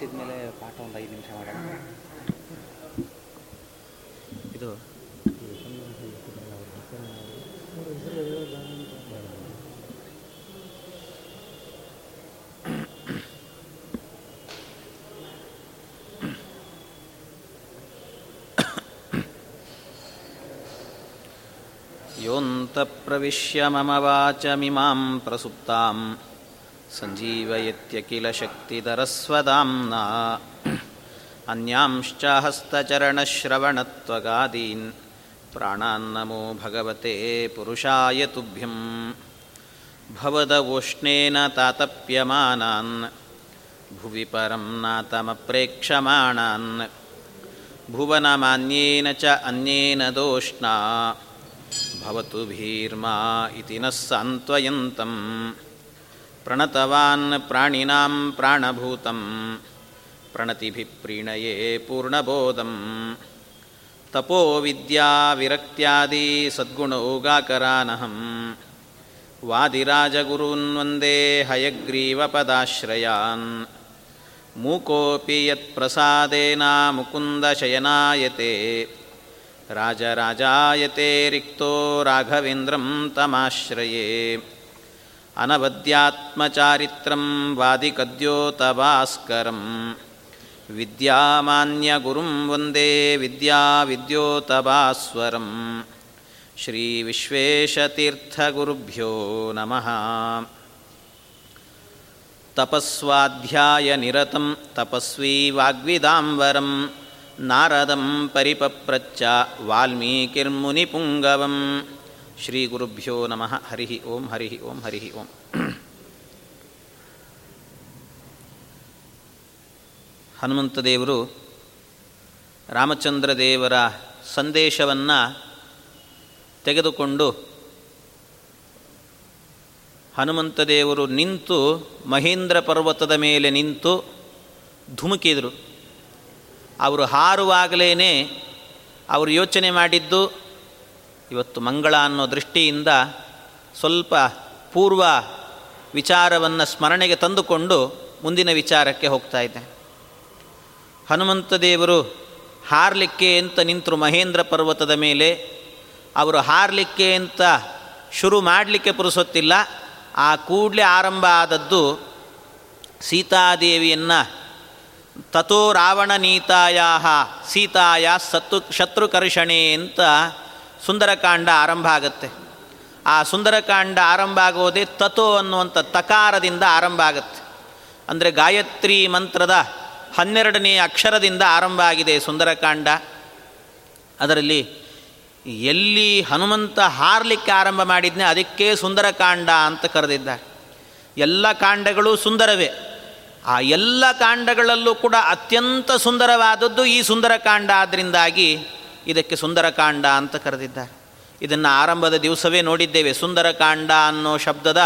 ಮುಗಿಸಿದ ಮೇಲೆ ಪಾಠ ಒಂದು ಐದು ನಿಮಿಷ ಮಾಡೋಣ. ಇದು. ಯೋಂತಃಪ್ರವಿಶ್ಯ ಮಮ ವಾಚಮಿಮಾಂ ಪ್ರಸುಪ್ತಾಂ. ಸಂಜೀವಯತ್ಯಖಿಲ ಶಕ್ತಿಧರಸ್ವದಾಂನಾ ಅನ್ಯಾಂಶ್ಚ ಹಸ್ತಚರಣಶ್ರವಣತ್ವಗಾದೀನ್ ಪ್ರಾಣಾನ್ನಮೋ ಭಗವತೆ ಪುರುಷಾಯ ತುಭ್ಯಂ ಭವದವೋಷ್ಣೇನ ತಾತಪ್ಯಮಾನಾನ್ ಭುವಿ ಪರಂ ನಾತಮಪ್ರೇಕ್ಷಮಾಣಾನ್ ಭುವನಮಾನ್ಯೇನ ಚ ಅನ್ಯೇನ ದೋಷ್ಣಾ ಭವತು ಭೀರ್ಮಾ ಇತಿ ನಃ प्रणतवान् प्राणिनां प्राणभूतं प्रणतिभिः प्रीणये पूर्णबोधं तपोविद्याविरक्त्यादि सद्गुणौगाकरानहं वादिराजगुरून् वन्दे हयग्रीवपदाश्रयान्। मूकोऽपि यत्प्रसादेना मुकुन्दशयनायते। राजराजायते रिक्तो राघवेन्द्रं तमाश्रये। अनवद्यात्मचारित्रं वादिकद्योतभास्करं विद्यामान्यगुरुं वन्दे विद्याविद्योतभास्वरं श्रीविश्वेशतीर्थगुरुभ्यो नमः। तपस्वाध्यायनिरतं तपस्वी वाग्विदाम्बरं नारदं परिपप्रच्च वाल्मीकिर्मुनिपुङ्गवम्। ಪರಿಪಪ್ರಚ್ಚ ಗುರುಭ್ಯೋ ನಮಃ. ಹರಿ ಓಂ ಹರಿ ಓಂ ಹರಿ ಓಂ. ಹನುಮಂತ ದೇವರು ರಾಮಚಂದ್ರ ದೇವರ ಸಂದೇಶವನ್ನು ತೆಗೆದುಕೊಂಡು ಹನುಮಂತ ದೇವರು ನಿಂತು ಮಹೇಂದ್ರ ಪರ್ವತದ ಮೇಲೆ ನಿಂತು ಧುಮುಕಿದರು. ಅವರು ಹಾರುವಾಗಲೇ ಅವರು ಯೋಚನೆ ಮಾಡಿದ್ದು ಇವತ್ತು ಮಂಗಳ ಅನ್ನೋ ದೃಷ್ಟಿಯಿಂದ ಸ್ವಲ್ಪ ಪೂರ್ವ ವಿಚಾರವನ್ನು ಸ್ಮರಣೆಗೆ ತಂದುಕೊಂಡು ಮುಂದಿನ ವಿಚಾರಕ್ಕೆ ಹೋಗ್ತಾ ಇದ್ದೆ. ಹನುಮಂತ ದೇವರು ಹಾರಲಿಕ್ಕೆ ಅಂತ ನಿಂತರು ಮಹೇಂದ್ರ ಪರ್ವತದ ಮೇಲೆ. ಅವರು ಹಾರಲಿಕ್ಕೆ ಅಂತ ಶುರು ಮಾಡಲಿಕ್ಕೆ ಪುರುಸೊತ್ತಿಲ್ಲ. ಆ ಕೂಡಲೇ ಆರಂಭ ಆದದ್ದು ಸೀತಾದೇವಿಯನ್ನು ತಥೋ ರಾವಣ ನೀತಾಯ ಸೀತಾಯ ಸತ್ತು ಶತ್ರುಕರ್ಷಣೆ ಅಂತ ಸುಂದರಕಾಂಡ ಆರಂಭ ಆಗುತ್ತೆ. ಆ ಸುಂದರಕಾಂಡ ಆರಂಭ ಆಗೋದೇ ತತೋ ಅನ್ನುವಂಥ ತಕಾರದಿಂದ ಆರಂಭ ಆಗುತ್ತೆ. ಅಂದರೆ ಗಾಯತ್ರಿ ಮಂತ್ರದ ಹನ್ನೆರಡನೇ ಅಕ್ಷರದಿಂದ ಆರಂಭ ಆಗಿದೆ ಸುಂದರಕಾಂಡ. ಅದರಲ್ಲಿ ಎಲ್ಲಿ ಹನುಮಂತ ಹಾರಲಿಕ್ಕೆ ಆರಂಭ ಮಾಡಿದ್ನೆ ಅದಕ್ಕೆ ಸುಂದರಕಾಂಡ ಅಂತ ಕರೆದಿದ್ದಾರೆ. ಎಲ್ಲ ಕಾಂಡಗಳು ಸುಂದರವೇ. ಆ ಎಲ್ಲ ಕಾಂಡಗಳಲ್ಲೂ ಕೂಡ ಅತ್ಯಂತ ಸುಂದರವಾದದ್ದು ಈ ಸುಂದರಕಾಂಡ ಆದ್ದರಿಂದಾಗಿ ಇದಕ್ಕೆ ಸುಂದರಕಾಂಡ ಅಂತ ಕರೆದಿದ್ದಾರೆ. ಇದನ್ನು ಆರಂಭದ ದಿವಸವೇ ನೋಡಿದ್ದೇವೆ. ಸುಂದರಕಾಂಡ ಅನ್ನೋ ಶಬ್ದದ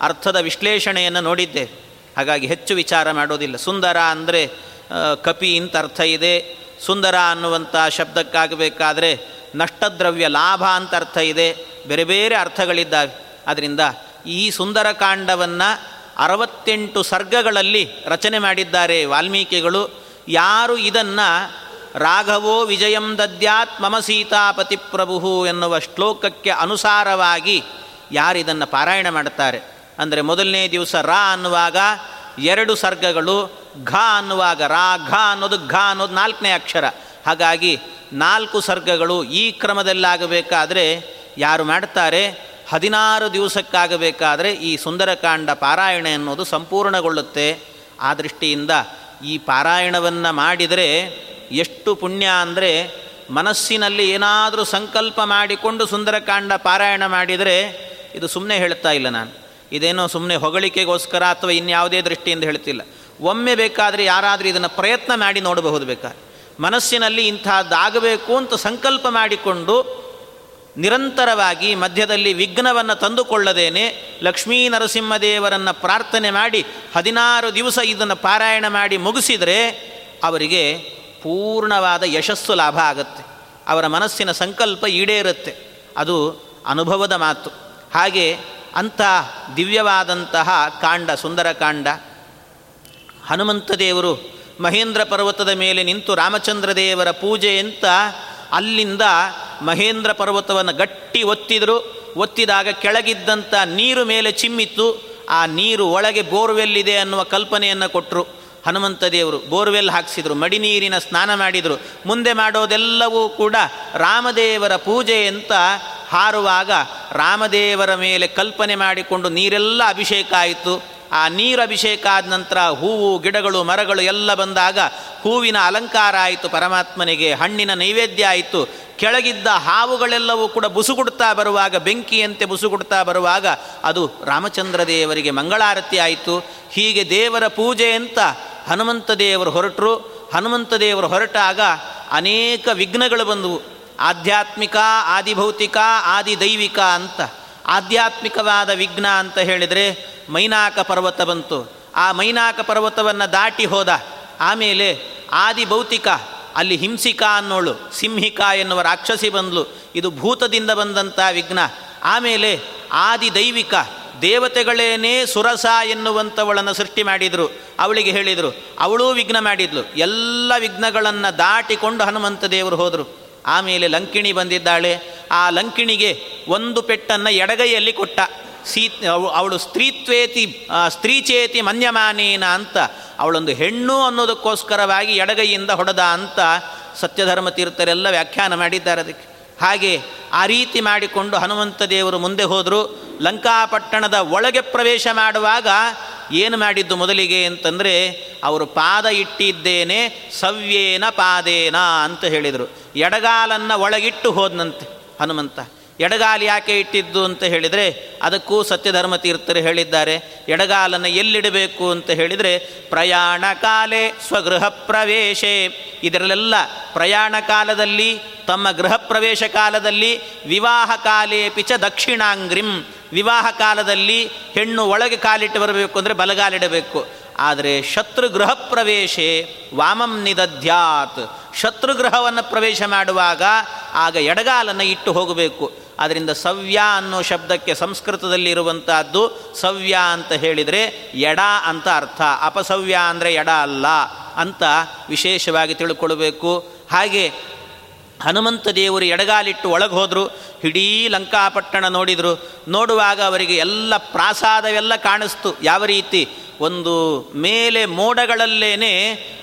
ಅರ್ಥದ ವಿಶ್ಲೇಷಣೆಯನ್ನು ನೋಡಿದ್ದೇವೆ. ಹಾಗಾಗಿ ಹೆಚ್ಚು ವಿಚಾರ ಮಾಡೋದಿಲ್ಲ. ಸುಂದರ ಅಂದರೆ ಕಪಿ ಅಂತ ಅರ್ಥ ಇದೆ. ಸುಂದರ ಅನ್ನುವಂಥ ಶಬ್ದಕ್ಕಾಗಬೇಕಾದ್ರೆ ನಷ್ಟದ್ರವ್ಯ, ಲಾಭ ಅಂತ ಅರ್ಥ ಇದೆ. ಬೇರೆ ಬೇರೆ ಅರ್ಥಗಳಿದ್ದಾವೆ. ಅದರಿಂದ ಈ ಸುಂದರಕಾಂಡವನ್ನು ಅರವತ್ತೆಂಟು ಸರ್ಗಗಳಲ್ಲಿ ರಚನೆ ಮಾಡಿದ್ದಾರೆ ವಾಲ್ಮೀಕಿಗಳು. ಯಾರು ಇದನ್ನು ರಾಘವೋ ವಿಜಯಂ ದದ್ಯಾತ್ ಮಮ ಸೀತಾಪತಿ ಪ್ರಭು ಎನ್ನುವ ಶ್ಲೋಕಕ್ಕೆ ಅನುಸಾರವಾಗಿ ಯಾರಿದನ್ನು ಪಾರಾಯಣ ಮಾಡುತ್ತಾರೆ? ಅಂದರೆ ಮೊದಲನೇ ದಿವಸ ರಾ ಅನ್ನುವಾಗ ಎರಡು ಸರ್ಗಗಳು ಘ ಅನ್ನುವಾಗ ರಾ, ಘ ಅನ್ನೋದು ಘ ಅನ್ನೋದು ನಾಲ್ಕನೇ ಅಕ್ಷರ. ಹಾಗಾಗಿ ನಾಲ್ಕು ಸರ್ಗಗಳು ಈ ಕ್ರಮದಲ್ಲಾಗಬೇಕಾದರೆ ಯಾರು ಮಾಡ್ತಾರೆ ಹದಿನಾರು ದಿವಸಕ್ಕಾಗಬೇಕಾದರೆ ಈ ಸುಂದರಕಾಂಡ ಪಾರಾಯಣ ಎನ್ನುವುದು ಸಂಪೂರ್ಣಗೊಳ್ಳುತ್ತೆ. ಆ ದೃಷ್ಟಿಯಿಂದ ಈ ಪಾರಾಯಣವನ್ನು ಮಾಡಿದರೆ ಎಷ್ಟು ಪುಣ್ಯ ಅಂದರೆ ಮನಸ್ಸಿನಲ್ಲಿ ಏನಾದರೂ ಸಂಕಲ್ಪ ಮಾಡಿಕೊಂಡು ಸುಂದರಕಾಂಡ ಪಾರಾಯಣ ಮಾಡಿದರೆ ಇದು ಸುಮ್ಮನೆ ಹೇಳ್ತಾ ಇಲ್ಲ ನಾನು. ಇದೇನೋ ಸುಮ್ಮನೆ ಹೊಗಳಿಕೆಗೋಸ್ಕರ ಅಥವಾ ಇನ್ಯಾವುದೇ ದೃಷ್ಟಿಯಿಂದ ಹೇಳ್ತಿಲ್ಲ. ಒಮ್ಮೆ ಬೇಕಾದರೆ ಯಾರಾದರೂ ಇದನ್ನು ಪ್ರಯತ್ನ ಮಾಡಿ ನೋಡಬಹುದು ಬೇಕಾದ್ರೆ. ಮನಸ್ಸಿನಲ್ಲಿ ಇಂಥದ್ದಾಗಬೇಕು ಅಂತ ಸಂಕಲ್ಪ ಮಾಡಿಕೊಂಡು ನಿರಂತರವಾಗಿ ಮಧ್ಯದಲ್ಲಿ ವಿಘ್ನವನ್ನು ತಂದುಕೊಳ್ಳದೇನೆ ಲಕ್ಷ್ಮೀ ನರಸಿಂಹದೇವರನ್ನು ಪ್ರಾರ್ಥನೆ ಮಾಡಿ ಹದಿನಾರು ದಿವಸ ಇದನ್ನು ಪಾರಾಯಣ ಮಾಡಿ ಮುಗಿಸಿದರೆ ಅವರಿಗೆ ಪೂರ್ಣವಾದ ಯಶಸ್ಸು ಲಾಭ ಆಗುತ್ತೆ. ಅವರ ಮನಸ್ಸಿನ ಸಂಕಲ್ಪ ಈಡೇರುತ್ತೆ. ಅದು ಅನುಭವದ ಮಾತು. ಹಾಗೆ ಅಂಥ ದಿವ್ಯವಾದಂತಹ ಕಾಂಡ ಸುಂದರಕಾಂಡ ಹನುಮಂತ ದೇವರು ಮಹೇಂದ್ರ ಪರ್ವತದ ಮೇಲೆ ನಿಂತು ರಾಮಚಂದ್ರ ದೇವರ ಪೂಜೆ ಅಂತ ಅಲ್ಲಿಂದ ಮಹೇಂದ್ರ ಪರ್ವತವನ್ನು ಗಟ್ಟಿ ಒತ್ತಿದರು. ಒತ್ತಿದಾಗ ಕೆಳಗಿದ್ದಂಥ ನೀರು ಮೇಲೆ ಚಿಮ್ಮಿತ್ತು. ಆ ನೀರು ಒಳಗೆ ಬೋರ್ವೆಲ್ಲಿದೆ ಅನ್ನುವ ಕಲ್ಪನೆಯನ್ನು ಕೊಟ್ಟರು ಹನುಮಂತ ದೇವರು ಬೋರ್ವೆಲ್ ಹಾಕ್ಸಿದ್ರು, ಮಡಿ ನೀರಿನ ಸ್ನಾನ ಮಾಡಿದರು, ಮುಂದೆ ಮಾಡೋದೆಲ್ಲವೂ ಕೂಡ ರಾಮದೇವರ ಪೂಜೆ ಅಂತ ಹಾರುವಾಗ ರಾಮದೇವರ ಮೇಲೆ ಕಲ್ಪನೆ ಮಾಡಿಕೊಂಡು ನೀರೆಲ್ಲ ಅಭಿಷೇಕ ಆಯಿತು. ಆ ನೀರು ಅಭಿಷೇಕ ಆದ ನಂತರ ಹೂವು, ಗಿಡಗಳು, ಮರಗಳು ಎಲ್ಲ ಬಂದಾಗ ಹೂವಿನ ಅಲಂಕಾರ ಆಯಿತು, ಪರಮಾತ್ಮನಿಗೆ ಹಣ್ಣಿನ ನೈವೇದ್ಯ ಆಯಿತು. ಕೆಳಗಿದ್ದ ಹಾವುಗಳೆಲ್ಲವೂ ಕೂಡ ಬುಸುಗುಡ್ತಾ ಬರುವಾಗ, ಬೆಂಕಿಯಂತೆ ಬುಸುಗುಡ್ತಾ ಬರುವಾಗ ಅದು ರಾಮಚಂದ್ರ ದೇವರಿಗೆ ಮಂಗಳಾರತಿ ಆಯಿತು. ಹೀಗೆ ದೇವರ ಪೂಜೆ ಅಂತ ಹನುಮಂತ ದೇವರು ಹೊರಟರು. ಹನುಮಂತ ದೇವರು ಹೊರಟಾಗ ಅನೇಕ ವಿಘ್ನಗಳು ಬಂದವು. ಆಧ್ಯಾತ್ಮಿಕ, ಆದಿಭೌತಿಕ, ಆದಿದೈವಿಕ ಅಂತ. ಆಧ್ಯಾತ್ಮಿಕವಾದ ವಿಘ್ನ ಅಂತ ಹೇಳಿದರೆ ಮೈನಾಕ ಪರ್ವತ ಬಂತು. ಆ ಮೈನಾಕ ಪರ್ವತವನ್ನು ದಾಟಿ ಹೋದ. ಆಮೇಲೆ ಆದಿಭೌತಿಕ, ಅಲ್ಲಿ ಹಿಂಸಿಕಾ ಅನ್ನೋಳು, ಸಿಂಹಿಕಾ ಎನ್ನುವ ರಾಕ್ಷಸಿ ಬಂದಳು ಇದು ಭೂತದಿಂದ ಬಂದಂಥ ವಿಘ್ನ. ಆಮೇಲೆ ಆದಿ ದೈವಿಕ ದೇವತೆಗಳೇನೇ ಸುರಸ ಎನ್ನುವಂಥವಳನ್ನು ಸೃಷ್ಟಿ ಮಾಡಿದರು, ಅವಳಿಗೆ ಹೇಳಿದರು, ಅವಳೂ ವಿಘ್ನ ಮಾಡಿದ್ಲು, ಎಲ್ಲ ವಿಘ್ನಗಳನ್ನು ದಾಟಿಕೊಂಡು ಹನುಮಂತ ದೇವರು ಹೋದರು. ಆಮೇಲೆ ಲಂಕಿಣಿ ಬಂದಿದ್ದಾಳೆ. ಆ ಲಂಕಿಣಿಗೆ ಒಂದು ಪೆಟ್ಟನ್ನು ಎಡಗೈಯಲ್ಲಿ ಕೊಟ್ಟ. ಸೀ ಅವಳು ಸ್ತ್ರೀತ್ವೇತಿ ಸ್ತ್ರೀಚೇತಿ ಮನ್ಯಮಾನೇನ ಅಂತ, ಅವಳೊಂದು ಹೆಣ್ಣು ಅನ್ನೋದಕ್ಕೋಸ್ಕರವಾಗಿ ಎಡಗೈಯಿಂದ ಹೊಡೆದ ಅಂತ ಸತ್ಯಧರ್ಮ ತೀರ್ಥರೆಲ್ಲ ವ್ಯಾಖ್ಯಾನ ಮಾಡಿದ್ದಾರೆ ಅದಕ್ಕೆ. ಹಾಗೆ ಆ ರೀತಿ ಮಾಡಿಕೊಂಡು ಹನುಮಂತ ದೇವರು ಮುಂದೆ ಹೋದರು. ಲಂಕಾಪಟ್ಟಣದ ಒಳಗೆ ಪ್ರವೇಶ ಮಾಡುವಾಗ ಏನು ಮಾಡಿದ್ದು ಮೊದಲಿಗೆ ಅಂತಂದರೆ ಅವರು ಪಾದ ಇಟ್ಟಿದ್ದೇನೆ, ಸವ್ಯೇನ ಪಾದೇನ ಅಂತ ಹೇಳಿದರು. ಎಡಗಾಲನ್ನು ಒಳಗಿಟ್ಟು ಹೋದನಂತೆ ಹನುಮಂತ. ಎಡಗಾಲಿ ಯಾಕೆ ಇಟ್ಟಿದ್ದು ಅಂತ ಹೇಳಿದರೆ, ಅದಕ್ಕೂ ಸತ್ಯಧರ್ಮ ತೀರ್ಥರು ಹೇಳಿದ್ದಾರೆ, ಎಡಗಾಲನ್ನು ಎಲ್ಲಿಡಬೇಕು ಅಂತ ಹೇಳಿದರೆ, ಪ್ರಯಾಣ ಕಾಲೇ ಸ್ವಗೃಹ ಪ್ರವೇಶೆ. ಇದರಲ್ಲೆಲ್ಲ ಪ್ರಯಾಣ ಕಾಲದಲ್ಲಿ, ತಮ್ಮ ಗೃಹ ಪ್ರವೇಶ ಕಾಲದಲ್ಲಿ, ವಿವಾಹ ಕಾಲೇ ಪಿಚ ದಕ್ಷಿಣಾಂಗ್ರಿಂ. ವಿವಾಹ ಕಾಲದಲ್ಲಿ ಹೆಣ್ಣು ಒಳಗೆ ಕಾಲಿಟ್ಟು ಬರಬೇಕು ಅಂದರೆ ಬಲಗಾಲಿಡಬೇಕು. ಆದರೆ ಶತ್ರುಗೃಹ ಪ್ರವೇಶೆ ವಾಮಂ ನಿದಧ್ಯಾತ್. ಶತ್ರುಗೃಹವನ್ನು ಪ್ರವೇಶ ಮಾಡುವಾಗ ಆಗ ಎಡಗಾಲನ್ನು ಇಟ್ಟು ಹೋಗಬೇಕು. ಅದರಿಂದ ಸವ್ಯ ಅನ್ನೋ ಶಬ್ದಕ್ಕೆ ಸಂಸ್ಕೃತದಲ್ಲಿ ಇರುವಂತಹದ್ದು ಸವ್ಯ ಅಂತ ಹೇಳಿದರೆ ಎಡ ಅಂತ ಅರ್ಥ. ಅಪಸವ್ಯ ಅಂದರೆ ಎಡ ಅಲ್ಲ ಅಂತ ವಿಶೇಷವಾಗಿ ತಿಳ್ಕೊಳ್ಬೇಕು. ಹಾಗೆ ಹನುಮಂತ ದೇವರು ಎಡಗಾಲಿಟ್ಟು ಒಳಗೆ ಹೋದರು ಇಡೀ ಲಂಕಾಪಟ್ಟಣ ನೋಡಿದರು. ನೋಡುವಾಗ ಅವರಿಗೆ ಎಲ್ಲ ಪ್ರಾಸಾದವೆಲ್ಲ ಕಾಣಿಸ್ತು. ಯಾವ ರೀತಿ? ಒಂದು ಮೇಲೆ ಮೋಡಗಳಲ್ಲೇನೆ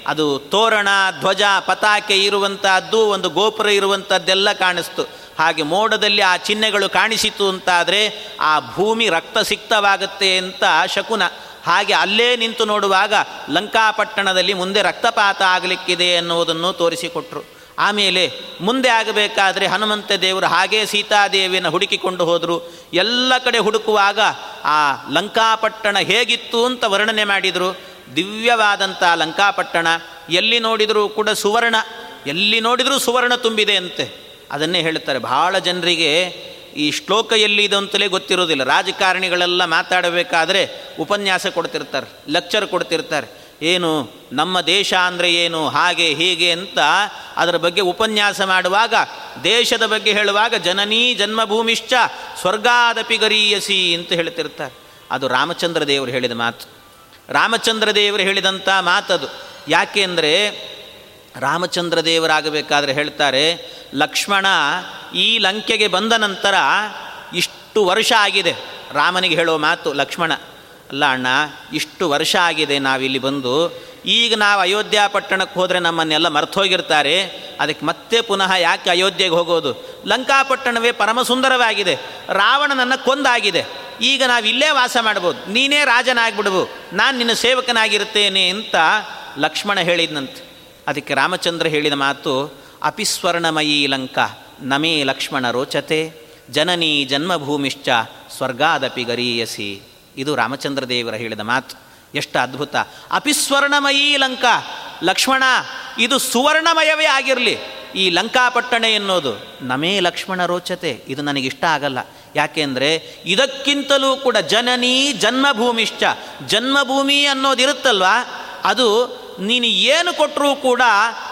ಅದು ತೋರಣ, ಧ್ವಜ, ಪತಾಕೆ ಇರುವಂತಹದ್ದು, ಒಂದು ಗೋಪುರ ಇರುವಂಥದ್ದೆಲ್ಲ ಕಾಣಿಸ್ತು. ಹಾಗೆ ಮೋಡದಲ್ಲಿ ಆ ಚಿಹ್ನೆಗಳು ಕಾಣಿಸಿತು ಅಂತಾದರೆ ಆ ಭೂಮಿ ರಕ್ತಸಿಕ್ತವಾಗುತ್ತೆ ಅಂತ ಶಕುನ ಹಾಗೆ ಅಲ್ಲೇ ನಿಂತು ನೋಡುವಾಗ ಲಂಕಾಪಟ್ಟಣದಲ್ಲಿ ಮುಂದೆ ರಕ್ತಪಾತ ಆಗಲಿಕ್ಕಿದೆ ಎನ್ನುವುದನ್ನು ತೋರಿಸಿಕೊಟ್ರು. ಆಮೇಲೆ ಮುಂದೆ ಆಗಬೇಕಾದ್ರೆ ಹನುಮಂತ ದೇವರು ಹಾಗೇ ಸೀತಾದೇವಿಯನ್ನು ಹುಡುಕಿಕೊಂಡು ಹೋದರು. ಎಲ್ಲ ಕಡೆ ಹುಡುಕುವಾಗ ಆ ಲಂಕಾಪಟ್ಟಣ ಹೇಗಿತ್ತು ಅಂತ ವರ್ಣನೆ ಮಾಡಿದರು. ದಿವ್ಯವಾದಂಥ ಲಂಕಾಪಟ್ಟಣ, ಎಲ್ಲಿ ನೋಡಿದರೂ ಕೂಡ ಸುವರ್ಣ, ಎಲ್ಲಿ ನೋಡಿದರೂ ಸುವರ್ಣ ತುಂಬಿದೆ ಅಂತೆ. ಅದನ್ನೇ ಹೇಳ್ತಾರೆ ಬಹಳ ಜನರಿಗೆ ಈ ಶ್ಲೋಕ ಎಲ್ಲಿದೆ ಅಂತಲೇ ಗೊತ್ತಿರೋದಿಲ್ಲ ರಾಜಕಾರಣಿಗಳೆಲ್ಲ ಮಾತಾಡಬೇಕಾದ್ರೆ ಉಪನ್ಯಾಸ ಕೊಡ್ತಿರ್ತಾರೆ ಲೆಕ್ಚರ್ ಕೊಡ್ತಿರ್ತಾರೆ. ಏನು, ನಮ್ಮ ದೇಶ ಅಂದರೆ ಏನು, ಹಾಗೆ, ಹೀಗೆ ಅಂತ ಅದರ ಬಗ್ಗೆ ಉಪನ್ಯಾಸ ಮಾಡುವಾಗ, ದೇಶದ ಬಗ್ಗೆ ಹೇಳುವಾಗ, ಜನನೀ ಜನ್ಮಭೂಮಿಶ್ಚ ಸ್ವರ್ಗಾದಪಿ ಗರೀಯಸಿ ಅಂತ ಹೇಳ್ತಿರ್ತಾರೆ. ಅದು ರಾಮಚಂದ್ರ ದೇವರು ಹೇಳಿದ ಮಾತು. ರಾಮಚಂದ್ರ ದೇವರು ಹೇಳಿದಂಥ ಮಾತದು. ಯಾಕೆ ಅಂದರೆ ರಾಮಚಂದ್ರ ದೇವರಾಗಬೇಕಾದ್ರೆ ಹೇಳ್ತಾರೆ, ಲಕ್ಷ್ಮಣ ಈ ಲಂಕೆಗೆ ಬಂದ ನಂತರ ಇಷ್ಟು ವರ್ಷ ಆಗಿದೆ. ರಾಮನಿಗೆ ಹೇಳೋ ಮಾತು, ಲಕ್ಷ್ಮಣ, ಅಲ್ಲ ಅಣ್ಣ, ಇಷ್ಟು ವರ್ಷ ಆಗಿದೆ ನಾವಿಲ್ಲಿ ಬಂದು, ಈಗ ನಾವು ಅಯೋಧ್ಯ ಪಟ್ಟಣಕ್ಕೆ ಹೋದರೆ ನಮ್ಮನ್ನೆಲ್ಲ ಮರ್ತೋಗಿರ್ತಾರೆ, ಅದಕ್ಕೆ ಮತ್ತೆ ಪುನಃ ಯಾಕೆ ಅಯೋಧ್ಯೆಗೆ ಹೋಗೋದು? ಲಂಕಾಪಟ್ಟಣವೇ ಪರಮ ಸುಂದರವಾಗಿದೆ ರಾವಣನನ್ನು ಕೊಂದಾಗಿದೆ, ಈಗ ನಾವು ಇಲ್ಲೇ ವಾಸ ಮಾಡ್ಬೋದು, ನೀನೇ ರಾಜನಾಗ್ಬಿಡ್ಬು, ನಾನು ನಿನ್ನ ಸೇವಕನಾಗಿರ್ತೇನೆ ಅಂತ ಲಕ್ಷ್ಮಣ ಹೇಳಿದ್ನಂತೆ. ಅದಕ್ಕೆ ರಾಮಚಂದ್ರ ಹೇಳಿದ ಮಾತು, ಅಪಿಸ್ವರ್ಣಮಯೀ ಲಂಕ, ನಮೇ ಲಕ್ಷ್ಮಣ ರೋಚತೆ, ಜನನೀ ಜನ್ಮಭೂಮಿಶ್ಚ, ಸ್ವರ್ಗಾದಪಿ ಗರೀಯಸಿ. ಇದು ರಾಮಚಂದ್ರ ದೇವರ ಹೇಳಿದ ಮಾತು. ಎಷ್ಟು ಅದ್ಭುತ. ಅಪಿಸ್ವರ್ಣಮಯೀ ಲಂಕ, ಲಕ್ಷ್ಮಣ, ಇದು ಸುವರ್ಣಮಯವೇ ಆಗಿರಲಿ. ಈ ಲಂಕಾಪಟ್ಟಣ ಎನ್ನೋದು ನಮೇ ಲಕ್ಷ್ಮಣ ರೋಚತೆ. ಇದು ನನಗಿಷ್ಟ ಆಗಲ್ಲ. ಯಾಕೆಂದರೆ ಇದಕ್ಕಿಂತಲೂ ಕೂಡ ಜನನೀ ಜನ್ಮಭೂಮಿಶ್ಚ, ಜನ್ಮಭೂಮಿ ಅನ್ನೋದಿರುತ್ತಲ್ವಾ, ಅದು ನೀನು ಏನು ಕೊಟ್ಟರೂ ಕೂಡ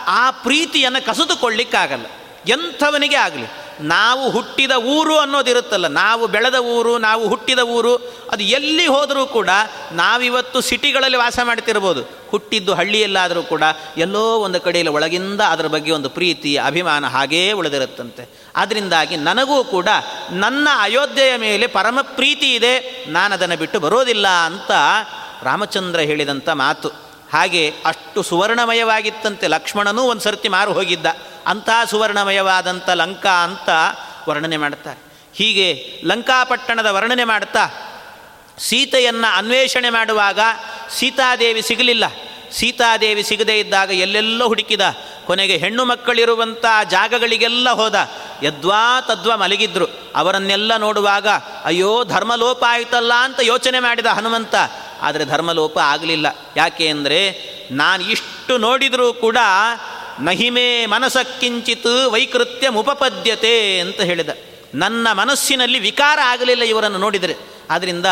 ಆ ಪ್ರೀತಿಯನ್ನು ಕಸಿದುಕೊಳ್ಳಿಕ್ಕಾಗಲ್ಲ. ಎಂಥವನಿಗೆ ಆಗಲಿ. ನಾವು ಹುಟ್ಟಿದ ಊರು ಅನ್ನೋದಿರುತ್ತಲ್ಲ, ನಾವು ಬೆಳೆದ ಊರು, ನಾವು ಹುಟ್ಟಿದ ಊರು, ಅದು ಎಲ್ಲಿ ಹೋದರೂ ಕೂಡ ನಾವಿವತ್ತು ಸಿಟಿಗಳಲ್ಲಿ ವಾಸ ಮಾಡ್ತಿರ್ಬೋದು. ಹುಟ್ಟಿದ್ದು ಹಳ್ಳಿಯಲ್ಲಾದರೂ ಕೂಡ ಎಲ್ಲೋ ಒಂದು ಕಡೆಯಲ್ಲಿ ಒಳಗಿಂದ ಅದರ ಬಗ್ಗೆ ಒಂದು ಪ್ರೀತಿ, ಅಭಿಮಾನ ಹಾಗೇ ಉಳಿದಿರುತ್ತಂತೆ. ಅದರಿಂದಾಗಿ ನನಗೂ ಕೂಡ ನನ್ನ ಅಯೋಧ್ಯೆಯ ಮೇಲೆ ಪರಮ ಪ್ರೀತಿ ಇದೆ ನಾನು ಅದನ್ನು ಬಿಟ್ಟು ಬರೋದಿಲ್ಲ ಅಂತ ರಾಮಚಂದ್ರ ಹೇಳಿದಂಥ ಮಾತು. ಹಾಗೆ ಅಷ್ಟು ಸುವರ್ಣಮಯವಾಗಿತ್ತಂತೆ ಲಕ್ಷ್ಮಣನೂ ಒಂದು ಸರ್ತಿ ಮಾರು ಹೋಗಿದ್ದ. ಅಂಥ ಸುವರ್ಣಮಯವಾದಂಥ ಲಂಕಾ ಅಂತ ವರ್ಣನೆ ಮಾಡ್ತಾರೆ ಹೀಗೆ ಲಂಕಾಪಟ್ಟಣದ ವರ್ಣನೆ ಮಾಡ್ತಾ. ಸೀತೆಯನ್ನು ಅನ್ವೇಷಣೆ ಮಾಡುವಾಗ ಸೀತಾದೇವಿ ಸಿಗಲಿಲ್ಲ. ಸೀತಾದೇವಿ ಸಿಗದೇ ಇದ್ದಾಗ ಎಲ್ಲೆಲ್ಲೋ ಹುಡುಕಿದ. ಕೊನೆಗೆ ಹೆಣ್ಣು ಮಕ್ಕಳಿರುವಂಥ ಜಾಗಗಳಿಗೆಲ್ಲ ಹೋದ. ಯದ್ವಾ ತದ್ವಾ ಮಲಗಿದ್ರು. ಅವರನ್ನೆಲ್ಲ ನೋಡುವಾಗ ಅಯ್ಯೋ ಧರ್ಮಲೋಪ ಆಯಿತಲ್ಲ ಅಂತ ಯೋಚನೆ ಮಾಡಿದ ಹನುಮಂತ. ಆದರೆ ಧರ್ಮಲೋಪ ಆಗಲಿಲ್ಲ. ಯಾಕೆ ಅಂದರೆ ನಾನು ಇಷ್ಟು ನೋಡಿದರೂ ಕೂಡ ನಹಿಮೆ ಮನಸ್ಸಕ್ಕಿಂಚಿತ್ ವೈಕೃತ್ಯ ಮುಪಪದ್ಯತೆ ಅಂತ ಹೇಳಿದ. ನನ್ನ ಮನಸ್ಸಿನಲ್ಲಿ ವಿಕಾರ ಆಗಲಿಲ್ಲ ಇವರನ್ನು ನೋಡಿದರೆ. ಆದ್ದರಿಂದ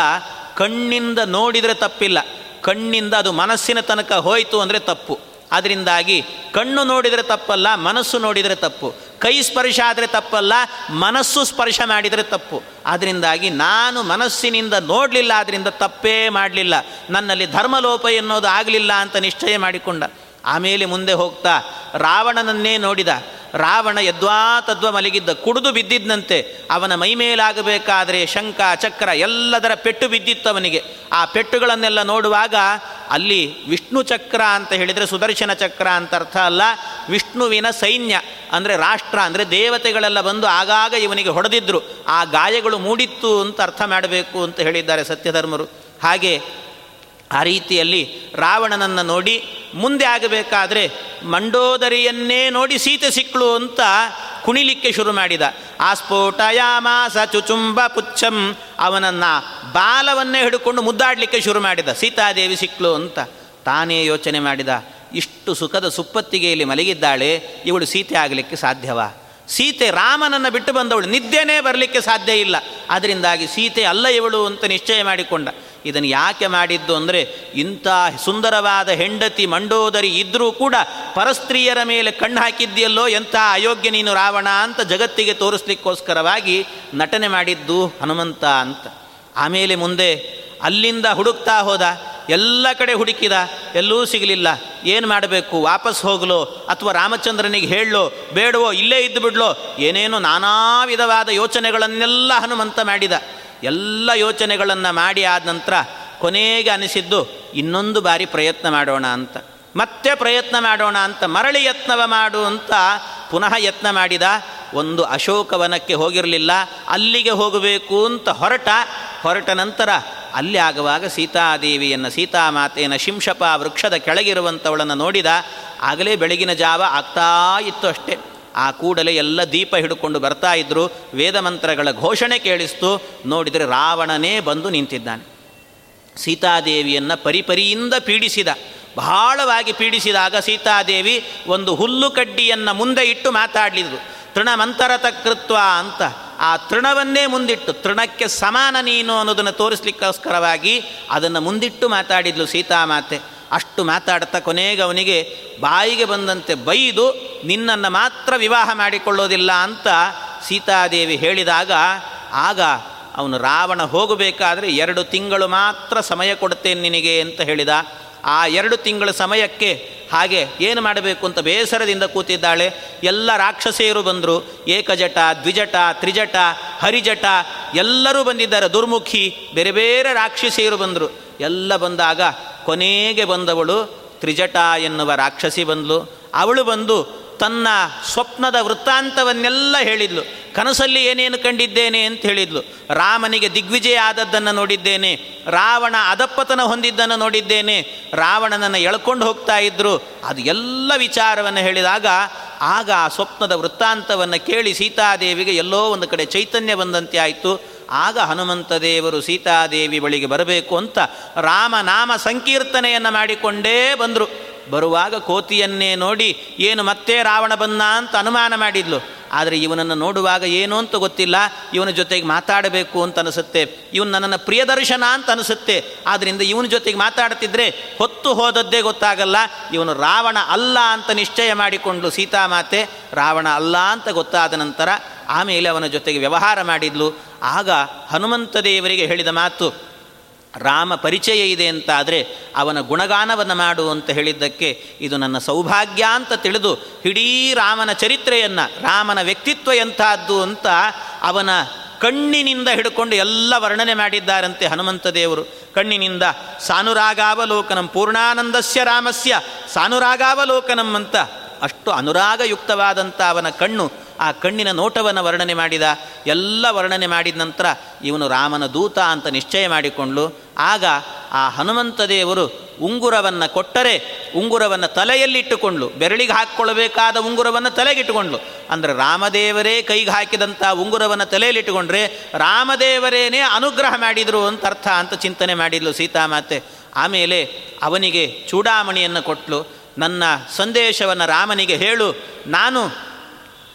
ಕಣ್ಣಿಂದ ನೋಡಿದರೆ ತಪ್ಪಿಲ್ಲ. ಕಣ್ಣಿಂದ ಅದು ಮನಸ್ಸಿನ ತನಕ ಹೋಯಿತು ಅಂದರೆ ತಪ್ಪು. ಅದರಿಂದಾಗಿ ಕಣ್ಣು ನೋಡಿದರೆ ತಪ್ಪಲ್ಲ, ಮನಸ್ಸು ನೋಡಿದರೆ ತಪ್ಪು. ಕೈ ಸ್ಪರ್ಶ ಆದರೆ ತಪ್ಪಲ್ಲ, ಮನಸ್ಸು ಸ್ಪರ್ಶ ಮಾಡಿದರೆ ತಪ್ಪು. ಅದರಿಂದಾಗಿ ನಾನು ಮನಸ್ಸಿನಿಂದ ನೋಡಲಿಲ್ಲ ಅದರಿಂದ ತಪ್ಪೇ ಮಾಡಲಿಲ್ಲ. ನನ್ನಲ್ಲಿ ಧರ್ಮಲೋಪ ಎನ್ನುವುದು ಆಗಲಿಲ್ಲ ಅಂತ ನಿಶ್ಚಯ ಮಾಡಿಕೊಂಡ. ಆಮೇಲೆ ಮುಂದೆ ಹೋಗ್ತಾ ರಾವಣನನ್ನೇ ನೋಡಿದ. ರಾವಣ ಯದ್ವಾ ತದ್ವ ಮಲಗಿದ್ದ. ಕುಡಿದು ಬಿದ್ದಿದ್ದಂತೆ ಅವನ ಮೈಮೇಲಾಗಬೇಕಾದರೆ ಶಂಕ ಚಕ್ರ ಎಲ್ಲದರ ಪೆಟ್ಟು ಬಿದ್ದಿತ್ತು ಅವನಿಗೆ. ಆ ಪೆಟ್ಟುಗಳನ್ನೆಲ್ಲ ನೋಡುವಾಗ ಅಲ್ಲಿ ವಿಷ್ಣು ಚಕ್ರ ಅಂತ ಹೇಳಿದರೆ ಸುದರ್ಶನ ಚಕ್ರ ಅಂತ ಅರ್ಥ ಅಲ್ಲ. ವಿಷ್ಣುವಿನ ಸೈನ್ಯ ಅಂದರೆ ರಾಷ್ಟ್ರ ಅಂದರೆ ದೇವತೆಗಳೆಲ್ಲ ಬಂದು ಆಗಾಗ ಇವನಿಗೆ ಹೊಡೆದಿದ್ರು. ಆ ಗಾಯಗಳು ಮೂಡಿತ್ತು ಅಂತ ಅರ್ಥ ಮಾಡಬೇಕು ಅಂತ ಹೇಳಿದ್ದಾರೆ ಸತ್ಯಧರ್ಮರು. ಹಾಗೆ ಆ ರೀತಿಯಲ್ಲಿ ರಾವಣನನ್ನು ನೋಡಿ ಮುಂದೆ ಆಗಬೇಕಾದ್ರೆ ಮಂಡೋದರಿಯನ್ನೇ ನೋಡಿ ಸೀತೆ ಸಿಕ್ಕಳು ಅಂತ ಕುಣಿಲಿಕ್ಕೆ ಶುರು ಮಾಡಿದ. ಆ ಸ್ಫೋಟಯಾಮಾಸ ಚುಚುಂಬ ಪುಚ್ಛಂ ಅವನನ್ನು ಬಾಲವನ್ನೇ ಹಿಡ್ಕೊಂಡು ಮುದ್ದಾಡಲಿಕ್ಕೆ ಶುರು ಮಾಡಿದ. ಸೀತಾದೇವಿ ಸಿಕ್ಕಳು ಅಂತ ತಾನೇ ಯೋಚನೆ ಮಾಡಿದ. ಇಷ್ಟು ಸುಖದ ಸುಪ್ಪತ್ತಿಗೆಯಲ್ಲಿ ಮಲಗಿದ್ದಾಳೆ, ಇವಳು ಸೀತೆ ಆಗಲಿಕ್ಕೆ ಸಾಧ್ಯವಾ? ಸೀತೆ ರಾಮನನ್ನು ಬಿಟ್ಟು ಬಂದವಳು. ನಿದ್ದೆನೇ ಬರಲಿಕ್ಕೆ ಸಾಧ್ಯ ಇಲ್ಲ. ಅದರಿಂದಾಗಿ ಸೀತೆ ಅಲ್ಲ ಇವಳು ಅಂತ ನಿಶ್ಚಯ ಮಾಡಿಕೊಂಡ. ಇದನ್ನು ಯಾಕೆ ಮಾಡಿದ್ದು ಅಂದರೆ ಇಂಥ ಸುಂದರವಾದ ಹೆಂಡತಿ ಮಂಡೋದರಿ ಇದ್ದರೂ ಕೂಡ ಪರಸ್ತ್ರೀಯರ ಮೇಲೆ ಕಣ್ಣು ಹಾಕಿದ್ಯಲ್ಲೋ ಎಂಥ ಅಯೋಗ್ಯ ನೀನು ರಾವಣ ಅಂತ ಜಗತ್ತಿಗೆ ತೋರಿಸ್ಲಿಕ್ಕೋಸ್ಕರವಾಗಿ ನಟನೆ ಮಾಡಿದ್ದು ಹನುಮಂತ ಅಂತ. ಆಮೇಲೆ ಮುಂದೆ ಅಲ್ಲಿಂದ ಹುಡುಕ್ತಾ ಹೋದ. ಎಲ್ಲ ಕಡೆ ಹುಡುಕಿದ. ಎಲ್ಲೂ ಸಿಗಲಿಲ್ಲ. ಏನು ಮಾಡಬೇಕು? ವಾಪಸ್ ಹೋಗಲೋ ಅಥವಾ ರಾಮಚಂದ್ರನಿಗೆ ಹೇಳಲೋ ಬೇಡವೋ, ಇಲ್ಲೇ ಇದ್ದು ಬಿಡ್ಲೋ. ಏನೇನೋ ನಾನಾ ವಿಧವಾದ ಯೋಚನೆಗಳನ್ನೆಲ್ಲ ಹನುಮಂತ ಮಾಡಿದ. ಎಲ್ಲ ಯೋಚನೆಗಳನ್ನು ಮಾಡಿ ಆದ ನಂತರ ಕೊನೆಗೆ ಅನಿಸಿದ್ದು, ಇನ್ನೊಂದು ಬಾರಿ ಪ್ರಯತ್ನ ಮಾಡೋಣ ಅಂತ. ಮತ್ತೆ ಪ್ರಯತ್ನ ಮಾಡೋಣ ಅಂತ, ಮರಳಿ ಯತ್ನವ ಮಾಡು ಅಂತ ಪುನಃ ಯತ್ನ ಮಾಡಿದ. ಒಂದು ಅಶೋಕವನಕ್ಕೆ ಹೋಗಿರಲಿಲ್ಲ, ಅಲ್ಲಿಗೆ ಹೋಗಬೇಕು ಅಂತ ಹೊರಟ ಹೊರಟ ನಂತರ ಅಲ್ಲಿ ಆಗುವಾಗ ಸೀತಾದೇವಿಯನ್ನು, ಸೀತಾಮಾತೆಯನ್ನು ಶಿಂಶಪ ವೃಕ್ಷದ ಕೆಳಗಿರುವಂಥವಳನ್ನು ನೋಡಿದ, ಆಗಲೇ ಬೆಳಗಿನ ಜಾವ ಆಗ್ತಾ ಇತ್ತು ಅಷ್ಟೇ. ಆ ಕೂಡಲೇ ಎಲ್ಲ ದೀಪ ಹಿಡ್ಕೊಂಡು ಬರ್ತಾ ಇದ್ದರು ವೇದ ಮಂತ್ರಗಳ ಘೋಷಣೆ ಕೇಳಿಸ್ತು, ನೋಡಿದರೆ ರಾವಣನೇ ಬಂದು ನಿಂತಿದ್ದಾನೆ. ಸೀತಾದೇವಿಯನ್ನು ಪರಿಪರಿಯಿಂದ ಪೀಡಿಸಿದ, ಬಹಳವಾಗಿ ಪೀಡಿಸಿದಾಗ ಸೀತಾದೇವಿ ಒಂದು ಹುಲ್ಲು ಕಡ್ಡಿಯನ್ನು ಮುಂದೆ ಇಟ್ಟು ಮಾತಾಡಲಿದ್ರು. ತೃಣಮಂತರತ ಕೃತ್ವ ಅಂತ ಆ ತೃಣವನ್ನೇ ಮುಂದಿಟ್ಟು ತೃಣಕ್ಕೆ ಸಮಾನ ನೀನು ಅನ್ನೋದನ್ನು ತೋರಿಸ್ಲಿಕ್ಕೋಸ್ಕರವಾಗಿ ಅದನ್ನು ಮುಂದಿಟ್ಟು ಮಾತಾಡಿದ್ಲು ಸೀತಾಮಾತೆ. ಅಷ್ಟು ಮಾತಾಡ್ತಾ ಕೊನೆಗೆ ಅವನಿಗೆ ಬಾಯಿಗೆ ಬಂದಂತೆ ಬೈದು ನಿನ್ನನ್ನು ಮಾತ್ರ ವಿವಾಹ ಮಾಡಿಕೊಳ್ಳೋದಿಲ್ಲ ಅಂತ ಸೀತಾದೇವಿ ಹೇಳಿದಾಗ ಆಗ ಅವನು ರಾವಣ ಹೋಗಬೇಕಾದ್ರೆ ಎರಡು ತಿಂಗಳು ಮಾತ್ರ ಸಮಯ ಕೊಡುತ್ತೇನೆ ನಿನಗೆ ಅಂತ ಹೇಳಿದ. ಆ ಎರಡು ತಿಂಗಳ ಸಮಯಕ್ಕೆ ಹಾಗೆ ಏನು ಮಾಡಬೇಕು ಅಂತ ಬೇಸರದಿಂದ ಕೂತಿದ್ದಾಳೆ. ಎಲ್ಲ ರಾಕ್ಷಸಿಯರು ಬಂದರು. ಏಕಜಟ, ದ್ವಿಜಟ, ತ್ರಿಜಟ, ಹರಿಜಟ ಎಲ್ಲರೂ ಬಂದಿದ್ದಾರೆ. ದುರ್ಮುಖಿ, ಬೇರೆ ಬೇರೆ ರಾಕ್ಷಸಿಯರು ಬಂದರು. ಎಲ್ಲ ಬಂದಾಗ ಕೊನೆಗೆ ಬಂದವಳು ತ್ರಿಜಟ ಎನ್ನುವ ರಾಕ್ಷಸಿ ಬಂದಳು ಅವಳು ಬಂದು ತನ್ನ ಸ್ವಪ್ನದ ವೃತ್ತಾಂತವನ್ನೆಲ್ಲ ಹೇಳಿದ್ಲು. ಕನಸಲ್ಲಿ ಏನೇನು ಕಂಡಿದ್ದೇನೆ ಅಂತ ಹೇಳಿದ್ಲು. ರಾಮನಿಗೆ ದಿಗ್ವಿಜಯ ಆದದ್ದನ್ನು ನೋಡಿದ್ದೇನೆ. ರಾವಣ ಅದಪ್ಪತನ ಹೊಂದಿದ್ದನ್ನು ನೋಡಿದ್ದೇನೆ. ರಾವಣನನ್ನು ಎಳ್ಕೊಂಡು ಹೋಗ್ತಾ ಇದ್ದರು ಅದು ಎಲ್ಲ ವಿಚಾರವನ್ನು ಹೇಳಿದಾಗ ಆಗ ಆ ಸ್ವಪ್ನದ ವೃತ್ತಾಂತವನ್ನು ಕೇಳಿ ಸೀತಾದೇವಿಗೆ ಎಲ್ಲೋ ಒಂದು ಕಡೆ ಚೈತನ್ಯ ಬಂದಂತೆ ಆಯಿತು. ಆಗ ಹನುಮಂತ ದೇವರು ಸೀತಾದೇವಿ ಬಳಿಗೆ ಬರಬೇಕು ಅಂತ ರಾಮನಾಮ ಸಂಕೀರ್ತನೆಯನ್ನು ಮಾಡಿಕೊಂಡೇ ಬಂದರು. ಬರುವಾಗ ಕೋತಿಯನ್ನೇ ನೋಡಿ, ಏನು ಮತ್ತೆ ರಾವಣ ಬಂದ? ಅಂತ ಅನುಮಾನ ಮಾಡಿದ್ಲು. ಆದರೆ ಇವನನ್ನು ನೋಡುವಾಗ ಏನು ಅಂತ ಗೊತ್ತಿಲ್ಲ. ಇವನ ಜೊತೆಗೆ ಮಾತಾಡಬೇಕು ಅಂತ ಅನಿಸುತ್ತೆ. ಇವನು ನನ್ನನ್ನು ಪ್ರಿಯದರ್ಶನ ಅಂತ ಅನಿಸುತ್ತೆ. ಆದ್ದರಿಂದ ಇವನ ಜೊತೆಗೆ ಮಾತಾಡ್ತಿದ್ರೆ ಹೊತ್ತು ಹೋದದ್ದೇ ಗೊತ್ತಾಗಲ್ಲ. ಇವನು ರಾವಣ ಅಲ್ಲ ಅಂತ ನಿಶ್ಚಯ ಮಾಡಿಕೊಂಡು ಸೀತಾಮಾತೆ ರಾವಣ ಅಲ್ಲ ಅಂತ ಗೊತ್ತಾದ ನಂತರ ಆಮೇಲೆ ಅವನ ಜೊತೆಗೆ ವ್ಯವಹಾರ ಮಾಡಿದ್ಲು. ಆಗ ಹನುಮಂತ ದೇವರಿಗೆ ಹೇಳಿದ ಮಾತು ರಾಮ ಪರಿಚಯ ಇದೆ ಅಂತಾದರೆ ಅವನ ಗುಣಗಾನವನ್ನು ಮಾಡು ಅಂತ ಹೇಳಿದ್ದಕ್ಕೆ ಇದು ನನ್ನ ಸೌಭಾಗ್ಯ ಅಂತ ತಿಳಿದು ಇಡೀ ರಾಮನ ಚರಿತ್ರೆಯನ್ನು, ರಾಮನ ವ್ಯಕ್ತಿತ್ವ ಎಂಥದ್ದು ಅಂತ ಅವನ ಕಣ್ಣಿನಿಂದ ಹಿಡ್ಕೊಂಡು ಎಲ್ಲ ವರ್ಣನೆ ಮಾಡಿದ್ದಾರಂತೆ ಹನುಮಂತ ದೇವರು. ಕಣ್ಣಿನಿಂದ ಸಾನುರಾಗಾವಲೋಕನಂ ಪೂರ್ಣಾನಂದಸ್ಯ ರಾಮಸ್ಯ, ಸಾನುರಾಗಾವಲೋಕನಂ ಅಂತ ಅಷ್ಟು ಅನುರಾಗಯುಕ್ತವಾದಂಥ ಅವನ ಕಣ್ಣು ಆ ಕಣ್ಣಿನ ನೋಟವನ್ನು ವರ್ಣನೆ ಮಾಡಿದ. ಎಲ್ಲ ವರ್ಣನೆ ಮಾಡಿದ ನಂತರ ಇವನು ರಾಮನ ದೂತ ಅಂತ ನಿಶ್ಚಯ ಮಾಡಿಕೊಂಡು ಆಗ ಆ ಹನುಮಂತ ದೇವರು ಉಂಗುರವನ್ನು ಕೊಟ್ಟರೆ ಉಂಗುರವನ್ನು ತಲೆಯಲ್ಲಿಟ್ಟುಕೊಂಡ್ಲು ಬೆರಳಿಗೆ ಹಾಕ್ಕೊಳ್ಬೇಕಾದ ಉಂಗುರವನ್ನು ತಲೆಗಿಟ್ಟುಕೊಂಡ್ಲು ಅಂದರೆ ರಾಮದೇವರೇ ಕೈಗೆ ಹಾಕಿದಂಥ ಉಂಗುರವನ್ನು ತಲೆಯಲ್ಲಿಟ್ಟುಕೊಂಡ್ರೆ ರಾಮದೇವರೇನೇ ಅನುಗ್ರಹ ಮಾಡಿದರು ಅಂತ ಅರ್ಥ ಅಂತ ಚಿಂತನೆ ಮಾಡಿದ್ಲು ಸೀತಾಮಾತೆ. ಆಮೇಲೆ ಅವನಿಗೆ ಚೂಡಾಮಣಿಯನ್ನು ಕೊಟ್ಟಲು ನನ್ನ ಸಂದೇಶವನ್ನು ರಾಮನಿಗೆ ಹೇಳು. ನಾನು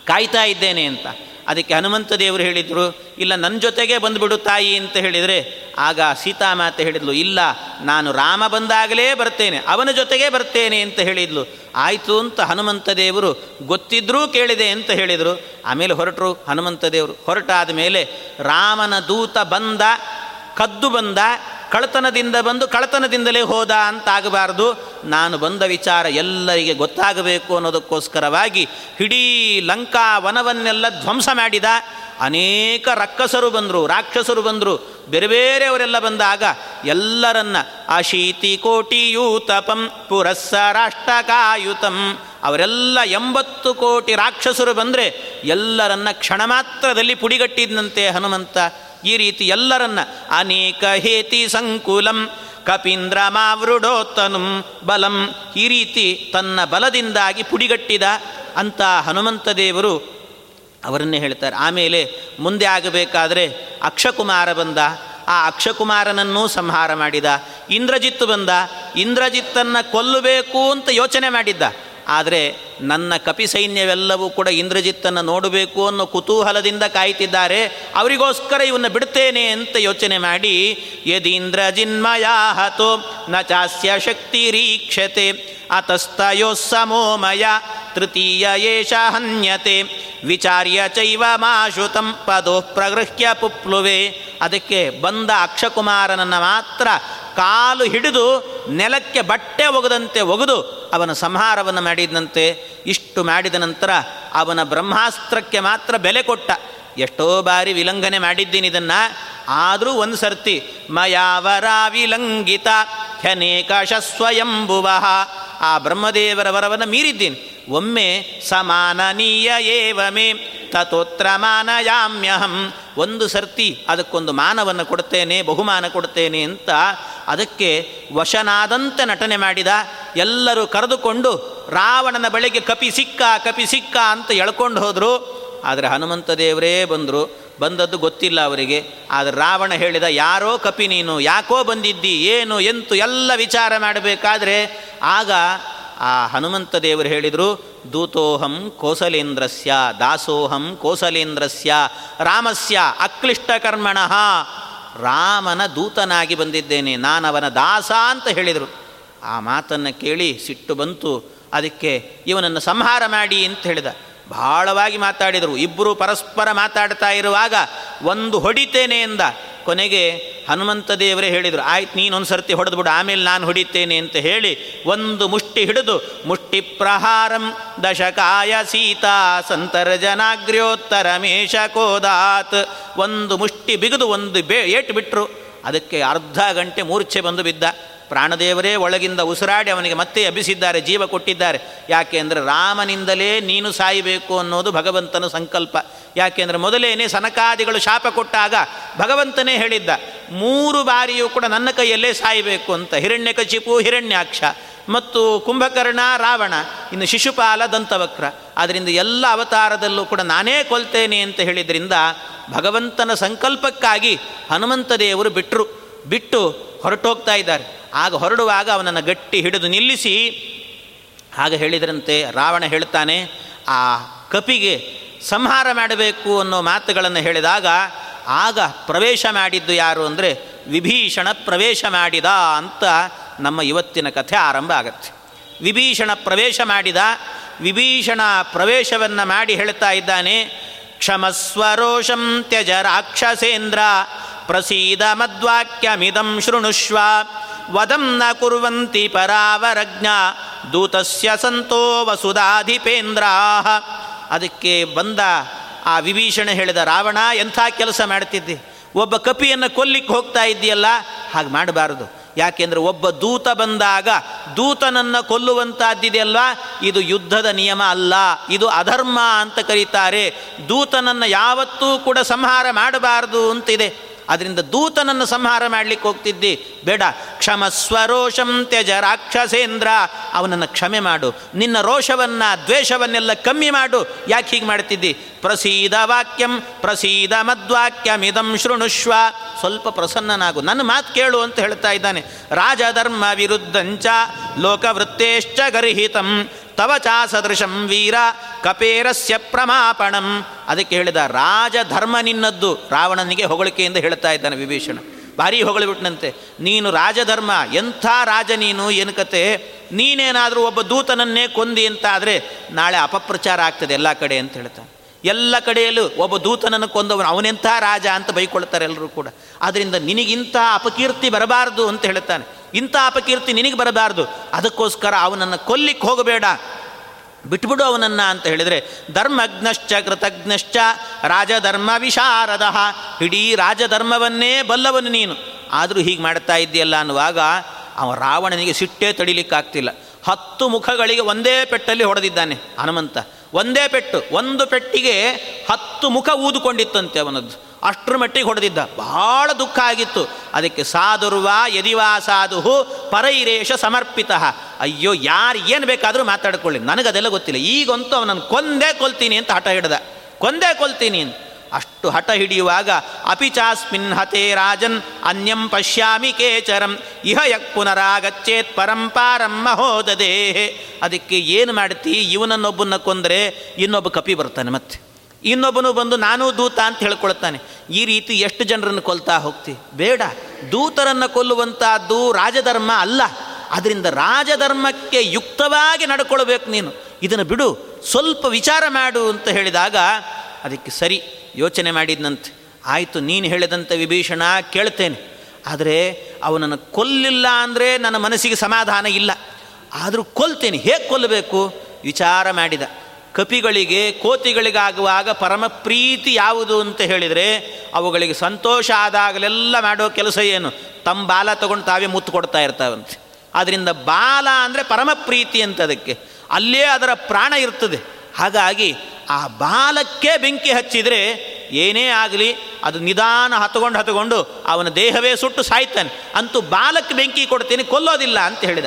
ಕಾಯ್ತಾ ಇದ್ದೇನೆ ಅಂತ. ಅದಕ್ಕೆ ಹನುಮಂತ ದೇವರು ಹೇಳಿದರು, ಇಲ್ಲ ನನ್ನ ಜೊತೆಗೆ ಬಂದುಬಿಡು ತಾಯಿ, ಅಂತ ಹೇಳಿದರೆ, ಆಗ ಸೀತಾಮಾತೆ ಹೇಳಿದ್ಲು, ಇಲ್ಲ, ನಾನು ರಾಮ ಬಂದಾಗಲೇ ಬರ್ತೇನೆ, ಅವನ ಜೊತೆಗೆ ಬರ್ತೇನೆ, ಅಂತ ಹೇಳಿದ್ಲು. ಆಯಿತು, ಅಂತ ಹನುಮಂತ ದೇವರು ಗೊತ್ತಿದ್ರೂ ಕೇಳಿದೆ ಅಂತ ಹೇಳಿದರು. ಆಮೇಲೆ ಹೊರಟರು ಹನುಮಂತ ದೇವರು. ಹೊರಟಾದ ಮೇಲೆ ರಾಮನ ದೂತ ಬಂದ, ಕದ್ದು ಬಂದ ಕಳತನದಿಂದ ಬಂದು ಕಳತನದಿಂದಲೇ ಹೋದ ಅಂತಾಗಬಾರ್ದು. ನಾನು ಬಂದ ವಿಚಾರ ಎಲ್ಲರಿಗೆ ಗೊತ್ತಾಗಬೇಕು ಅನ್ನೋದಕ್ಕೋಸ್ಕರವಾಗಿ ಇಡೀ ಲಂಕಾ ವನವನ್ನೆಲ್ಲ ಧ್ವಂಸ ಮಾಡಿದ. ಅನೇಕ ರಕ್ಕಸರು ಬಂದರು, ರಾಕ್ಷಸರು ಬಂದರು. ಬೇರೆ ಬೇರೆಯವರೆಲ್ಲ ಬಂದಾಗ ಎಲ್ಲರನ್ನ ಅಶೀತಿ ಕೋಟಿಯೂತಪಂ ಪುರಸ್ಸರಾಷ್ಟಕಾಯುತಂ ಅವರೆಲ್ಲ ಎಂಬತ್ತು ಕೋಟಿ ರಾಕ್ಷಸರು ಬಂದರೆ ಎಲ್ಲರನ್ನ ಕ್ಷಣ ಮಾತ್ರದಲ್ಲಿ ಪುಡಿಗಟ್ಟಿದಂತೆ ಹನುಮಂತ. ಈ ರೀತಿ ಎಲ್ಲರನ್ನ ಅನೇಕ ಹೇತಿ ಸಂಕುಲಂ, ಕಪೀಂದ್ರ ಮಾವೃಡೋತನು ಬಲಂ. ಈ ರೀತಿ ತನ್ನ ಬಲದಿಂದಾಗಿ ಪುಡಿಗಟ್ಟಿದ ಅಂತ ಹನುಮಂತ ದೇವರು ಅವರನ್ನೇ ಹೇಳ್ತಾರೆ. ಆಮೇಲೆ ಮುಂದೆ ಆಗಬೇಕಾದ್ರೆ ಅಕ್ಷಕುಮಾರ ಬಂದ. ಆ ಅಕ್ಷಕುಮಾರನನ್ನೂ ಸಂಹಾರ ಮಾಡಿದ. ಇಂದ್ರಜಿತ್ತು ಬಂದ. ಇಂದ್ರಜಿತ್ತನ್ನು ಕೊಲ್ಲಬೇಕು ಅಂತ ಯೋಚನೆ ಮಾಡಿದ್ದ. ಆದರೆ ನನ್ನ ಕಪಿ ಸೈನ್ಯವೆಲ್ಲವೂ ಕೂಡ ಇಂದ್ರಜಿತ್ತನ್ನು ನೋಡಬೇಕು ಅನ್ನೋ ಕುತೂಹಲದಿಂದ ಕಾಯ್ತಿದ್ದಾರೆ. ಅವರಿಗೋಸ್ಕರ ಇವನ್ನ ಬಿಡ್ತೇನೆ ಅಂತ ಯೋಚನೆ ಮಾಡಿ, ಯದೀಂದ್ರ ಜಿನ್ಮಯಾಹತೋ ನ ಚಾಸ್ಯ ಶಕ್ತಿರೀಕ್ಷತೆ ಅತಸ್ತಯೋಸ್ಸಮೋಮಯ ತೃತೀಯ ಏಷ ಹನ್ಯತೆ, ವಿಚಾರ್ಯ ಚೈವ ಮಾಶುತಂ ಪದೋ ಪ್ರಗೃಹ್ಯ ಪುಪ್ಲುವೆ. ಅದಕ್ಕೆ ಬಂದ ಅಕ್ಷಕುಮಾರನನ್ನು ಮಾತ್ರ ಕಾಲು ಹಿಡಿದು ನೆಲಕ್ಕೆ ಬಟ್ಟೆ ಒಗದಂತೆ ಒಗೆದು ಅವನ ಸಂಹಾರವನ್ನು ಮಾಡಿದಂತೆ ಇಷ್ಟು ಮಾಡಿದ ನಂತರ ಅವನ ಬ್ರಹ್ಮಾಸ್ತ್ರಕ್ಕೆ ಮಾತ್ರ ಬೆಲೆ ಕೊಟ್ಟ. ಎಷ್ಟೋ ಬಾರಿ ವಿಲಂಘನೆ ಮಾಡಿದ್ದೀನಿ ಇದನ್ನು. ಆದರೂ ಒಂದು ಸರ್ತಿ ಮಯಾವರ ವಿಲಂಘಿತ ಹ್ಯನೇಕ ಸ್ವಯಂಭುವ ಆ ಬ್ರಹ್ಮದೇವರ ವರವನ್ನು ಮೀರಿದ್ದೀನಿ. ಒಮ್ಮೆ, ಸಮಾನನೀಯ ಏವಮೇ ತತೋತ್ರ ಮಾನಯಾಮ್ಯಹಂ ಒಂದು ಸರ್ತಿ ಅದಕ್ಕೊಂದು ಮಾನವನ್ನು ಕೊಡ್ತೇನೆ, ಬಹುಮಾನ ಕೊಡ್ತೇನೆ ಅಂತ ಅದಕ್ಕೆ ವಶನಾದಂತೆ ನಟನೆ ಮಾಡಿದ. ಎಲ್ಲರೂ ಕರೆದುಕೊಂಡು ರಾವಣನ ಬಳಿಗೆ ಕಪಿ ಸಿಕ್ಕ ಕಪಿ ಸಿಕ್ಕ ಅಂತ ಎಳ್ಕೊಂಡು ಹೋದರು. ಆದರೆ ಹನುಮಂತ ದೇವರೇ ಬಂದರು. ಬಂದದ್ದು ಗೊತ್ತಿಲ್ಲ ಅವರಿಗೆ. ಆದರೆ ರಾವಣ ಹೇಳಿದ, ಯಾರೋ ಕಪಿ ನೀನು, ಯಾಕೋ ಬಂದಿದ್ದಿ, ಏನು, ಎಂತು, ಎಲ್ಲ ವಿಚಾರ ಮಾಡಬೇಕಾದ್ರೆ. ಆಗ ಆ ಹನುಮಂತ ದೇವರು ಹೇಳಿದರು, ದೂತೋಹಂ ಕೋಸಲೇಂದ್ರಸ್ಯ, ದಾಸೋಹಂ ಕೋಸಲೇಂದ್ರಸ್ಯ, ರಾಮಸ್ಯ ಅಕ್ಲಿಷ್ಟ ಕರ್ಮಣಃ ರಾಮನ ದೂತನಾಗಿ ಬಂದಿದ್ದೇನೆ, ನಾನವನ ದಾಸ ಅಂತ ಹೇಳಿದರು. ಆ ಮಾತನ್ನು ಕೇಳಿ ಸಿಟ್ಟು ಬಂತು. ಅದಕ್ಕೆ, ಇವನನ್ನು ಸಂಹಾರ ಮಾಡಿ ಅಂತ ಹೇಳಿದ. ಬಹಳವಾಗಿ ಮಾತಾಡಿದರು. ಇಬ್ಬರು ಪರಸ್ಪರ ಮಾತಾಡ್ತಾ ಇರುವಾಗ ಒಂದು ಹೊಡಿತೇನೆ ಎಂದ. ಕೊನೆಗೆ ಹನುಮಂತ ದೇವರೇ ಹೇಳಿದರು, ಆಯ್ತು ನೀನೊಂದು ಸರ್ತಿ ಹೊಡೆದ್ಬಿಡು ಆಮೇಲೆ ನಾನು ಹೊಡಿತೇನೆ ಅಂತ ಹೇಳಿ ಒಂದು ಮುಷ್ಟಿ ಹಿಡಿದು, ಮುಷ್ಟಿ ಪ್ರಹಾರಂ ದಶಕಾಯ ಸೀತಾ ಸಂತರ ಜನಾಗ್ರ್ಯೋತ್ತರ ಮೇಷ ಕೋದಾತ್ ಒಂದು ಮುಷ್ಟಿ ಬಿಗಿದು ಒಂದು ಬೇ ಏಟು ಬಿಟ್ಟರು ಅದಕ್ಕೆ ಅರ್ಧ ಗಂಟೆ ಮೂರ್ಛೆ ಬಂದು ಬಿದ್ದ. ಪ್ರಾಣದೇವರೇ ಒಳಗಿಂದ ಉಸಿರಾಡಿ ಅವನಿಗೆ ಮತ್ತೆ ಎಬ್ಬಿಸಿದ್ದಾರೆ, ಜೀವ ಕೊಟ್ಟಿದ್ದಾರೆ. ಯಾಕೆ ಅಂದರೆ ರಾಮನಿಂದಲೇ ನೀನು ಸಾಯಬೇಕು ಅನ್ನೋದು ಭಗವಂತನ ಸಂಕಲ್ಪ. ಯಾಕೆಂದರೆ ಮೊದಲೇನೆ ಸನಕಾದಿಗಳು ಶಾಪ ಕೊಟ್ಟಾಗ ಭಗವಂತನೇ ಹೇಳಿದ್ದ, ಮೂರು ಬಾರಿಯೂ ಕೂಡ ನನ್ನ ಕೈಯಲ್ಲೇ ಸಾಯಬೇಕು ಅಂತ. ಹಿರಣ್ಯಕಶಿಪು ಹಿರಣ್ಯಾಕ್ಷ ಮತ್ತು ಕುಂಭಕರ್ಣ, ರಾವಣ, ಇನ್ನು ಶಿಶುಪಾಲ, ದಂತವಕ್ರ. ಆದ್ದರಿಂದ ಎಲ್ಲ ಅವತಾರದಲ್ಲೂ ಕೂಡ ನಾನೇ ಕೊಲ್ತೇನೆ ಅಂತ ಹೇಳಿದ್ರಿಂದ ಭಗವಂತನ ಸಂಕಲ್ಪಕ್ಕಾಗಿ ಹನುಮಂತ ದೇವರು ಬಿಟ್ಟರು ಬಿಟ್ಟು ಹೊರಟೋಗ್ತಾ ಇದ್ದಾರೆ. ಆಗ ಹೊರಡುವಾಗ ಅವನನ್ನು ಗಟ್ಟಿ ಹಿಡಿದು ನಿಲ್ಲಿಸಿ ಆಗ ಹೇಳಿದ್ರಂತೆ ರಾವಣ ಹೇಳ್ತಾನೆ, ಆ ಕಪಿಗೆ ಸಂಹಾರ ಮಾಡಬೇಕು ಅನ್ನೋ ಮಾತುಗಳನ್ನು ಹೇಳಿದಾಗ ಆಗ ಪ್ರವೇಶ ಮಾಡಿದ್ದು ಯಾರು ಅಂದರೆ ವಿಭೀಷಣ ಪ್ರವೇಶ ಮಾಡಿದ ಅಂತ ನಮ್ಮ ಇವತ್ತಿನ ಕಥೆ ಆರಂಭ ಆಗತ್ತೆ. ವಿಭೀಷಣ ಪ್ರವೇಶ ಮಾಡಿದ, ವಿಭೀಷಣ ಪ್ರವೇಶವನ್ನು ಮಾಡಿ ಹೇಳ್ತಾ ಇದ್ದಾನೆ, ಕ್ಷಮಸ್ವರೋಷಂ ತ್ಯಜ ರಾಕ್ಷಸೇಂದ್ರ ಪ್ರಸೀದ ಮದ್ವಾಕ್ಯಮಿದಂ ಶೃಣುಷ್ವ ವದಂ ನ ಕುರ್ವಂತಿ ಪರಾವರಜ್ಞ ದೂತಸ್ಯ ಸಂತೋ ವಸುಧಾಧಿಪೇಂದ್ರ ಅದಕ್ಕೆ ಬಂದ ಆ ವಿಭೀಷಣ ಹೇಳಿದ, ರಾವಣ, ಎಂಥ ಕೆಲಸ ಮಾಡ್ತಿದ್ದೆ? ಒಬ್ಬ ಕಪಿಯನ್ನು ಕೊಲ್ಲಿಕ್ಕೆ ಹೋಗ್ತಾ ಇದ್ದೀಯಲ್ಲ? ಹಾಗೆ ಮಾಡಬಾರದು. ಯಾಕೆಂದರೆ ಒಬ್ಬ ದೂತ ಬಂದಾಗ ದೂತನನ್ನು ಕೊಲ್ಲುವಂಥದ್ದಿದೆಯಲ್ವಾ ಇದು ಯುದ್ಧದ ನಿಯಮ ಅಲ್ಲ. ಇದು ಅಧರ್ಮ ಅಂತ ಕರೀತಾರೆ. ದೂತನನ್ನು ಯಾವತ್ತೂ ಕೂಡ ಸಂಹಾರ ಮಾಡಬಾರದು ಅಂತಿದೆ. ಅದರಿಂದ ದೂತನನ್ನು ಸಂಹಾರ ಮಾಡಲಿಕ್ಕೆ ಹೋಗ್ತಿದ್ದಿ. ಬೇಡ ಕ್ಷಮ ಸ್ವರೋಷಂ ತ್ಯಜ ರಾಕ್ಷಸೇಂದ್ರ, ಅವನನ್ನು ಕ್ಷಮೆ ಮಾಡು. ನಿನ್ನ ರೋಷವನ್ನು, ದ್ವೇಷವನ್ನೆಲ್ಲ ಕಮ್ಮಿ ಮಾಡು. ಯಾಕೆ ಹೀಗೆ ಮಾಡ್ತಿದ್ದಿ? ಪ್ರಸೀದ ವಾಕ್ಯಂ, ಪ್ರಸೀದ ಮದ್ವಾಕ್ಯಮಿದಂ ಶೃಣುಷ್ವ. ಸ್ವಲ್ಪ ಪ್ರಸನ್ನನಾಗು. ನನ್ನ ಮಾತು ಕೇಳು ಅಂತ ಹೇಳ್ತಾ ಇದ್ದಾನೆ. ರಾಜಧರ್ಮ ವಿರುದ್ಧಂಚ, ಲೋಕವೃತ್ತೇಶ್ಚ ಗರ್ಹಿತಂ. ತವ ಚಾ ಸದೃಶಂ ವೀರ ಕಪೇರಸ್ಯ ಪ್ರಮಾಪಣಂ. ಅದಕ್ಕೆ ಹೇಳಿದ ರಾಜಧರ್ಮ ನಿನ್ನದ್ದು. ರಾವಣನಿಗೆ ಹೊಗಳಿಕೆಯಿಂದ ಹೇಳ್ತಾ ಇದ್ದಾನೆ ವಿಭೀಷಣ. ಭಾರಿ ಹೊಗಳಿಬಿಟ್ನಂತೆ. ನೀನು ರಾಜಧರ್ಮ, ಎಂಥ ರಾಜ ನೀನು? ಏನು ಕತೆ? ನೀನೇನಾದರೂ ಒಬ್ಬ ದೂತನನ್ನೇ ಕೊಂದಿ ಅಂತ ಆದರೆ ನಾಳೆ ಅಪಪ್ರಚಾರ ಆಗ್ತದೆ ಎಲ್ಲ ಕಡೆ ಅಂತ ಹೇಳ್ತಾನೆ. ಎಲ್ಲ ಕಡೆಯಲ್ಲೂ ಒಬ್ಬ ದೂತನನ್ನು ಕೊಂದವನು ಅವನೆಂಥ ರಾಜ ಅಂತ ಬೈಕೊಳ್ತಾರೆ ಎಲ್ಲರೂ ಕೂಡ. ಆದ್ದರಿಂದ ನಿನಗಿಂಥ ಅಪಕೀರ್ತಿ ಬರಬಾರದು ಅಂತ ಹೇಳ್ತಾನೆ. ಇಂಥ ಅಪಕೀರ್ತಿ ನಿನಗೆ ಬರಬಾರ್ದು. ಅದಕ್ಕೋಸ್ಕರ ಅವನನ್ನು ಕೊಲ್ಲಿಕ್ಕೆ ಹೋಗಬೇಡ. ಬಿಟ್ಬಿಡು ಅವನನ್ನು ಅಂತ ಹೇಳಿದರೆ ಧರ್ಮಜ್ಞಶ್ಚ ಕೃತಜ್ಞಶ್ಚ ರಾಜಧರ್ಮ ವಿಶಾರದ ಇಡೀ ರಾಜಧರ್ಮವನ್ನೇ ಬಲ್ಲವನು ನೀನು. ಆದರೂ ಹೀಗೆ ಮಾಡ್ತಾ ಇದ್ದೀಯಲ್ಲ ಅನ್ನುವಾಗ ಅವ ರಾವಣನಿಗೆ ಸಿಟ್ಟೇ ತಡಿಲಿಕ್ಕಾಗ್ತಿಲ್ಲ. ಹತ್ತು ಮುಖಗಳಿಗೆ ಒಂದೇ ಪೆಟ್ಟಲ್ಲಿ ಹೊಡೆದಿದ್ದಾನೆ ಹನುಮಂತ. ಒಂದೇ ಪೆಟ್ಟು, ಒಂದು ಪೆಟ್ಟಿಗೆ ಹತ್ತು ಮುಖ ಊದುಕೊಂಡಿತ್ತಂತೆ ಅವನದ್ದು. ಅಷ್ಟರ ಮಟ್ಟಿಗೆ ಹೊಡೆದಿದ್ದ. ಬಹಳ ದುಃಖ ಆಗಿತ್ತು. ಅದಕ್ಕೆ ಸಾಧುರ್ವ ಯದಿವಾ ಸಾಧು ಪರೈರೇಶ ಸಮರ್ಪಿತ. ಅಯ್ಯೋ, ಯಾರು ಏನು ಬೇಕಾದರೂ ಮಾತಾಡ್ಕೊಳ್ಳಿ. ನನಗದೆಲ್ಲ ಗೊತ್ತಿಲ್ಲ. ಈಗಂತೂ ಅವನನ್ನು ಕೊಂದೇ ಕೊಲ್ತೀನಿ ಅಂತ ಹಠ ಹಿಡ್ದ. ಕೊಂದೇ ಕೊಲ್ತೀನಿ ಅಂತ. ಅಷ್ಟು ಹಠ ಹಿಡಿಯುವಾಗ ಅಪಿಚಾಸ್ಮಿನ್ ಹತೇ ರಾಜನ್ ಅನ್ಯಂ ಪಶ್ಯಾಮಿ ಕೇಚರಂ. ಇಹ ಯಕ್ ಪುನರಾಗಚ್ಚೇತ್ ಪರಂಪಾರಂ ಮಹೋದದೇ ಅದಕ್ಕೆ ಏನು ಮಾಡ್ತಿ? ಇವನನ್ನೊಬ್ಬನ ಕೊಂದರೆ ಇನ್ನೊಬ್ಬ ಕಪಿ ಬರ್ತಾನೆ ಮತ್ತೆ. ಇನ್ನೊಬ್ಬನು ಬಂದು, ನಾನೂ ದೂತ ಅಂತ ಹೇಳ್ಕೊಳ್ತಾನೆ. ಈ ರೀತಿ ಎಷ್ಟು ಜನರನ್ನು ಕೊಲ್ತಾ ಹೋಗ್ತಿ? ಬೇಡ. ದೂತರನ್ನು ಕೊಲ್ಲುವಂತಹದ್ದು ರಾಜಧರ್ಮ ಅಲ್ಲ. ಅದರಿಂದ ರಾಜಧರ್ಮಕ್ಕೆ ಯುಕ್ತವಾಗಿ ನಡ್ಕೊಳ್ಬೇಕು ನೀನು. ಇದನ್ನು ಬಿಡು. ಸ್ವಲ್ಪ ವಿಚಾರ ಮಾಡು ಅಂತ ಹೇಳಿದಾಗ ಅದಕ್ಕೆ ಸರಿ, ಯೋಚನೆ ಮಾಡಿದ್ನಂತೆ. ಆಯಿತು, ನೀನು ಹೇಳಿದಂಥ ವಿಭೀಷಣ ಕೇಳ್ತೇನೆ. ಆದರೆ ಅವನನ್ನು ಕೊಲ್ಲಿಲ್ಲ ಅಂದರೆ ನನ್ನ ಮನಸ್ಸಿಗೆ ಸಮಾಧಾನ ಇಲ್ಲ. ಆದರೂ ಕೊಲ್ತೇನೆ. ಹೇಗೆ ಕೊಲ್ಲಬೇಕು? ವಿಚಾರ ಮಾಡಿದ. ಕಪಿಗಳಿಗೆ, ಕೋತಿಗಳಿಗಾಗುವಾಗ ಪರಮ ಪ್ರೀತಿ ಯಾವುದು ಅಂತ ಹೇಳಿದರೆ, ಅವುಗಳಿಗೆ ಸಂತೋಷ ಆದಾಗಲೆಲ್ಲ ಮಾಡೋ ಕೆಲಸ ಏನು? ತಮ್ಮ ಬಾಲ ತಗೊಂಡು ತಾವೇ ಮುತ್ತು ಕೊಡ್ತಾ ಇರ್ತಾವಂತೆ. ಆದ್ದರಿಂದ ಬಾಲ ಅಂದರೆ ಪರಮ ಪ್ರೀತಿ ಅಂತ ಅದಕ್ಕೆ. ಅಲ್ಲೇ ಅದರ ಪ್ರಾಣ ಇರ್ತದೆ. ಹಾಗಾಗಿ ಆ ಬಾಲಕ್ಕೆ ಬೆಂಕಿ ಹಚ್ಚಿದರೆ ಏನೇ ಆಗಲಿ, ಅದು ನಿಧಾನ ಹತ್ಕೊಂಡು ಹತ್ಕೊಂಡು ಅವನ ದೇಹವೇ ಸುಟ್ಟು ಸಾಯ್ತಾನೆ. ಅಂತೂ ಬಾಲಕ್ಕೆ ಬೆಂಕಿ ಕೊಡ್ತೀನಿ, ಕೊಲ್ಲೋದಿಲ್ಲ ಅಂತ ಹೇಳಿದ.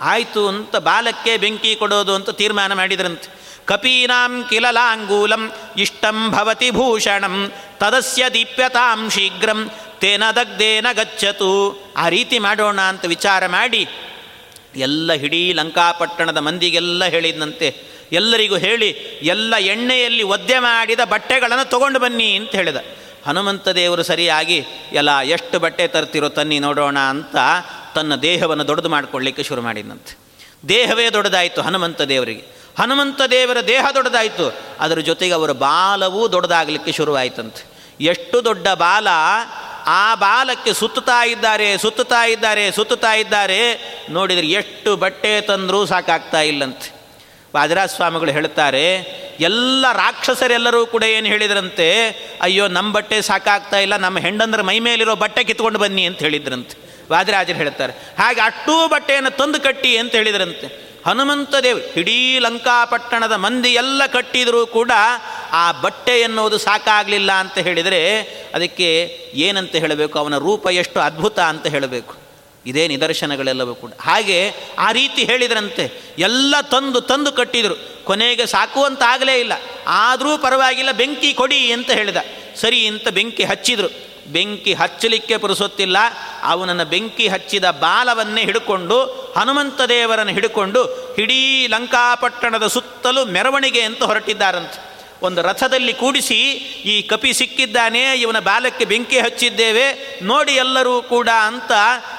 ಆಯಿತು ಅಂತ ಬಾಲಕ್ಕೆ ಬೆಂಕಿ ಕೊಡೋದು ಅಂತ ತೀರ್ಮಾನ ಮಾಡಿದ್ರಂತೆ. ಕಪೀನಾಂ ಕಿಲಲಾಂಗೂಲಂ ಇಷ್ಟಂ ಭವತಿ ಭೂಷಣಂ ತದಸ್ಯ ದೀಪ್ಯತಾಂ ಶೀಘ್ರಂ ತೇನ ದಗ್ಧೇನ ಗಚ್ಚತು ಆ ರೀತಿ ಮಾಡೋಣ ಅಂತ ವಿಚಾರ ಮಾಡಿ, ಎಲ್ಲ ಹಿಡೀ ಲಂಕಾಪಟ್ಟಣದ ಮಂದಿಗೆಲ್ಲ ಹೇಳಿದಂತೆ ಎಲ್ಲರಿಗೂ ಹೇಳಿ, ಎಲ್ಲ ಎಣ್ಣೆಯಲ್ಲಿ ಒದ್ದೆ ಮಾಡಿದ ಬಟ್ಟೆಗಳನ್ನು ತಗೊಂಡು ಬನ್ನಿ ಅಂತ ಹೇಳಿದ. ಹನುಮಂತ ದೇವರು ಸರಿಯಾಗಿ ಎಲ್ಲ ಎಷ್ಟು ಬಟ್ಟೆ ತರ್ತಿರೋ ತನ್ನಿ ನೋಡೋಣ ಅಂತ ತನ್ನ ದೇಹವನ್ನು ದೊಡ್ಡದು ಮಾಡಿಕೊಳ್ಳಿಕ್ಕೆ ಶುರು ಮಾಡಿದಂತೆ ದೇಹವೇ ದೊಡ್ಡದಾಯಿತು ಹನುಮಂತ ದೇವರಿಗೆ ಹನುಮಂತ ದೇವರ ದೇಹ ದೊಡ್ಡದಾಯಿತು. ಅದರ ಜೊತೆಗೆ ಅವರ ಬಾಲವೂ ದೊಡ್ಡದಾಗಲಿಕ್ಕೆ ಶುರುವಾಯಿತಂತೆ. ಎಷ್ಟು ದೊಡ್ಡ ಬಾಲ, ಆ ಬಾಲಕ್ಕೆ ಸುತ್ತುತ್ತಾ ಇದ್ದಾರೆ ಸುತ್ತುತ್ತಾ ಇದ್ದಾರೆ ಸುತ್ತುತ್ತಾ ಇದ್ದಾರೆ. ನೋಡಿದರೆ ಎಷ್ಟು ಬಟ್ಟೆ ತಂದರೂ ಸಾಕಾಗ್ತಾ ಇಲ್ಲಂತೆ. ಸ್ವಾಮಿಗಳು ಹೇಳ್ತಾರೆ, ಎಲ್ಲ ರಾಕ್ಷಸರೆಲ್ಲರೂ ಕೂಡ ಏನು ಹೇಳಿದ್ರಂತೆ, ಅಯ್ಯೋ ನಮ್ಮ ಬಟ್ಟೆ ಸಾಕಾಗ್ತಾ ಇಲ್ಲ, ನಮ್ಮ ಹೆಂಡಂದ್ರ ಮೈ ಮೇಲಿರೋ ಬಟ್ಟೆ ಕಿತ್ಕೊಂಡು ಬನ್ನಿ ಅಂತ ಹೇಳಿದ್ರಂತೆ. ವಾದಿರಾಜರು ಹೇಳ್ತಾರೆ ಹಾಗೆ ಅಟ್ಟೂ ಬಟ್ಟೆಯನ್ನು ತಂದು ಕಟ್ಟಿ ಅಂತ ಹೇಳಿದರಂತೆ. ಹನುಮಂತ ದೇವ್ ಇಡೀ ಲಂಕಾಪಟ್ಟಣದ ಮಂದಿ ಎಲ್ಲ ಕಟ್ಟಿದರೂ ಕೂಡ ಆ ಬಟ್ಟೆ ಎನ್ನುವುದು ಸಾಕಾಗಲಿಲ್ಲ ಅಂತ ಹೇಳಿದರೆ ಅದಕ್ಕೆ ಏನಂತ ಹೇಳಬೇಕು? ಅವನ ರೂಪ ಎಷ್ಟು ಅದ್ಭುತ ಅಂತ ಹೇಳಬೇಕು? ಇದೇ ನಿದರ್ಶನಗಳೆಲ್ಲವೂ ಕೂಡ. ಹಾಗೆ ಆ ರೀತಿ ಹೇಳಿದ್ರಂತೆ. ಎಲ್ಲ ತಂದು ತಂದು ಕಟ್ಟಿದರು. ಕೊನೆಗೆ ಸಾಕುವಂತಾಗಲೇ ಇಲ್ಲ. ಆದರೂ ಪರವಾಗಿಲ್ಲ, ಬೆಂಕಿ ಕೊಡಿ ಅಂತ ಹೇಳಿದ. ಸರಿ ಅಂತ ಬೆಂಕಿ ಹಚ್ಚಿದರು. ಬೆಂಕಿ ಹಚ್ಚಲಿಕ್ಕೆ ಪುರುಸುತ್ತಿಲ್ಲ. ಅವನನ್ನು ಬೆಂಕಿ ಹಚ್ಚಿದ ಬಾಲವನ್ನೇ ಹಿಡ್ಕೊಂಡು, ಹನುಮಂತ ದೇವರನ್ನು ಹಿಡ್ಕೊಂಡು, ಇಡೀ ಲಂಕಾಪಟ್ಟಣದ ಸುತ್ತಲೂ ಮೆರವಣಿಗೆ ಅಂತ ಹೊರಟಿದ್ದಾರಂತೆ. ಒಂದು ರಥದಲ್ಲಿ ಕೂಡಿಸಿ, ಈ ಕಪಿ ಸಿಕ್ಕಿದ್ದಾನೆ, ಇವನ ಬಾಲಕ್ಕೆ ಬೆಂಕಿ ಹಚ್ಚಿದ್ದೇವೆ, ನೋಡಿ ಎಲ್ಲರೂ ಕೂಡ ಅಂತ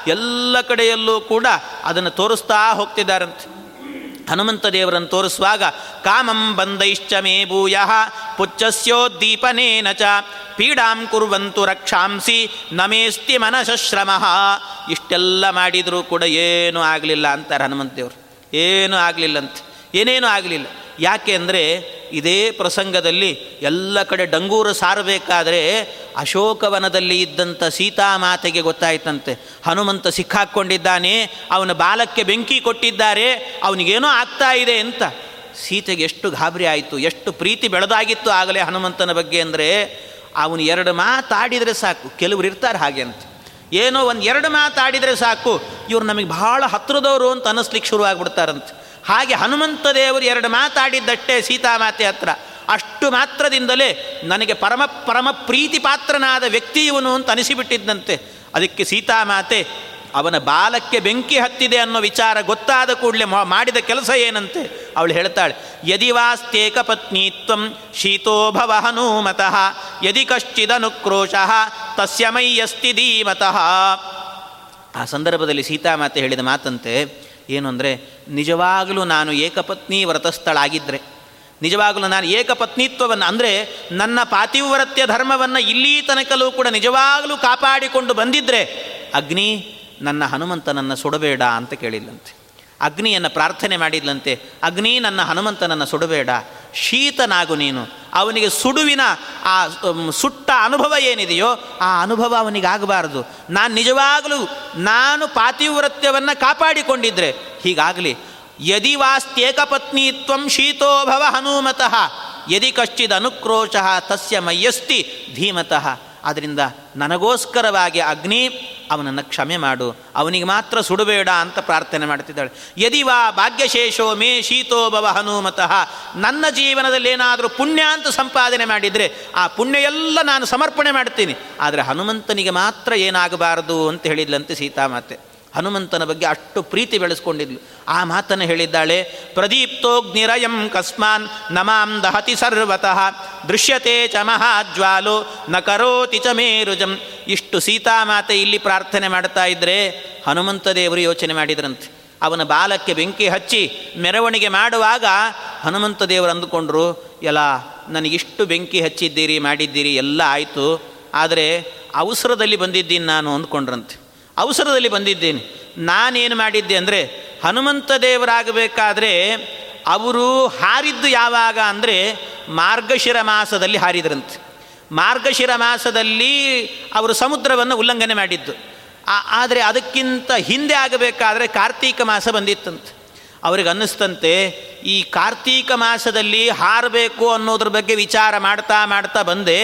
ಎಲ್ಲ ಕಡೆಯಲ್ಲೂ ಕೂಡ ಅದನ್ನು ತೋರಿಸ್ತಾ ಹೋಗ್ತಿದ್ದಾರಂತೆ. ಹನುಮಂತ ದೇವರನ್ನು ತೋರಿಸುವಾಗ, ಕಾಮಂ ಬಂದೈಶ್ಚ ಮೇ ಭೂಯ ಪುಚ್ಚಸ್ಯೋದ್ದೀಪನೇನ ಚ, ಪೀಡಾಂ ಕುರುವಂತು ರಕ್ಷಾಂಸಿ, ನಮೇಸ್ತಿ ಮನಶ್ರಮ ಇಷ್ಟೆಲ್ಲ ಮಾಡಿದರೂ ಕೂಡ ಏನೂ ಆಗಲಿಲ್ಲ ಅಂತಾರೆ ಹನುಮಂತ ದೇವರು. ಏನೂ ಆಗಲಿಲ್ಲಂತೆ. ಏನೇನೂ ಆಗಲಿಲ್ಲ. ಯಾಕೆ ಅಂದರೆ ಇದೇ ಪ್ರಸಂಗದಲ್ಲಿ ಎಲ್ಲ ಕಡೆ ಡಂಗೂರು ಸಾರಬೇಕಾದ್ರೆ ಅಶೋಕವನದಲ್ಲಿ ಇದ್ದಂಥ ಸೀತಾಮಾತೆಗೆ ಗೊತ್ತಾಯ್ತಂತೆ. ಹನುಮಂತ ಸಿಕ್ಕಾಕ್ಕೊಂಡಿದ್ದಾನೆ ಅವನ ಬಾಲಕ್ಕೆ ಬೆಂಕಿ ಕೊಟ್ಟಿದ್ದಾರೆ, ಅವನಿಗೇನೋ ಆಗ್ತಾ ಇದೆ ಅಂತ. ಸೀತೆಗೆ ಎಷ್ಟು ಗಾಬರಿ ಆಯಿತು, ಎಷ್ಟು ಪ್ರೀತಿ ಬೆಳೆದಾಗಿತ್ತು ಆಗಲೇ ಹನುಮಂತನ ಬಗ್ಗೆ ಅಂದರೆ, ಅವನು ಎರಡು ಮಾತಾಡಿದರೆ ಸಾಕು, ಕೆಲವರು ಇರ್ತಾರೆ ಹಾಗೆ ಅಂತ. ಏನೋ ಒಂದು ಎರಡು ಮಾತಾಡಿದರೆ ಸಾಕು, ಇವ್ರು ನಮಗೆ ಬಹಳ ಹತ್ತಿರದವರು ಅಂತ ಅನ್ನಿಸ್ಲಿಕ್ಕೆ ಶುರುವಾಗ್ಬಿಡ್ತಾರಂತೆ ಹಾಗೆ ಹನುಮಂತ ದೇವರು ಎರಡು ಮಾತಾಡಿದ್ದಷ್ಟೇ ಸೀತಾಮಾತೆ ಹತ್ರ. ಅಷ್ಟು ಮಾತ್ರದಿಂದಲೇ ನನಗೆ ಪರಮ ಪರಮ ಪ್ರೀತಿ ಪಾತ್ರನಾದ ವ್ಯಕ್ತಿ ಇವನು ಅಂತ ಅನಿಸಿಬಿಟ್ಟಿದ್ದಂತೆ. ಅದಕ್ಕೆ ಸೀತಾಮಾತೆ, ಅವನ ಬಾಲಕ್ಕೆ ಬೆಂಕಿ ಹತ್ತಿದೆ ಅನ್ನೋ ವಿಚಾರ ಗೊತ್ತಾದ ಕೂಡಲೇ ಮಾಡಿದ ಕೆಲಸ ಏನಂತೆ? ಅವಳು ಹೇಳ್ತಾಳೆ, ಯದಿ ವಾಸ್ತೇಕ ಪತ್ನಿತ್ವಂ ಶೀತೋಭವ ಹನುಮತಃ, ಯದಿ ಕಶ್ಚಿದನುಕ್ರೋಶಃ ತಸ್ಯ ತಸ್ಯಮಯ್ಯಸ್ತಿ ಧೀಮತಃ. ಆ ಸಂದರ್ಭದಲ್ಲಿ ಸೀತಾಮಾತೆ ಹೇಳಿದ ಮಾತಂತೆ ಏನು ಅಂದರೆ, ನಿಜವಾಗಲೂ ನಾನು ಏಕಪತ್ನಿ ವ್ರತಸ್ಥಳಾಗಿದ್ದರೆ ನಿಜವಾಗಲೂ ನಾನು ಏಕಪತ್ನಿತ್ವವನ್ನು ಅಂದರೆ, ನನ್ನ ಪಾತಿವ್ರತ್ಯ ಧರ್ಮವನ್ನು ಇಲ್ಲಿ ತನಕಲೂ ಕೂಡ ನಿಜವಾಗಲೂ ಕಾಪಾಡಿಕೊಂಡು ಬಂದಿದ್ದರೆ ಅಗ್ನಿ ನನ್ನ ಹನುಮಂತನನ್ನು ಸುಡಬೇಡ ಅಂತ ಕೇಳಿಲ್ಲಂತೆ. ಅಗ್ನಿಯನ್ನು ಪ್ರಾರ್ಥನೆ ಮಾಡಿದ್ಲಂತೆ, ಅಗ್ನಿ ನನ್ನ ಹನುಮಂತನನ್ನು ಸುಡಬೇಡ, ಶೀತನಾಗು ನೀನು. ಅವನಿಗೆ ಸುಡುವಿನ ಆ ಸುಟ್ಟ ಅನುಭವ ಏನಿದೆಯೋ, ಆ ಅನುಭವ ಅವನಿಗಾಗಬಾರದು ನಾನು ನಿಜವಾಗಲೂ, ನಾನು ಪಾತಿವ್ರತ್ಯವನ್ನು ಕಾಪಾಡಿಕೊಂಡಿದ್ದರೆ ಹೀಗಾಗಲಿ, ಯದಿ ವಾಸ್ತ್ಯೇಕಪತ್ನಿತ್ವಂ ಶೀತೋಭವ ಹನುಮತಃ, ಯದಿ ಕಶ್ಚಿದ ಅನುಕ್ರೋಶ ತಸ್ಯ ಮಯ್ಯಸ್ತಿ ಧೀಮತಃ. ಆದ್ದರಿಂದ ನನಗೋಸ್ಕರವಾಗಿ ಅಗ್ನಿ ಅವನನ್ನು ಕ್ಷಮೆ ಮಾಡು, ಅವನಿಗೆ ಮಾತ್ರ ಸುಡಬೇಡ ಅಂತ ಪ್ರಾರ್ಥನೆ ಮಾಡ್ತಿದ್ದಾಳೆ ಯದಿ ವಾ ಭಾಗ್ಯಶೇಷೋ ಮೇ ಶೀತೋ ಭವ ಹನುಮತಃ. ನನ್ನ ಜೀವನದಲ್ಲಿ ಏನಾದರೂ ಪುಣ್ಯ ಅಂತ ಸಂಪಾದನೆ ಮಾಡಿದರೆ ಆ ಪುಣ್ಯ ಎಲ್ಲ ನಾನು ಸಮರ್ಪಣೆ ಮಾಡ್ತೀನಿ. ಆದರೆ ಹನುಮಂತನಿಗೆ ಮಾತ್ರ ಏನಾಗಬಾರದು ಅಂತ ಹೇಳಿದ್ಲಂತೆ ಸೀತಾಮಾತೆ. ಹನುಮಂತನ ಬಗ್ಗೆ ಅಷ್ಟು ಪ್ರೀತಿ ಬೆಳೆಸ್ಕೊಂಡಿದ್ಲು. ಆ ಮಾತನ್ನು ಹೇಳಿದ್ದಾಳೆ, ಪ್ರದೀಪ್ತೋಗ್ನಿರಯಂ ಕಸ್ಮಾನ್ ನಮಾಂ ದಹತಿ ಸರ್ವತಃ, ದೃಶ್ಯತೆ ಚ ಮಹಾಜ್ವಾಲೋ, ನ ಕರೋತಿ ಚ ಮೇರುಜಂ. ಇಷ್ಟು ಸೀತಾಮಾತೆ ಇಲ್ಲಿ ಪ್ರಾರ್ಥನೆ ಮಾಡ್ತಾ ಇದ್ದರೆ ಹನುಮಂತ ದೇವರು ಯೋಚನೆ ಮಾಡಿದ್ರಂತೆ. ಅವನ ಬಾಲಕ್ಕೆ ಬೆಂಕಿ ಹಚ್ಚಿ ಮೆರವಣಿಗೆ ಮಾಡುವಾಗ ಹನುಮಂತ ದೇವರು ಅಂದುಕೊಂಡ್ರು ಎಲ್ಲ ನನಗಿಷ್ಟು ಬೆಂಕಿ ಹಚ್ಚಿದ್ದೀರಿ, ಮಾಡಿದ್ದೀರಿ, ಎಲ್ಲ ಆಯಿತು. ಆದರೆ ಅವಸರದಲ್ಲಿ ಬಂದಿದ್ದೀನಿ ನಾನು ಅಂದ್ಕೊಂಡ್ರಂತೆ. ಅವಸರದಲ್ಲಿ ಬಂದಿದ್ದೇನೆ. ನಾನೇನು ಮಾಡಿದ್ದೆ ಅಂದರೆ, ಹನುಮಂತ ದೇವರಾಗಬೇಕಾದ್ರೆ ಅವರು ಹಾರಿದ್ದು ಯಾವಾಗ ಅಂದರೆ, ಮಾರ್ಗಶಿರ ಮಾಸದಲ್ಲಿ ಹಾರಿದ್ರಂತೆ. ಮಾರ್ಗಶಿರ ಮಾಸದಲ್ಲಿ ಅವರು ಸಮುದ್ರವನ್ನು ಉಲ್ಲಂಘನೆ ಮಾಡಿದ್ದು. ಆದರೆ ಅದಕ್ಕಿಂತ ಹಿಂದೆ ಆಗಬೇಕಾದ್ರೆ ಕಾರ್ತೀಕ ಮಾಸ ಬಂದಿತ್ತಂತೆ. ಅವ್ರಿಗೆ ಅನ್ನಿಸ್ತಂತೆ ಈ ಕಾರ್ತೀಕ ಮಾಸದಲ್ಲಿ ಹಾರಬೇಕು ಅನ್ನೋದ್ರ ಬಗ್ಗೆ ವಿಚಾರ ಮಾಡ್ತಾ ಮಾಡ್ತಾ ಬಂದೆ.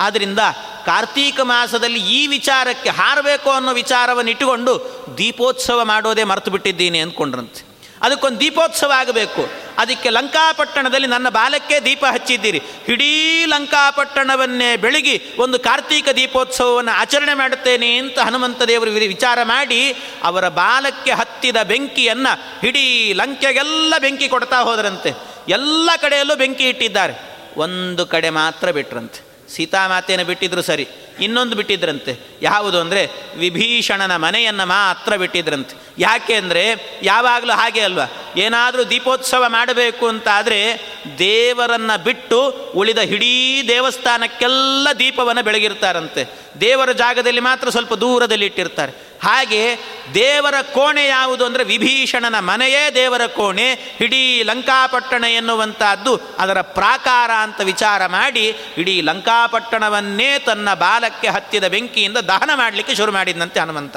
ಆದ್ದರಿಂದ ಕಾರ್ತೀಕ ಮಾಸದಲ್ಲಿ ಈ ವಿಚಾರಕ್ಕೆ ಹಾರಬೇಕು ಅನ್ನೋ ವಿಚಾರವನ್ನು ಇಟ್ಟುಕೊಂಡು ದೀಪೋತ್ಸವ ಮಾಡೋದೇ ಮರೆತು ಬಿಟ್ಟಿದ್ದೀನಿ ಅಂದ್ಕೊಂಡ್ರಂತೆ. ಅದಕ್ಕೊಂದು ದೀಪೋತ್ಸವ ಆಗಬೇಕು. ಅದಕ್ಕೆ ಲಂಕಾಪಟ್ಟಣದಲ್ಲಿ ನನ್ನ ಬಾಲಕ್ಕೆ ದೀಪ ಹಚ್ಚಿದ್ದೀರಿ. ಇಡೀ ಲಂಕಾಪಟ್ಟಣವನ್ನೇ ಬೆಳಗಿ ಒಂದು ಕಾರ್ತೀಕ ದೀಪೋತ್ಸವವನ್ನು ಆಚರಣೆ ಮಾಡುತ್ತೇನೆ ಅಂತ ಹನುಮಂತ ದೇವರು ವಿಚಾರ ಮಾಡಿ ಅವರ ಬಾಲಕ್ಕೆ ಹತ್ತಿದ ಬೆಂಕಿಯನ್ನು ಇಡೀ ಲಂಕೆಗೆಲ್ಲ ಬೆಂಕಿ ಕೊಡ್ತಾ ಹೋದರಂತೆ. ಎಲ್ಲ ಕಡೆಯಲ್ಲೂ ಬೆಂಕಿ ಇಟ್ಟಿದ್ದಾರೆ. ಒಂದು ಕಡೆ ಮಾತ್ರ ಬಿಟ್ರಂತೆ. ಸೀತಾಮಾತೆಯನ್ನು ಬಿಟ್ಟಿದ್ರು ಸರಿ. ಇನ್ನೊಂದು ಬಿಟ್ಟಿದ್ರಂತೆ. ಯಾವುದು ಅಂದರೆ ವಿಭೀಷಣನ ಮನೆಯನ್ನು ಮಾತ್ರ ಬಿಟ್ಟಿದ್ರಂತೆ. ಯಾಕೆ ಅಂದರೆ ಯಾವಾಗಲೂ ಹಾಗೆ ಅಲ್ವಾ? ಏನಾದರೂ ದೀಪೋತ್ಸವ ಮಾಡಬೇಕು ಅಂತಾದರೆ ದೇವರನ್ನು ಬಿಟ್ಟು ಉಳಿದ ಇಡೀ ದೇವಸ್ಥಾನಕ್ಕೆಲ್ಲ ದೀಪವನ್ನು ಬೆಳಗಿರ್ತಾರಂತೆ. ದೇವರ ಜಾಗದಲ್ಲಿ ಮಾತ್ರ ಸ್ವಲ್ಪ ದೂರದಲ್ಲಿ ಇಟ್ಟಿರ್ತಾರೆ. ಹಾಗೆ ದೇವರ ಕೋಣೆ ಯಾವುದು ಅಂದರೆ ವಿಭೀಷಣನ ಮನೆಯೇ ದೇವರ ಕೋಣೆ ಇಡೀ ಲಂಕಾಪಟ್ಟಣ ಎನ್ನುವಂಥದ್ದು ಅದರ ಪ್ರಾಕಾರ ಅಂತ ವಿಚಾರ ಮಾಡಿ ಇಡೀ ಲಂಕಾಪಟ್ಟಣವನ್ನೇ ತನ್ನ ಬಾಲಕ್ಕೆ ಹತ್ತಿದ ಬೆಂಕಿಯಿಂದ ದಹನ ಮಾಡಲಿಕ್ಕೆ ಶುರು ಮಾಡಿದಂತೆ ಹನುಮಂತ.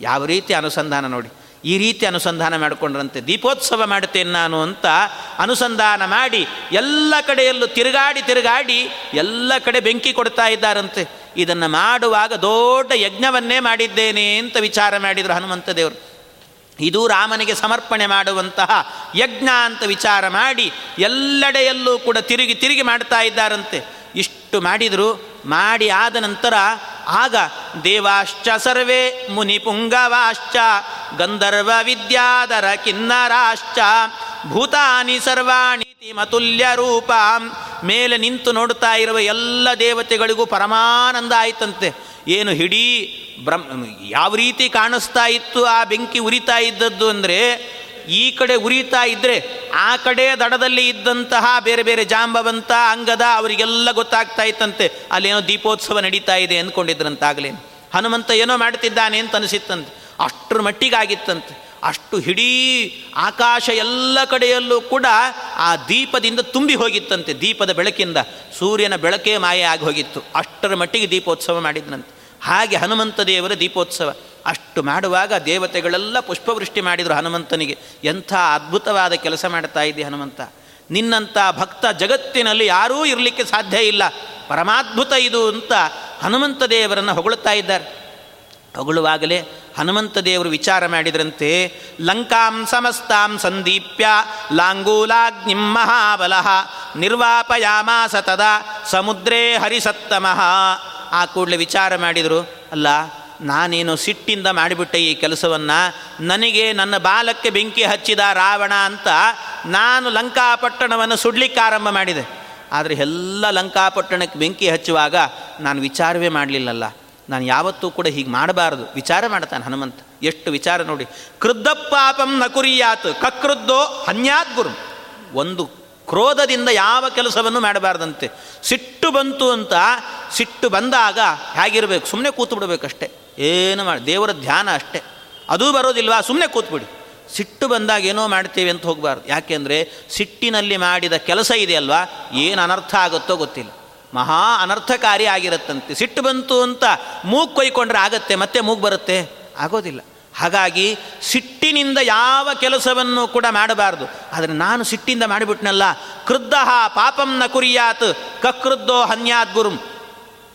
ಯಾವ ರೀತಿ ಅನುಸಂಧಾನ ನೋಡಿ. ಈ ರೀತಿ ಅನುಸಂಧಾನ ಮಾಡಿಕೊಂಡ್ರಂತೆ, ದೀಪೋತ್ಸವ ಮಾಡುತ್ತೇನೆ ನಾನು ಅಂತ ಅನುಸಂಧಾನ ಮಾಡಿ ಎಲ್ಲ ಕಡೆಯಲ್ಲೂ ತಿರುಗಾಡಿ ತಿರುಗಾಡಿ ಎಲ್ಲ ಕಡೆ ಬೆಂಕಿ ಕೊಡ್ತಾ ಇದ್ದಾರಂತೆ. ಇದನ್ನು ಮಾಡುವಾಗ ದೊಡ್ಡ ಯಜ್ಞವನ್ನೇ ಮಾಡಿದ್ದೇನೆ ಅಂತ ವಿಚಾರ ಮಾಡಿದರು ಹನುಮಂತ ದೇವರು. ಇದು ರಾಮನಿಗೆ ಸಮರ್ಪಣೆ ಮಾಡುವಂತಹ ಯಜ್ಞ ಅಂತ ವಿಚಾರ ಮಾಡಿ ಎಲ್ಲೆಡೆಯಲ್ಲೂ ಕೂಡ ತಿರುಗಿ ತಿರುಗಿ ಮಾಡ್ತಾ ಇದ್ದಾರಂತೆ. ಇಷ್ಟು ಮಾಡಿದರು ಮಾಡಿ ಆದ ನಂತರ ಆಗ ದೇವಾಶ್ಚ ಸರ್ವೇ ಮುನಿಪುಂಗವಾಶ್ಚ, ಗಂಧರ್ವ ವಿದ್ಯಾಧರ ಕಿನ್ನರಾಶ್ಚ, ಭೂತಾನಿ ಸರ್ವಾಣಿ ಮತುಲ್ಯ ರೂಪ. ಮೇಲೆ ನಿಂತು ನೋಡ್ತಾ ಇರುವ ಎಲ್ಲ ದೇವತೆಗಳಿಗೂ ಪರಮಾನಂದ ಆಯ್ತಂತೆ. ಏನು ಹಿಡೀ ಬ್ರಹ್ಮ, ಯಾವ ರೀತಿ ಕಾಣಿಸ್ತಾ ಇತ್ತು ಆ ಬೆಂಕಿ ಉರಿತಾ ಇದ್ದದ್ದು ಅಂದರೆ ಈ ಕಡೆ ಉರಿತಾ ಇದ್ದರೆ ಆ ಕಡೆ ದಡದಲ್ಲಿ ಇದ್ದಂತಹ ಬೇರೆ ಬೇರೆ ಜಾಂಬವಂತ ಅಂಗದ ಅವರಿಗೆಲ್ಲ ಗೊತ್ತಾಗ್ತಾ ಇತ್ತಂತೆ. ಅಲ್ಲೇನೋ ದೀಪೋತ್ಸವ ನಡೀತಾ ಇದೆ ಅಂದ್ಕೊಂಡಿದ್ರಂತಾಗಲೇ ಹನುಮಂತ ಏನೋ ಮಾಡ್ತಿದ್ದಾನೆ ಅಂತ ಅನಿಸಿತ್ತಂತೆ. ಅಷ್ಟರ ಮಟ್ಟಿಗಾಗಿತ್ತಂತೆ. ಅಷ್ಟು ಹಿಡೀ ಆಕಾಶ ಎಲ್ಲ ಕಡೆಯಲ್ಲೂ ಕೂಡ ಆ ದೀಪದಿಂದ ತುಂಬಿ ಹೋಗಿತ್ತಂತೆ. ದೀಪದ ಬೆಳಕಿಂದ ಸೂರ್ಯನ ಬೆಳಕೇ ಮಾಯೆ ಆಗಿ ಹೋಗಿತ್ತು. ಅಷ್ಟರ ಮಟ್ಟಿಗೆ ದೀಪೋತ್ಸವ ಮಾಡಿದ್ರಂತೆ. ಹಾಗೆ ಹನುಮಂತ ದೇವರ ದೀಪೋತ್ಸವ. ಅಷ್ಟು ಮಾಡುವಾಗ ದೇವತೆಗಳೆಲ್ಲ ಪುಷ್ಪವೃಷ್ಟಿ ಮಾಡಿದರು ಹನುಮಂತನಿಗೆ. ಎಂಥ ಅದ್ಭುತವಾದ ಕೆಲಸ ಮಾಡ್ತಾ ಇದ್ದೆ ಹನುಮಂತ. ನಿನ್ನಂಥ ಭಕ್ತ ಜಗತ್ತಿನಲ್ಲಿ ಯಾರೂ ಇರಲಿಕ್ಕೆ ಸಾಧ್ಯ ಇಲ್ಲ. ಪರಮಾದ್ಭುತ ಇದು ಅಂತ ಹನುಮಂತ ದೇವರನ್ನು ಹೊಗಳುತ್ತಾ ಇದ್ದಾರೆ. ಹೊಗಳುವಾಗಲೇ ಹನುಮಂತ ದೇವರು ವಿಚಾರ ಮಾಡಿದ್ರಂತೆ, ಲಂಕಾಂ ಸಮಸ್ತಾಂ ಸಂದೀಪ್ಯ ಲಾಂಗೂಲಾಗ್ನಿಂ ಮಹಾಬಲ ನಿರ್ವಾಪಯಾಮಾಸ ತದಾ ಸಮುದ್ರೇ ಹರಿಸತ್ತಮಃ. ಆ ಕೂಡಲೇ ವಿಚಾರ ಮಾಡಿದರು, ಅಲ್ಲ ನಾನೇನು ಸಿಟ್ಟಿಂದ ಮಾಡಿಬಿಟ್ಟೆ ಈ ಕೆಲಸವನ್ನು? ನನಗೆ ನನ್ನ ಬಾಲಕ್ಕೆ ಬೆಂಕಿ ಹಚ್ಚಿದ ರಾವಣ ಅಂತ ನಾನು ಲಂಕಾಪಟ್ಟಣವನ್ನು ಸುಡ್ಲಿಕ್ಕೆ ಆರಂಭ ಮಾಡಿದೆ. ಆದರೆ ಎಲ್ಲ ಲಂಕಾಪಟ್ಟಣಕ್ಕೆ ಬೆಂಕಿ ಹಚ್ಚುವಾಗ ನಾನು ವಿಚಾರವೇ ಮಾಡಲಿಲ್ಲಲ್ಲ. ನಾನು ಯಾವತ್ತೂ ಕೂಡ ಹೀಗೆ ಮಾಡಬಾರದು. ವಿಚಾರ ಮಾಡ್ತಾನೆ ಹನುಮಂತ. ಎಷ್ಟು ವಿಚಾರ ನೋಡಿ. ಕೃದ್ಧ ಪಾಪಂ ನ ಕುರಿಯಾತ್, ಕಕೃದ್ದೋ ಹನ್ಯಾತ್ ಗುರು. ಒಂದು ಕ್ರೋಧದಿಂದ ಯಾವ ಕೆಲಸವನ್ನು ಮಾಡಬಾರ್ದಂತೆ. ಸಿಟ್ಟು ಬಂತು ಅಂತ ಸಿಟ್ಟು ಬಂದಾಗ ಹೇಗಿರಬೇಕು? ಸುಮ್ಮನೆ ಕೂತು ಬಿಡಬೇಕಷ್ಟೆ ಏನು ಮಾಡಿ, ದೇವರ ಧ್ಯಾನ ಅಷ್ಟೇ. ಅದೂ ಬರೋದಿಲ್ವಾ? ಸುಮ್ಮನೆ ಕೂತ್ಬಿಡಿ. ಸಿಟ್ಟು ಬಂದಾಗ ಏನೋ ಮಾಡ್ತೀವಿ ಅಂತ ಹೋಗಬಾರ್ದು. ಯಾಕೆಂದರೆ ಸಿಟ್ಟಿನಲ್ಲಿ ಮಾಡಿದ ಕೆಲಸ ಇದೆಯಲ್ವಾ ಏನು ಅನರ್ಥ ಆಗುತ್ತೋ ಗೊತ್ತಿಲ್ಲ. ಮಹಾ ಅನರ್ಥಕಾರಿ ಆಗಿರುತ್ತಂತೆ. ಸಿಟ್ಟು ಬಂತು ಅಂತ ಮೂಗು ಕೊಯ್ಕೊಂಡ್ರೆ ಆಗತ್ತೆ, ಮತ್ತೆ ಮೂಗು ಬರುತ್ತೆ? ಆಗೋದಿಲ್ಲ. ಹಾಗಾಗಿ ಸಿಟ್ಟಿನಿಂದ ಯಾವ ಕೆಲಸವನ್ನು ಕೂಡ ಮಾಡಬಾರ್ದು. ಆದರೆ ನಾನು ಸಿಟ್ಟಿಂದ ಮಾಡಿಬಿಟ್ನಲ್ಲ. ಕ್ರುದ್ಧ ಪಾಪಂ ನ ಕುರಿಯಾತ್ ಕಕೃದ್ದೋ ಹನ್ಯಾತ್ ಗುರುಂ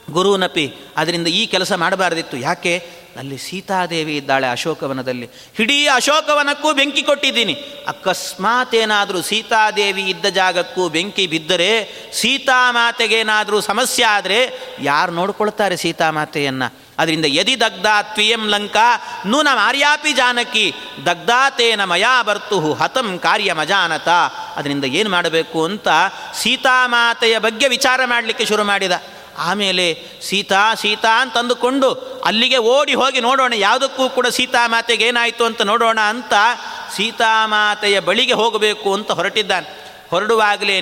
ಗುರುನಪಿ ಅದರಿಂದ ಈ ಕೆಲಸ ಮಾಡಬಾರ್ದಿತ್ತು. ಯಾಕೆ? ಅಲ್ಲಿ ಸೀತಾದೇವಿ ಇದ್ದಾಳೆ ಅಶೋಕವನದಲ್ಲಿ. ಇಡೀ ಅಶೋಕವನಕ್ಕೂ ಬೆಂಕಿ ಕೊಟ್ಟಿದ್ದೀನಿ. ಅಕಸ್ಮಾತ್ ಏನಾದರೂ ಸೀತಾದೇವಿ ಇದ್ದ ಜಾಗಕ್ಕೂ ಬೆಂಕಿ ಬಿದ್ದರೆ ಸೀತಾಮಾತೆಗೇನಾದರೂ ಸಮಸ್ಯೆ ಆದರೆ ಯಾರು ನೋಡ್ಕೊಳ್ತಾರೆ ಸೀತಾಮಾತೆಯನ್ನು ಅದರಿಂದ ಯದಿ ದಗ್ಧಾ ತ್ವಿಯಂ ಲಂಕಾ ನೂನ ಮಾರ್ಯಾಪಿ ಜಾನಕಿ, ದಗ್ಧಾತೇನ ಮಯಾ ಬರ್ತು ಹತಂ ಕಾರ್ಯ ಮಜಾನತ ಅದರಿಂದ ಏನು ಮಾಡಬೇಕು ಅಂತ ಸೀತಾಮಾತೆಯ ಬಗ್ಗೆ ವಿಚಾರ ಮಾಡಲಿಕ್ಕೆ ಶುರು ಮಾಡಿದ. ಆಮೇಲೆ ಸೀತಾ ಸೀತಾ ಅಂತಂದುಕೊಂಡು ಅಲ್ಲಿಗೆ ಓಡಿ ಹೋಗಿ ನೋಡೋಣ, ಯಾವುದಕ್ಕೂ ಕೂಡ ಸೀತಾಮಾತೆಗೆ ಏನಾಯಿತು ಅಂತ ನೋಡೋಣ ಅಂತ ಸೀತಾಮಾತೆಯ ಬಳಿಗೆ ಹೋಗಬೇಕು ಅಂತ ಹೊರಟಿದ್ದಾನೆ. ಹೊರಡುವಾಗಲೇ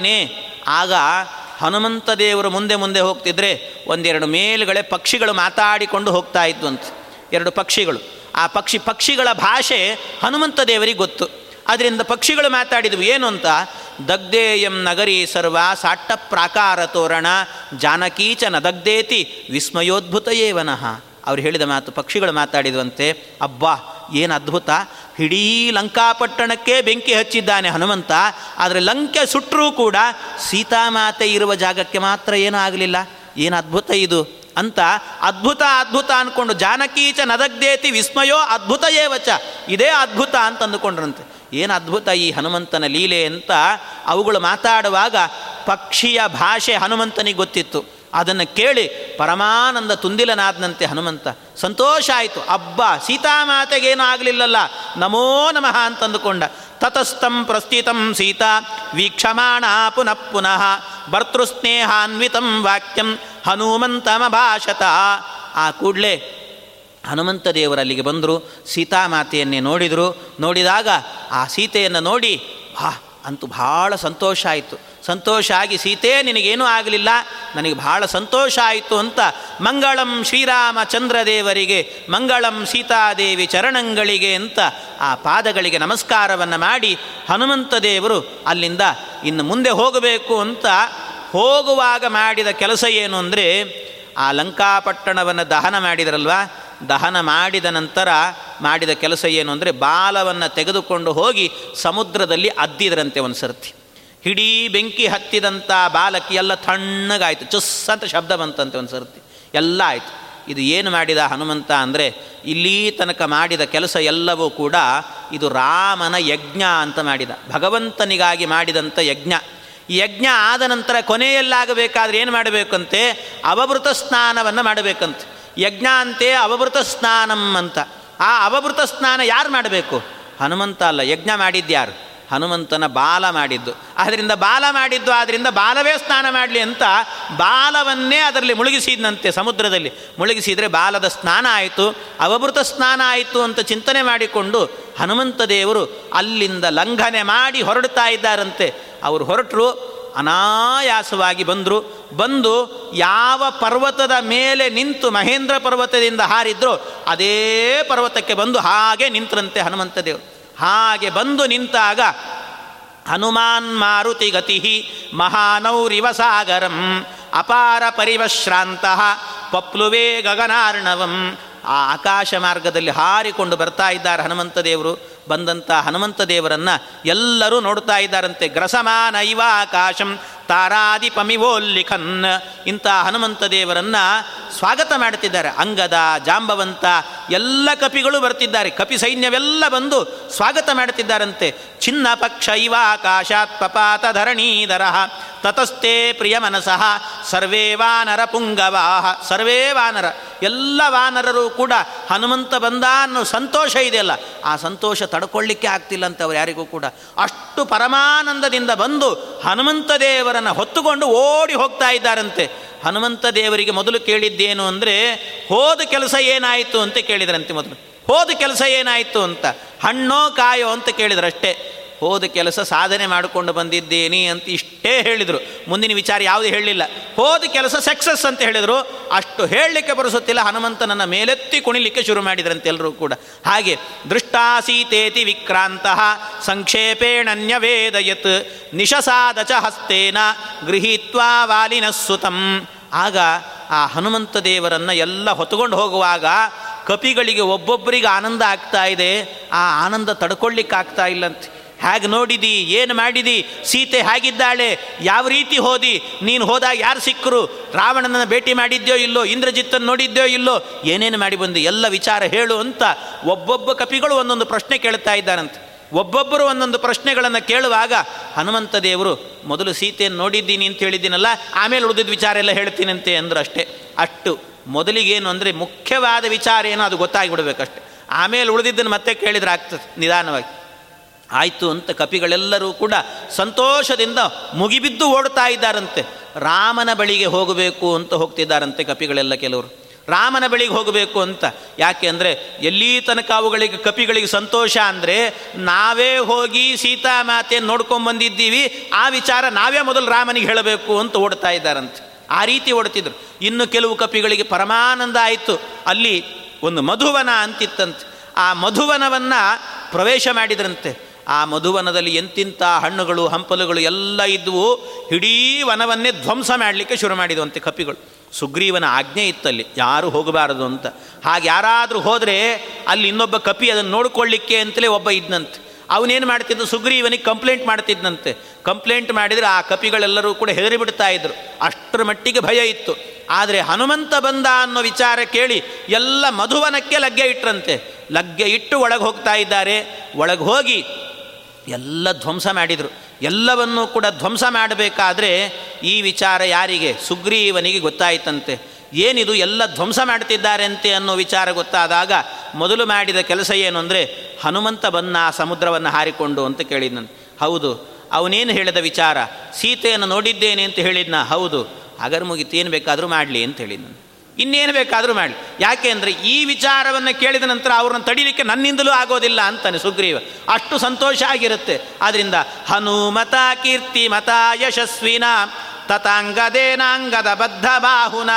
ಆಗ ಹನುಮಂತ ದೇವರು ಮುಂದೆ ಮುಂದೆ ಹೋಗ್ತಿದ್ರೆ ಒಂದೆರಡು ಮೇಲುಗಡೆ ಪಕ್ಷಿಗಳು ಮಾತಾಡಿಕೊಂಡು ಹೋಗ್ತಾ ಇದ್ವು ಅಂತ ಎರಡು ಪಕ್ಷಿಗಳು. ಆ ಪಕ್ಷಿ, ಪಕ್ಷಿಗಳ ಭಾಷೆ ಹನುಮಂತ ದೇವರಿಗೆ ಗೊತ್ತು. ಅದರಿಂದ ಪಕ್ಷಿಗಳು ಮಾತಾಡಿದ್ವು, ಏನು ಅಂತ? ದಗ್ಧೇಯಂ ನಗರಿ ಸರ್ವ ಸಾಟ್ಟ ಪ್ರಾಕಾರ ತೋರಣ ಜಾನಕೀಚ ದಗ್ಧೇತಿ ವಿಸ್ಮಯೋದ್ಭುತ ಏವನಃ ಅವ್ರು ಹೇಳಿದ ಮಾತು ಪಕ್ಷಿಗಳು ಮಾತಾಡಿದವಂತೆ, ಅಬ್ಬಾ, ಏನು ಅದ್ಭುತ. ಇಡೀ ಲಂಕಾಪಟ್ಟಣಕ್ಕೆ ಬೆಂಕಿ ಹಚ್ಚಿದ್ದಾನೆ ಹನುಮಂತ. ಆದರೆ ಲಂಕೆ ಸುಟ್ಟರೂ ಕೂಡ ಸೀತಾಮಾತೆ ಇರುವ ಜಾಗಕ್ಕೆ ಮಾತ್ರ ಏನೂ ಆಗಲಿಲ್ಲ. ಏನು ಅದ್ಭುತ ಇದು? ಅಂತ ಅದ್ಭುತ ಅದ್ಭುತ ಅಂದ್ಕೊಂಡು ಜಾನಕೀಚ ನದಗ್ದೇತಿ ವಿಸ್ಮಯೋ ಅದ್ಭುತ ಏವಚ ಇದೇ ಅದ್ಭುತ ಅಂತ ಅಂದುಕೊಂಡ್ರಂತೆ. ಏನು ಅದ್ಭುತ ಈ ಹನುಮಂತನ ಲೀಲೆ ಅಂತ ಅವುಗಳು ಮಾತಾಡುವಾಗ ಪಕ್ಷಿಯ ಭಾಷೆ ಹನುಮಂತನಿಗೆ ಗೊತ್ತಿತ್ತು. ಅದನ್ನು ಕೇಳಿ ಪರಮಾನಂದ ತುಂದಿಲನಾದನಂತೆ ಹನುಮಂತ, ಸಂತೋಷ ಆಯಿತು, ಅಬ್ಬ ಸೀತಾಮಾತೆಗೇನೂ ಆಗಲಿಲ್ಲಲ್ಲ, ನಮೋ ನಮಃ ಅಂತಂದುಕೊಂಡ. ತತಸ್ಥಂ ಪ್ರಸ್ಥಿತಂ ಸೀತಾ, ವೀಕ್ಷಮಾಣ ಪುನಃ ಪುನಃ, ಭರ್ತೃಸ್ನೇಹಾನ್ವಿತಂ ವಾಕ್ಯಂ ಹನುಮಂತಮಭಾಷತ ಆ ಕೂಡಲೇ ಹನುಮಂತ ದೇವರು ಅಲ್ಲಿಗೆ ಬಂದರು. ಸೀತಾಮಾತೆಯನ್ನೇ ನೋಡಿದರು. ನೋಡಿದಾಗ ಆ ಸೀತೆಯನ್ನು ನೋಡಿ ಹಾ ಅಂತೂ ಭಾಳ ಸಂತೋಷ ಆಯಿತು. ಸಂತೋಷ ಆಗಿ, ಸೀತೆ, ನಿನಗೇನೂ ಆಗಲಿಲ್ಲ. ನನಗೆ ಭಾಳ ಸಂತೋಷ ಆಯಿತು ಅಂತ ಮಂಗಳಂ ಶ್ರೀರಾಮ ಶ್ರೀರಾಮಚಂದ್ರದೇವರಿಗೆ ಮಂಗಳಂ ಸೀತಾದೇವಿ ಚರಣಂಗಳಿಗೆ ಅಂತ ಆ ಪಾದಗಳಿಗೆ ನಮಸ್ಕಾರವನ್ನು ಮಾಡಿ ಹನುಮಂತ ದೇವರು ಅಲ್ಲಿಂದ ಇನ್ನು ಮುಂದೆ ಹೋಗಬೇಕು ಅಂತ ಹೋಗುವಾಗ ಮಾಡಿದ ಕೆಲಸ ಏನು ಅಂದರೆ, ಆ ಲಂಕಾಪಟ್ಟಣವನ್ನು ದಹನ ಮಾಡಿದರಲ್ವ? ದಹನ ಮಾಡಿದ ನಂತರ ಮಾಡಿದ ಕೆಲಸ ಏನು ಅಂದರೆ ಬಾಲವನ್ನು ತೆಗೆದುಕೊಂಡು ಹೋಗಿ ಸಮುದ್ರದಲ್ಲಿ ಅದ್ದಿದ್ರಂತೆ ಒಂದು ಸರ್ತಿ. ಹಿಡೀ ಬೆಂಕಿ ಹತ್ತಿದಂಥ ಬಾಲಕಿ ಎಲ್ಲ ತಣ್ಣಗಾಯಿತು. ಚುಸ್ ಅಂತ ಶಬ್ದ ಬಂತಂತೆ ಒಂದು ಸರ್ತಿ. ಎಲ್ಲ ಆಯಿತು. ಇದು ಏನು ಮಾಡಿದ ಹನುಮಂತ ಅಂದರೆ ಇಲ್ಲಿ ತನಕ ಮಾಡಿದ ಕೆಲಸ ಎಲ್ಲವೂ ಕೂಡ ಇದು ರಾಮನ ಯಜ್ಞ ಅಂತ ಮಾಡಿದ. ಭಗವಂತನಿಗಾಗಿ ಮಾಡಿದಂಥ ಯಜ್ಞ. ಯಜ್ಞ ಆದ ನಂತರ ಕೊನೆಯಲ್ಲಾಗಬೇಕಾದ್ರೆ ಏನು ಮಾಡಬೇಕಂತೆ? ಅವಭೃತ ಸ್ನಾನವನ್ನು ಮಾಡಬೇಕಂತೆ. ಯಜ್ಞ ಅಂತೆ ಅವಭೃತ ಸ್ನಾನಂ ಅಂತ. ಆ ಅವಭೃತ ಸ್ನಾನ ಯಾರು ಮಾಡಬೇಕು? ಹನುಮಂತ ಅಲ್ಲ, ಯಜ್ಞ ಮಾಡಿದ್ಯಾರು ಹನುಮಂತನ ಬಾಲ ಮಾಡಿದ್ದು. ಆದ್ದರಿಂದ ಬಾಲ ಮಾಡಿದ್ದು ಆದ್ದರಿಂದ ಬಾಲವೇ ಸ್ನಾನ ಮಾಡಲಿ ಅಂತ ಬಾಲವನ್ನೇ ಅದರಲ್ಲಿ ಮುಳುಗಿಸಿದಂತೆ ಸಮುದ್ರದಲ್ಲಿ. ಮುಳುಗಿಸಿದರೆ ಬಾಲದ ಸ್ನಾನ ಆಯಿತು ಅವಭೃತ ಸ್ನಾನ ಆಯಿತು ಅಂತ ಚಿಂತನೆ ಮಾಡಿಕೊಂಡು ಹನುಮಂತ ದೇವರು ಅಲ್ಲಿಂದ ಲಂಘನೆ ಮಾಡಿ ಹೊರಡ್ತಾ ಇದ್ದಾರಂತೆ. ಅವರು ಹೊರಟರು ಅನಾಯಾಸವಾಗಿ ಬಂದರು, ಬಂದು ಯಾವ ಪರ್ವತದ ಮೇಲೆ ನಿಂತು ಮಹೇಂದ್ರ ಪರ್ವತದಿಂದ ಹಾರಿದ್ರು, ಅದೇ ಪರ್ವತಕ್ಕೆ ಬಂದು ಹಾಗೆ ನಿಂತರಂತೆ ಹನುಮಂತ ದೇವರು. ಹಾಗೆ ಬಂದು ನಿಂತಾಗ, ಹನುಮಾನ್ ಮಾರುತಿ ಗತಿ ಮಹಾನೌರಿವ ಸಾಗರಂ ಅಪಾರ ಪರಿವಶ್ರಾಂತ ಪಪ್ಲುವೇ ಗಗನಾರ್ಣವಂ ಆ ಆಕಾಶ ಮಾರ್ಗದಲ್ಲಿ ಹಾರಿಕೊಂಡು ಬರ್ತಾ ಇದ್ದಾರೆ ಹನುಮಂತ ದೇವರು. ಬಂದಂಥ ಹನುಮಂತ ದೇವರನ್ನು ಎಲ್ಲರೂ ನೋಡ್ತಾ ಇದ್ದಾರಂತೆ. ಗ್ರಸಮಾನ ಇವ ಆಕಾಶಂ ತಾರಾದಿಪಮಿವೋಲ್ಲಿಖನ್ ಇಂಥ ಹನುಮಂತ ದೇವರನ್ನು ಸ್ವಾಗತ ಮಾಡ್ತಿದ್ದಾರೆ. ಅಂಗದ, ಜಾಂಬವಂತ ಎಲ್ಲ ಕಪಿಗಳು ಬರ್ತಿದ್ದಾರೆ. ಕಪಿ ಸೈನ್ಯವೆಲ್ಲ ಬಂದು ಸ್ವಾಗತ ಮಾಡ್ತಿದ್ದಾರಂತೆ. ಚಿನ್ನ ಪಕ್ಷ ಇವ ಆಕಾಶಾತ್ ಪಪಾತ ಧರಣೀಧರ. ತತಸ್ತೆ ಪ್ರಿಯ ಮನಸಃ. ಸರ್ವೇ ವಾನರ ಪುಂಗವಾಹ, ಸರ್ವೇ ವಾನರ. ಎಲ್ಲ ವಾನರರು ಕೂಡ ಹನುಮಂತ ಬಂದ ಅನ್ನೋ ಸಂತೋಷ ಇದೆಯಲ್ಲ, ಆ ಸಂತೋಷ ತಡ್ಕೊಳ್ಳಿಕ್ಕೆ ಆಗ್ತಿಲ್ಲ ಅಂತ ಅವ್ರು ಯಾರಿಗೂ ಕೂಡ. ಅಷ್ಟು ಪರಮಾನಂದದಿಂದ ಬಂದು ಹನುಮಂತ ದೇವರನ್ನು ಹೊತ್ತುಕೊಂಡು ಓಡಿ ಹೋಗ್ತಾ ಇದ್ದಾರಂತೆ. ಹನುಮಂತ ದೇವರಿಗೆ ಮೊದಲು ಕೇಳಿದ್ದೇನು ಅಂದರೆ, ಹೋದ ಕೆಲಸ ಏನಾಯಿತು ಅಂತ ಕೇಳಿದ್ರಂತೆ ಮೊದಲು. ಹೋದ ಕೆಲಸ ಏನಾಯಿತು ಅಂತ, ಹಣ್ಣೋ ಕಾಯೋ ಅಂತ ಕೇಳಿದ್ರಷ್ಟೇ. ಹೋದ ಕೆಲಸ ಸಾಧನೆ ಮಾಡಿಕೊಂಡು ಬಂದಿದ್ದೇನೆ ಅಂತ ಇಷ್ಟೇ ಹೇಳಿದರು. ಮುಂದಿನ ವಿಚಾರ ಯಾವುದು ಹೇಳಲಿಲ್ಲ. ಹೋದ ಕೆಲಸ ಸಕ್ಸಸ್ ಅಂತ ಹೇಳಿದರು. ಅಷ್ಟು ಹೇಳಲಿಕ್ಕೆ ಬರೆಸುತ್ತಿಲ್ಲ. ಹನುಮಂತನನ್ನ ಮೇಲೆತ್ತಿ ಕುಣಿಲಿಕ್ಕೆ ಶುರು ಮಾಡಿದ್ರಂತೆ ಎಲ್ಲರೂ ಕೂಡ. ಹಾಗೆ, ದೃಷ್ಟಾಸೀತೇತಿ ವಿಕ್ರಾಂತ ಸಂಕ್ಷೇಪೇಣನ್ಯವೇದಯತ್ ನಿಶಸಾದ ಚ ಹಸ್ತೇನ ಗೃಹೀತ್ವಾ ವಾಲಿನ ಸುತಂ. ಆಗ ಆ ಹನುಮಂತ ದೇವರನ್ನು ಎಲ್ಲ ಹೊತ್ಕೊಂಡು ಹೋಗುವಾಗ ಕಪಿಗಳಿಗೆ ಒಬ್ಬೊಬ್ಬರಿಗೆ ಆನಂದ ಆಗ್ತಾ ಇದೆ. ಆ ಆನಂದ ತಡ್ಕೊಳ್ಳಿಕ್ಕಾಗ್ತಾ ಇಲ್ಲಂತೆ. ಹೇಗೆ ನೋಡಿದಿ, ಏನು ಮಾಡಿದಿ? ಸೀತೆ ಹೇಗಿದ್ದಾಳೆ, ಯಾವ ರೀತಿ ಹೋದಿ? ನೀನು ಹೋದಾಗ ಯಾರು ಸಿಕ್ಕರು? ರಾವಣನನ್ನು ಭೇಟಿ ಮಾಡಿದ್ಯೋ ಇಲ್ಲೋ? ಇಂದ್ರಜಿತ್ತನ್ನು ನೋಡಿದ್ಯೋ ಇಲ್ಲೋ? ಏನೇನು ಮಾಡಿ ಬಂದು? ಎಲ್ಲ ವಿಚಾರ ಹೇಳು ಅಂತ ಒಬ್ಬೊಬ್ಬ ಕಪಿಗಳು ಒಂದೊಂದು ಪ್ರಶ್ನೆ ಕೇಳ್ತಾ ಇದ್ದಾರಂತೆ. ಒಬ್ಬೊಬ್ಬರು ಒಂದೊಂದು ಪ್ರಶ್ನೆಗಳನ್ನು ಕೇಳುವಾಗ ಹನುಮಂತ ದೇವರು, ಮೊದಲು ಸೀತೆಯನ್ನು ನೋಡಿದ್ದೀನಿ ಅಂತ ಹೇಳಿದ್ದೀನಲ್ಲ, ಆಮೇಲೆ ಉಳಿದಿದ್ದ ವಿಚಾರ ಎಲ್ಲ ಹೇಳ್ತೀನಂತೆ ಅಂದ್ರೆ ಅಷ್ಟೇ. ಅಷ್ಟು ಮೊದಲಿಗೇನು ಅಂದರೆ ಮುಖ್ಯವಾದ ವಿಚಾರ ಏನೋ ಅದು ಗೊತ್ತಾಗಿಬಿಡ್ಬೇಕಷ್ಟೆ. ಆಮೇಲೆ ಉಳಿದಿದ್ದನ್ನು ಮತ್ತೆ ಕೇಳಿದ್ರೆ ಆಗ್ತದೆ ನಿಧಾನವಾಗಿ. ಆಯಿತು ಅಂತ ಕಪಿಗಳೆಲ್ಲರೂ ಕೂಡ ಸಂತೋಷದಿಂದ ಮುಗಿಬಿದ್ದು ಓಡ್ತಾ ಇದ್ದಾರಂತೆ. ರಾಮನ ಬಳಿಗೆ ಹೋಗಬೇಕು ಅಂತ ಹೋಗ್ತಿದ್ದಾರಂತೆ ಕಪಿಗಳೆಲ್ಲ ಕೆಲವರು. ರಾಮನ ಬಳಿಗೆ ಹೋಗಬೇಕು ಅಂತ. ಯಾಕೆ ಅಂದರೆ ಎಲ್ಲಿ ತನಕ ಅವುಗಳಿಗೆ ಕಪಿಗಳಿಗೆ ಸಂತೋಷ ಅಂದರೆ ನಾವೇ ಹೋಗಿ ಸೀತಾ ಮಾತೆಯನ್ನು ನೋಡ್ಕೊಂಬಂದಿದ್ದೀವಿ ಆ ವಿಚಾರ ನಾವೇ ಮೊದಲು ರಾಮನಿಗೆ ಹೇಳಬೇಕು ಅಂತ ಓಡ್ತಾ ಇದ್ದಾರಂತೆ. ಆ ರೀತಿ ಓಡ್ತಿದ್ರು ಇನ್ನು ಕೆಲವು ಕಪಿಗಳಿಗೆ ಪರಮಾನಂದ ಆಯಿತು. ಅಲ್ಲಿ ಒಂದು ಮಧುವನ ಅಂತಿತ್ತಂತೆ. ಆ ಮಧುವನವನ್ನು ಪ್ರವೇಶ ಮಾಡಿದ್ರಂತೆ. ಆ ಮಧುವನದಲ್ಲಿ ಎಂತಿಂಥ ಹಣ್ಣುಗಳು, ಹಂಪಲುಗಳು ಎಲ್ಲ ಇದ್ದವು ಇಡೀ ವನವನ್ನೇ ಧ್ವಂಸ ಮಾಡಲಿಕ್ಕೆ ಶುರು ಮಾಡಿದವಂತೆ ಕಪಿಗಳು. ಸುಗ್ರೀವನ ಆಜ್ಞೆ ಇತ್ತಲ್ಲಿ, ಯಾರೂ ಹೋಗಬಾರದು ಅಂತ. ಹಾಗೆ ಯಾರಾದರೂ ಹೋದರೆ ಅಲ್ಲಿ ಇನ್ನೊಬ್ಬ ಕಪಿ ಅದನ್ನು ನೋಡಿಕೊಳ್ಳಿಕ್ಕೆ ಅಂತಲೇ ಒಬ್ಬ ಇದ್ನಂತೆ. ಅವನೇನು ಮಾಡ್ತಿದ್ದು? ಸುಗ್ರೀವನಿಗೆ ಕಂಪ್ಲೇಂಟ್ ಮಾಡ್ತಿದ್ದಂತೆ ಕಂಪ್ಲೇಂಟ್ ಮಾಡಿದರೆ ಆ ಕಪಿಗಳೆಲ್ಲರೂ ಕೂಡ ಹೆದರಿಬಿಡ್ತಾ ಇದ್ರು. ಅಷ್ಟರ ಮಟ್ಟಿಗೆ ಭಯ ಇತ್ತು. ಆದರೆ ಹನುಮಂತ ಬಂದ ಅನ್ನೋ ವಿಚಾರ ಕೇಳಿ ಎಲ್ಲ ಮಧುವನಕ್ಕೆ ಲಗ್ಗೆ ಇಟ್ರಂತೆ. ಲಗ್ಗೆ ಇಟ್ಟು ಒಳಗೆ ಹೋಗ್ತಾ ಇದ್ದಾರೆ. ಒಳಗೆ ಹೋಗಿ ಎಲ್ಲ ಧ್ವಂಸ ಮಾಡಿದರು. ಎಲ್ಲವನ್ನೂ ಕೂಡ ಧ್ವಂಸ ಮಾಡಬೇಕಾದ್ರೆ ಈ ವಿಚಾರ ಯಾರಿಗೆ? ಸುಗ್ರೀವನಿಗೆ ಗೊತ್ತಾಯಿತಂತೆ. ಏನಿದು ಎಲ್ಲ ಧ್ವಂಸ ಮಾಡ್ತಿದ್ದಾರೆ ಅಂತೆ ಅನ್ನೋ ವಿಚಾರ ಗೊತ್ತಾದಾಗ ಮೊದಲು ಮಾಡಿದ ಕೆಲಸ ಏನು ಅಂದರೆ ಹನುಮಂತ ಬನ್ನ ಸಮುದ್ರವನ್ನು ಹಾರಿಕೊಂಡು ಅಂತ ಕೇಳಿದ್ನಂತೆ ಹೌದು, ಅವನೇನು ಹೇಳಿದ ವಿಚಾರ? ಸೀತೆಯನ್ನು ನೋಡಿದ್ದೇನೆ ಅಂತ ಹೇಳಿದ್ನ? ಹೌದು. ಅಗರ್ ಮುಗಿತೇನು ಬೇಕಾದರೂ ಮಾಡಲಿ ಅಂತ ಹೇಳಿದ್ನು ಇನ್ನೇನು ಬೇಕಾದರೂ ಮಾಡಲಿ ಯಾಕೆ ಅಂದರೆ ಈ ವಿಚಾರವನ್ನು ಕೇಳಿದ ನಂತರ ಅವ್ರನ್ನ ತಡಿಲಿಕ್ಕೆ ನನ್ನಿಂದಲೂ ಆಗೋದಿಲ್ಲ ಅಂತಾನೆ ಸುಗ್ರೀವ. ಅಷ್ಟು ಸಂತೋಷ ಆಗಿರುತ್ತೆ. ಆದ್ದರಿಂದ ಹನುಮತ ಕೀರ್ತಿ ಮತ ಯಶಸ್ವಿನ ತತಾಂಗದೇನಾಂಗದ ಬದ್ಧ ಬಾಹುನ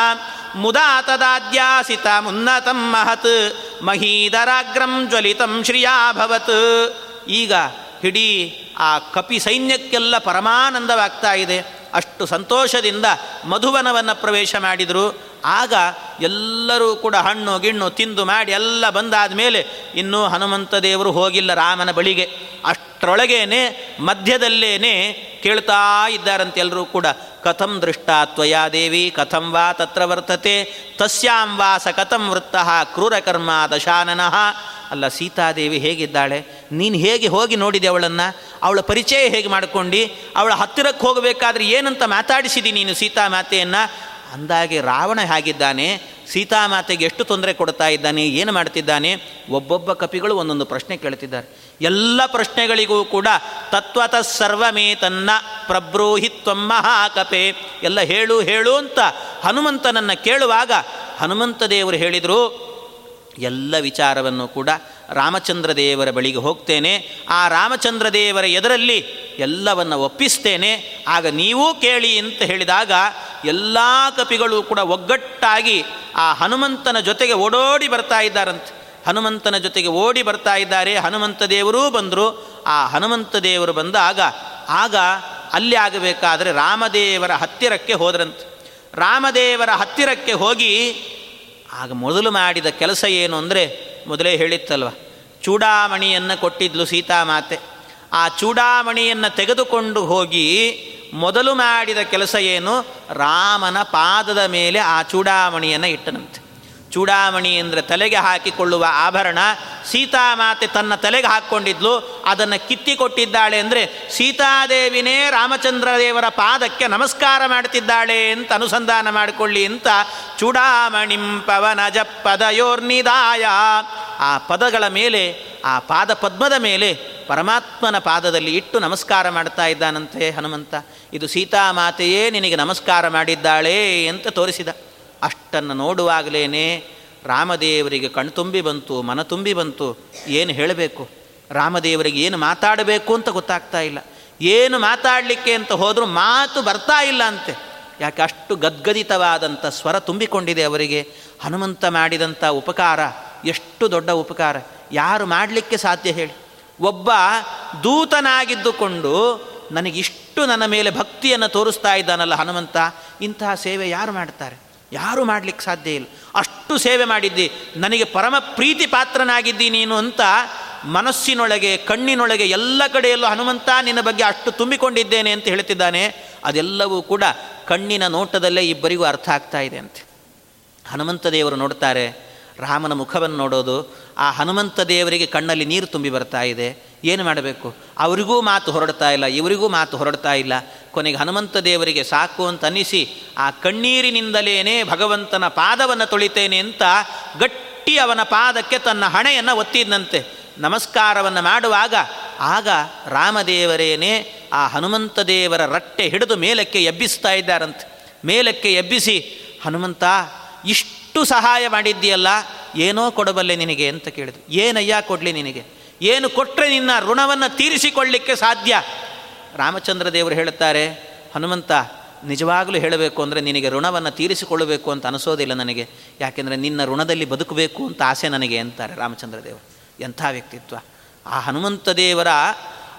ಮುದಾ ತದಾದ್ಯಾಸಿತ ಮುನ್ನತಂ ಮಹತ್ ಮಹೀಧರಾಗ್ರಂ ಜ್ವಲಿತಂ ಶ್ರಿಯಾಭವತ್ ಈಗ ಹಿಡೀ ಆ ಕಪಿ ಸೈನ್ಯಕ್ಕೆಲ್ಲ ಪರಮಾನಂದವಾಗ್ತಾ ಇದೆ. ಅಷ್ಟು ಸಂತೋಷದಿಂದ ಮಧುವನವನ್ನು ಪ್ರವೇಶ ಮಾಡಿದರು. ಆಗ ಎಲ್ಲರೂ ಕೂಡ ಹಣ್ಣು, ಗಿಣ್ಣು ತಿಂದು ಮಾಡಿ ಎಲ್ಲ ಬಂದಾದ ಮೇಲೆ ಇನ್ನೂ ಹನುಮಂತ ದೇವರು ಹೋಗಿಲ್ಲ ರಾಮನ ಬಳಿಗೆ. ಅಷ್ಟರೊಳಗೇನೆ, ಮಧ್ಯದಲ್ಲೇನೆ ಕೇಳ್ತಾ ಇದ್ದಾರಂತೆ ಎಲ್ಲರೂ ಕೂಡ. ಕಥಂ ದೃಷ್ಟಾ ತ್ವಯಾ ದೇವಿ, ಕಥಂ ವಾ ತತ್ರ ವರ್ತತೆ. ತಸ್ಯಾಂ ವಾಸ ಕಥಂ ವೃತ್ತ ಕ್ರೂರಕರ್ಮ ದಶಾನನಃ ಅಲ್ಲ, ಸೀತಾದೇವಿ ಹೇಗಿದ್ದಾಳೆ? ನೀನು ಹೇಗೆ ಹೋಗಿ ನೋಡಿದೆ ಅವಳನ್ನು? ಅವಳ ಪರಿಚಯ ಹೇಗೆ ಮಾಡಿಕೊಂಡು? ಅವಳ ಹತ್ತಿರಕ್ಕೆ ಹೋಗಬೇಕಾದ್ರೆ ಏನಂತ ಮಾತಾಡಿಸಿದಿ ನೀನು ಸೀತಾ ಮಾತೆಯನ್ನು? ಅಂದಾಗೆ ರಾವಣ ಹೇಗಿದ್ದಾನೆ? ಸೀತಾಮಾತೆಗೆ ಎಷ್ಟು ತೊಂದರೆ ಕೊಡ್ತಾ ಇದ್ದಾನೆ? ಏನು ಮಾಡ್ತಿದ್ದಾನೆ? ಒಬ್ಬೊಬ್ಬ ಕಪಿಗಳು ಒಂದೊಂದು ಪ್ರಶ್ನೆ ಕೇಳ್ತಿದ್ದಾರೆ. ಎಲ್ಲ ಪ್ರಶ್ನೆಗಳಿಗೂ ಕೂಡ ತತ್ವತ ಸರ್ವಮೇ ತನ್ನ ಪ್ರಬ್ರೂಹಿತ್ವಂ ಮಹಾಕಪೆ. ಎಲ್ಲ ಹೇಳು ಹೇಳು ಅಂತ ಹನುಮಂತನನ್ನು ಕೇಳುವಾಗ ಹನುಮಂತ ದೇವರು ಹೇಳಿದರು ಎಲ್ಲ ವಿಚಾರವನ್ನು ಕೂಡ ರಾಮಚಂದ್ರ ದೇವರ ಬಳಿಗೆ ಹೋಗ್ತೇನೆ. ಆ ರಾಮಚಂದ್ರ ದೇವರ ಎದರಲ್ಲಿ ಎಲ್ಲವನ್ನು ಒಪ್ಪಿಸ್ತೇನೆ. ಆಗ ನೀವೂ ಕೇಳಿ ಅಂತ ಹೇಳಿದಾಗ ಎಲ್ಲ ಕಪಿಗಳು ಕೂಡ ಒಗ್ಗಟ್ಟಾಗಿ ಆ ಹನುಮಂತನ ಜೊತೆಗೆ ಓಡೋಡಿ ಬರ್ತಾ ಇದ್ದಾರಂತೆ. ಹನುಮಂತನ ಜೊತೆಗೆ ಓಡಿ ಬರ್ತಾ ಇದ್ದಾರೆ. ಹನುಮಂತ ದೇವರೂ ಬಂದರು. ಆ ಹನುಮಂತ ದೇವರು ಬಂದಾಗ ಆಗ ಅಲ್ಲಿ ಆಗಬೇಕಾದರೆ ರಾಮದೇವರ ಹತ್ತಿರಕ್ಕೆ ಹೋದ್ರಂತೆ. ರಾಮದೇವರ ಹತ್ತಿರಕ್ಕೆ ಹೋಗಿ ಆಗ ಮೊದಲು ಮಾಡಿದ ಕೆಲಸ ಏನು ಅಂದರೆ ಮೊದಲೇ ಹೇಳಿತ್ತಲ್ವ, ಚೂಡಾಮಣಿಯನ್ನು ಕೊಟ್ಟಿದ್ಲು ಸೀತಾಮಾತೆ ಆ ಚೂಡಾಮಣಿಯನ್ನು ತೆಗೆದುಕೊಂಡು ಹೋಗಿ ಮೊದಲು ಮಾಡಿದ ಕೆಲಸ ಏನು, ರಾಮನ ಪಾದದ ಮೇಲೆ ಆ ಚೂಡಾಮಣಿಯನ್ನು ಇಟ್ಟನಂತೆ. ಚೂಡಾಮಣಿ ಅಂದರೆ ತಲೆಗೆ ಹಾಕಿಕೊಳ್ಳುವ ಆಭರಣ ಸೀತಾಮಾತೆ ತನ್ನ ತಲೆಗೆ ಹಾಕ್ಕೊಂಡಿದ್ಲು, ಅದನ್ನು ಕಿತ್ತಿ ಕೊಟ್ಟಿದ್ದಾಳೆ ಅಂದರೆ ಸೀತಾದೇವಿನೇ ರಾಮಚಂದ್ರ ದೇವರ ಪಾದಕ್ಕೆ ನಮಸ್ಕಾರ ಮಾಡ್ತಿದ್ದಾಳೆ ಅಂತ ಅನುಸಂಧಾನ ಮಾಡಿಕೊಳ್ಳಿ ಅಂತ ಚೂಡಾಮಣಿಂ ಪವನಜ ಪದಯೋರ್ನಿದಾಯ ಆ ಪದಗಳ ಮೇಲೆ, ಆ ಪಾದ ಪದ್ಮದ ಮೇಲೆ ಪರಮಾತ್ಮನ ಪಾದದಲ್ಲಿ ಇಟ್ಟು ನಮಸ್ಕಾರ ಮಾಡ್ತಾ ಇದ್ದಾನಂತೆ ಹನುಮಂತ. ಇದು ಸೀತಾಮಾತೆಯೇ ನಿನಗೆ ನಮಸ್ಕಾರ ಮಾಡಿದ್ದಾಳೆ ಅಂತ ತೋರಿಸಿದ. ಅಷ್ಟನ್ನು ನೋಡುವಾಗಲೇ ರಾಮದೇವರಿಗೆ ಕಣ್ತುಂಬಿ ಬಂತು, ಮನ ತುಂಬಿ ಬಂತು. ಏನು ಹೇಳಬೇಕು? ರಾಮದೇವರಿಗೆ ಏನು ಮಾತಾಡಬೇಕು ಅಂತ ಗೊತ್ತಾಗ್ತಾ ಇಲ್ಲ. ಏನು ಮಾತಾಡಲಿಕ್ಕೆ ಅಂತ ಹೋದರೂ ಮಾತು ಬರ್ತಾ ಇಲ್ಲ ಅಂತೆ. ಯಾಕೆ ಅಷ್ಟು ಗದ್ಗದಿತವಾದಂಥ ಸ್ವರ ತುಂಬಿಕೊಂಡಿದೆ ಅವರಿಗೆ? ಹನುಮಂತ ಮಾಡಿದಂಥ ಉಪಕಾರ, ಎಷ್ಟು ದೊಡ್ಡ ಉಪಕಾರ. ಯಾರು ಮಾಡಲಿಕ್ಕೆ ಸಾಧ್ಯ ಹೇಳಿ. ಒಬ್ಬ ದೂತನಾಗಿದ್ದುಕೊಂಡು ನನಗಿಷ್ಟು ನನ್ನ ಮೇಲೆ ಭಕ್ತಿಯನ್ನು ತೋರಿಸ್ತಾ ಇದ್ದಾನಲ್ಲ ಹನುಮಂತ. ಇಂತಹ ಸೇವೆ ಯಾರು ಮಾಡ್ತಾರೆ? ಯಾರು ಮಾಡಲಿಕ್ಕೆ ಸಾಧ್ಯ ಇಲ್ಲ. ಅಷ್ಟು ಸೇವೆ ಮಾಡಿದ್ದಿ. ನನಗೆ ಪರಮ ಪ್ರೀತಿ ಪಾತ್ರನಾಗಿದ್ದಿ ನೀನು ಅಂತ ಮನಸ್ಸಿನೊಳಗೆ, ಕಣ್ಣಿನೊಳಗೆ ಎಲ್ಲ ಕಡೆಯಲ್ಲೂ ಹನುಮಂತ ನಿನ್ನ ಬಗ್ಗೆ ಅಷ್ಟು ತುಂಬಿಕೊಂಡಿದ್ದೇನೆ ಅಂತ ಹೇಳ್ತಿದ್ದಾನೆ. ಅದೆಲ್ಲವೂ ಕೂಡ ಕಣ್ಣಿನ ನೋಟದಲ್ಲೇ ಇಬ್ಬರಿಗೂ ಅರ್ಥ ಆಗ್ತಾ ಇದೆ ಅಂತೆ. ಹನುಮಂತ ದೇವರು ನೋಡ್ತಾರೆ, ರಾಮನ ಮುಖವನ್ನು ನೋಡೋದು, ಆ ಹನುಮಂತ ದೇವರಿಗೆ ಕಣ್ಣಲ್ಲಿ ನೀರು ತುಂಬಿ ಬರ್ತಾ ಇದೆ. ಏನು ಮಾಡಬೇಕು? ಅವರಿಗೂ ಮಾತು ಹೊರಡ್ತಾ ಇಲ್ಲ, ಇವರಿಗೂ ಮಾತು ಹೊರಡ್ತಾ ಇಲ್ಲ. ಕೊನೆಗೆ ಹನುಮಂತ ದೇವರಿಗೆ ಸಾಕು ಅಂತ ಅನ್ನಿಸಿ, ಆ ಕಣ್ಣೀರಿನಿಂದಲೇ ಭಗವಂತನ ಪಾದವನ್ನು ತೊಳಿತೇನೆ ಅಂತ ಗಟ್ಟಿ ಅವನ ಪಾದಕ್ಕೆ ತನ್ನ ಹಣೆಯನ್ನು ಒತ್ತಿದ್ದಂತೆ ನಮಸ್ಕಾರವನ್ನು ಮಾಡುವಾಗ ಆಗ ರಾಮದೇವರೇನೇ ಆ ಹನುಮಂತ ದೇವರ ರಟ್ಟೆ ಹಿಡಿದು ಮೇಲಕ್ಕೆ ಎಬ್ಬಿಸ್ತಾ ಇದ್ದಾರಂತೆ. ಮೇಲಕ್ಕೆ ಎಬ್ಬಿಸಿ, ಹನುಮಂತ, ಇಷ್ಟು ಸಹಾಯ ಮಾಡಿದ್ದೀಯಲ್ಲ, ಏನೋ ಕೊಡಬಲ್ಲೆ ನಿನಗೆ? ಅಂತ ಕೇಳಿದ್ರು. ಏನಯ್ಯ ಕೊಡಲಿ ನಿನಗೆ? ಏನು ಕೊಟ್ಟರೆ ನಿನ್ನ ಋಣವನ್ನು ತೀರಿಸಿಕೊಳ್ಳಿಕ್ಕೆ ಸಾಧ್ಯ? ರಾಮಚಂದ್ರ ದೇವರು ಹೇಳುತ್ತಾರೆ, ಹನುಮಂತ, ನಿಜವಾಗಲೂ ಹೇಳಬೇಕು ಅಂದರೆ ನಿನಗೆ ಋಣವನ್ನು ತೀರಿಸಿಕೊಳ್ಳಬೇಕು ಅಂತ ಅನಿಸೋದಿಲ್ಲ ನನಗೆ. ಯಾಕೆಂದರೆ ನಿನ್ನ ಋಣದಲ್ಲಿ ಬದುಕಬೇಕು ಅಂತ ಆಸೆ ನನಗೆ, ಅಂತಾರೆ ರಾಮಚಂದ್ರ ದೇವರು ಎಂಥ ವ್ಯಕ್ತಿತ್ವ? ಆ ಹನುಮಂತ ದೇವರ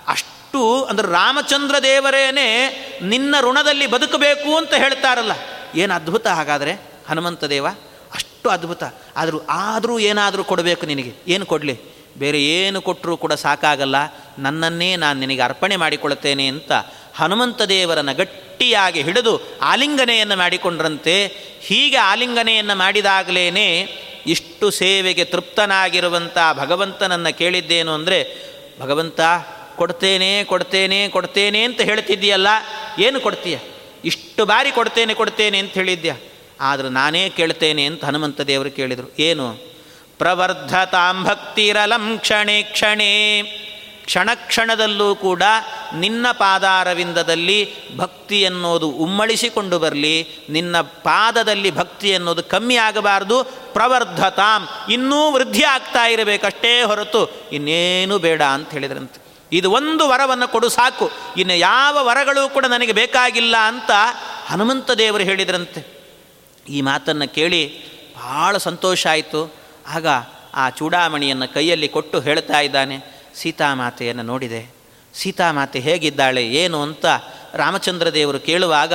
ಅಷ್ಟು ಅಂದರೆ ರಾಮಚಂದ್ರ ದೇವರೇನೆ ನಿನ್ನ ಋಣದಲ್ಲಿ ಬದುಕಬೇಕು ಅಂತ ಹೇಳ್ತಾರಲ್ಲ. ಏನು ಅದ್ಭುತ ಹಾಗಾದರೆ? ಹನುಮಂತ ದೇವ ಅಷ್ಟು ಅದ್ಭುತ. ಆದರೂ ಆದರೂ ಏನಾದರೂ ಕೊಡಬೇಕು ನಿನಗೆ. ಏನು ಕೊಡಲಿ? ಬೇರೆ ಏನು ಕೊಟ್ಟರೂ ಕೂಡ ಸಾಕಾಗಲ್ಲ. ನನ್ನನ್ನೇ ನಾನು ನಿನಗೆ ಅರ್ಪಣೆ ಮಾಡಿಕೊಳ್ಳುತ್ತೇನೆ ಅಂತ ಹನುಮಂತ ದೇವರನ್ನು ಗಟ್ಟಿಯಾಗಿ ಹಿಡಿದು ಆಲಿಂಗನೆಯನ್ನು ಮಾಡಿಕೊಂಡ್ರಂತೆ. ಹೀಗೆ ಆಲಿಂಗನೆಯನ್ನು ಮಾಡಿದಾಗಲೇ ಇಷ್ಟು ಸೇವೆಗೆ ತೃಪ್ತನಾಗಿರುವಂಥ ಭಗವಂತನನ್ನು ಕೇಳಿದ್ದೇನು ಅಂದರೆ, ಭಗವಂತ, ಕೊಡ್ತೇನೆ ಕೊಡ್ತೇನೆ ಕೊಡ್ತೇನೆ ಅಂತ ಹೇಳ್ತಿದ್ದೀಯಲ್ಲ, ಏನು ಕೊಡ್ತೀಯ? ಇಷ್ಟು ಬಾರಿ ಕೊಡ್ತೇನೆ ಕೊಡ್ತೇನೆ ಅಂತ ಹೇಳಿದ್ಯಾ ಆದರೂ ನಾನೇ ಕೇಳ್ತೇನೆ ಅಂತ ಹನುಮಂತ ದೇವರು ಕೇಳಿದರು. ಏನು? ಪ್ರವರ್ಧತಾಂ ಭಕ್ತಿರಲಂ ಕ್ಷಣೆ ಕ್ಷಣೇ. ಕ್ಷಣ ಕ್ಷಣದಲ್ಲೂ ಕೂಡ ನಿನ್ನ ಪಾದಾರವಿಂದದಲ್ಲಿ ಭಕ್ತಿ ಅನ್ನೋದು ಉಮ್ಮಳಿಸಿಕೊಂಡು ಬರಲಿ, ನಿನ್ನ ಪಾದದಲ್ಲಿ ಭಕ್ತಿ ಅನ್ನೋದು ಕಮ್ಮಿ ಆಗಬಾರ್ದು, ಪ್ರವರ್ಧತಾಂ ಇನ್ನೂ ವೃದ್ಧಿ ಆಗ್ತಾ ಇರಬೇಕಷ್ಟೇ ಹೊರತು ಇನ್ನೇನು ಬೇಡ ಅಂತ ಹೇಳಿದ್ರಂತೆ. ಇದು ಒಂದು ವರವನ್ನು ಕೊಡು ಸಾಕು, ಇನ್ನು ಯಾವ ವರಗಳು ಕೂಡ ನನಗೆ ಬೇಕಾಗಿಲ್ಲ ಅಂತ ಹನುಮಂತ ದೇವರು ಹೇಳಿದ್ರಂತೆ. ಈ ಮಾತನ್ನು ಕೇಳಿ ಭಾಳ ಸಂತೋಷ ಆಯಿತು. ಆಗ ಆ ಚೂಡಾಮಣಿಯನ್ನು ಕೈಯಲ್ಲಿ ಕೊಟ್ಟು ಹೇಳ್ತಾ ಇದ್ದಾನೆ, ಸೀತಾಮಾತೆಯನ್ನು ನೋಡಿದೆ. ಸೀತಾಮಾತೆ ಹೇಗಿದ್ದಾಳೆ, ಏನು ಅಂತ ರಾಮಚಂದ್ರ ದೇವರು ಕೇಳುವಾಗ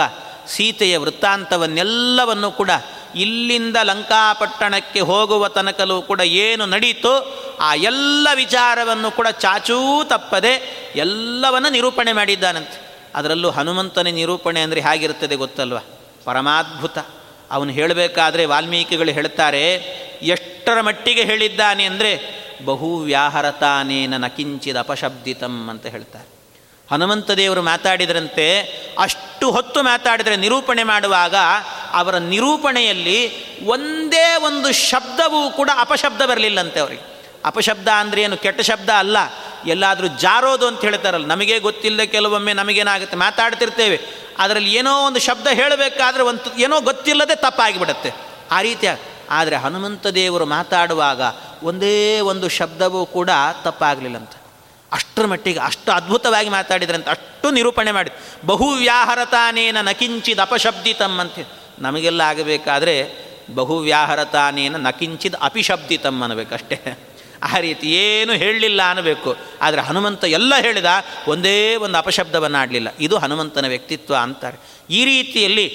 ಸೀತೆಯ ವೃತ್ತಾಂತವನ್ನೆಲ್ಲವನ್ನು ಕೂಡ ಇಲ್ಲಿಂದ ಲಂಕಾಪಟ್ಟಣಕ್ಕೆ ಹೋಗುವ ತನಕಲ್ಲೂ ಕೂಡ ಏನು ನಡೀತೋ ಆ ಎಲ್ಲ ವಿಚಾರವನ್ನು ಕೂಡ ಚಾಚೂ ತಪ್ಪದೆ ಎಲ್ಲವನ್ನು ನಿರೂಪಣೆ ಮಾಡಿದ್ದಾನಂತೆ. ಅದರಲ್ಲೂ ಹನುಮಂತನ ನಿರೂಪಣೆ ಅಂದರೆ ಹೇಗಿರುತ್ತದೆ ಗೊತ್ತಲ್ವ? ಪರಮಾದ್ಭುತ. ಅವನು ಹೇಳಬೇಕಾದ್ರೆ ವಾಲ್ಮೀಕಿಗಳು ಹೇಳ್ತಾರೆ, ಎಷ್ಟರ ಮಟ್ಟಿಗೆ ಹೇಳಿದ್ದಾನೆ ಅಂದರೆ, ಬಹು ವ್ಯಾಹರತಾನೇನ ನಕಿಂಚಿದ ಅಪಶಬ್ದಿತಂ ಅಂತ ಹೇಳ್ತಾರೆ. ಹನುಮಂತ ದೇವರು ಮಾತಾಡಿದರಂತೆ, ಅಷ್ಟು ಹೊತ್ತು ಮಾತಾಡಿದರೆ ನಿರೂಪಣೆ ಮಾಡುವಾಗ ಅವರ ನಿರೂಪಣೆಯಲ್ಲಿ ಒಂದೇ ಒಂದು ಶಬ್ದವೂ ಕೂಡ ಅಪಶಬ್ದ ಬರಲಿಲ್ಲಂತೆ ಅವರಿಗೆ. ಅಪಶಬ್ದ ಅಂದರೆ ಏನು? ಕೆಟ್ಟ ಶಬ್ದ ಅಲ್ಲ. ಎಲ್ಲಾದರೂ ಜಾರೋದು ಅಂತ ಹೇಳ್ತಾರಲ್ಲ. ನಮಗೆ ಗೊತ್ತಿಲ್ಲದೆ ಕೆಲವೊಮ್ಮೆ ನಮಗೇನಾಗುತ್ತೆ? ಮಾತಾಡ್ತಿರ್ತೇವೆ. ಅದರಲ್ಲಿ ಏನೋ ಒಂದು ಶಬ್ದ ಹೇಳಬೇಕಾದ್ರೆ ಒಂದು ಏನೋ ಗೊತ್ತಿಲ್ಲದೆ ತಪ್ಪಾಗಿಬಿಡುತ್ತೆ. ಆ ರೀತಿಯ. ಆದರೆ ಹನುಮಂತ ದೇವರು ಮಾತಾಡುವಾಗ ಒಂದೇ ಒಂದು ಶಬ್ದವೂ ಕೂಡ ತಪ್ಪಾಗಲಿಲ್ಲಂತ. ಅಷ್ಟರ ಮಟ್ಟಿಗೆ ಅಷ್ಟು ಅದ್ಭುತವಾಗಿ ಮಾತಾಡಿದ್ರಂತ ಅಷ್ಟು ನಿರೂಪಣೆ ಮಾಡಿ ಬಹು ವ್ಯಾಹರತಾನೇನ ನಕಿಂಚಿದ ಅಪಶಬ್ದಿತಂ ಅಂತ. ನಮಗೆಲ್ಲ ಆಗಬೇಕಾದ್ರೆ ಬಹು ವ್ಯಾಹರತಾನೇನ ನಕಿಂಚಿದ ಅಪಿಶಬ್ದಿತಂ ಅನ್ನಬೇಕಷ್ಟೇ. ಆ ರೀತಿ ಏನು ಹೇಳಲಿಲ್ಲ ಅನ್ನಬೇಕು. ಆದರೆ ಹನುಮಂತ ಎಲ್ಲ ಹೇಳಿದ, ಒಂದೇ ಒಂದು ಅಪಶಬ್ದವನ್ನು ಆಡಲಿಲ್ಲ ಇದು ಹನುಮಂತನ ವ್ಯಕ್ತಿತ್ವ ಅಂತಾರೆ. ಈ ರೀತಿಯಲ್ಲಿ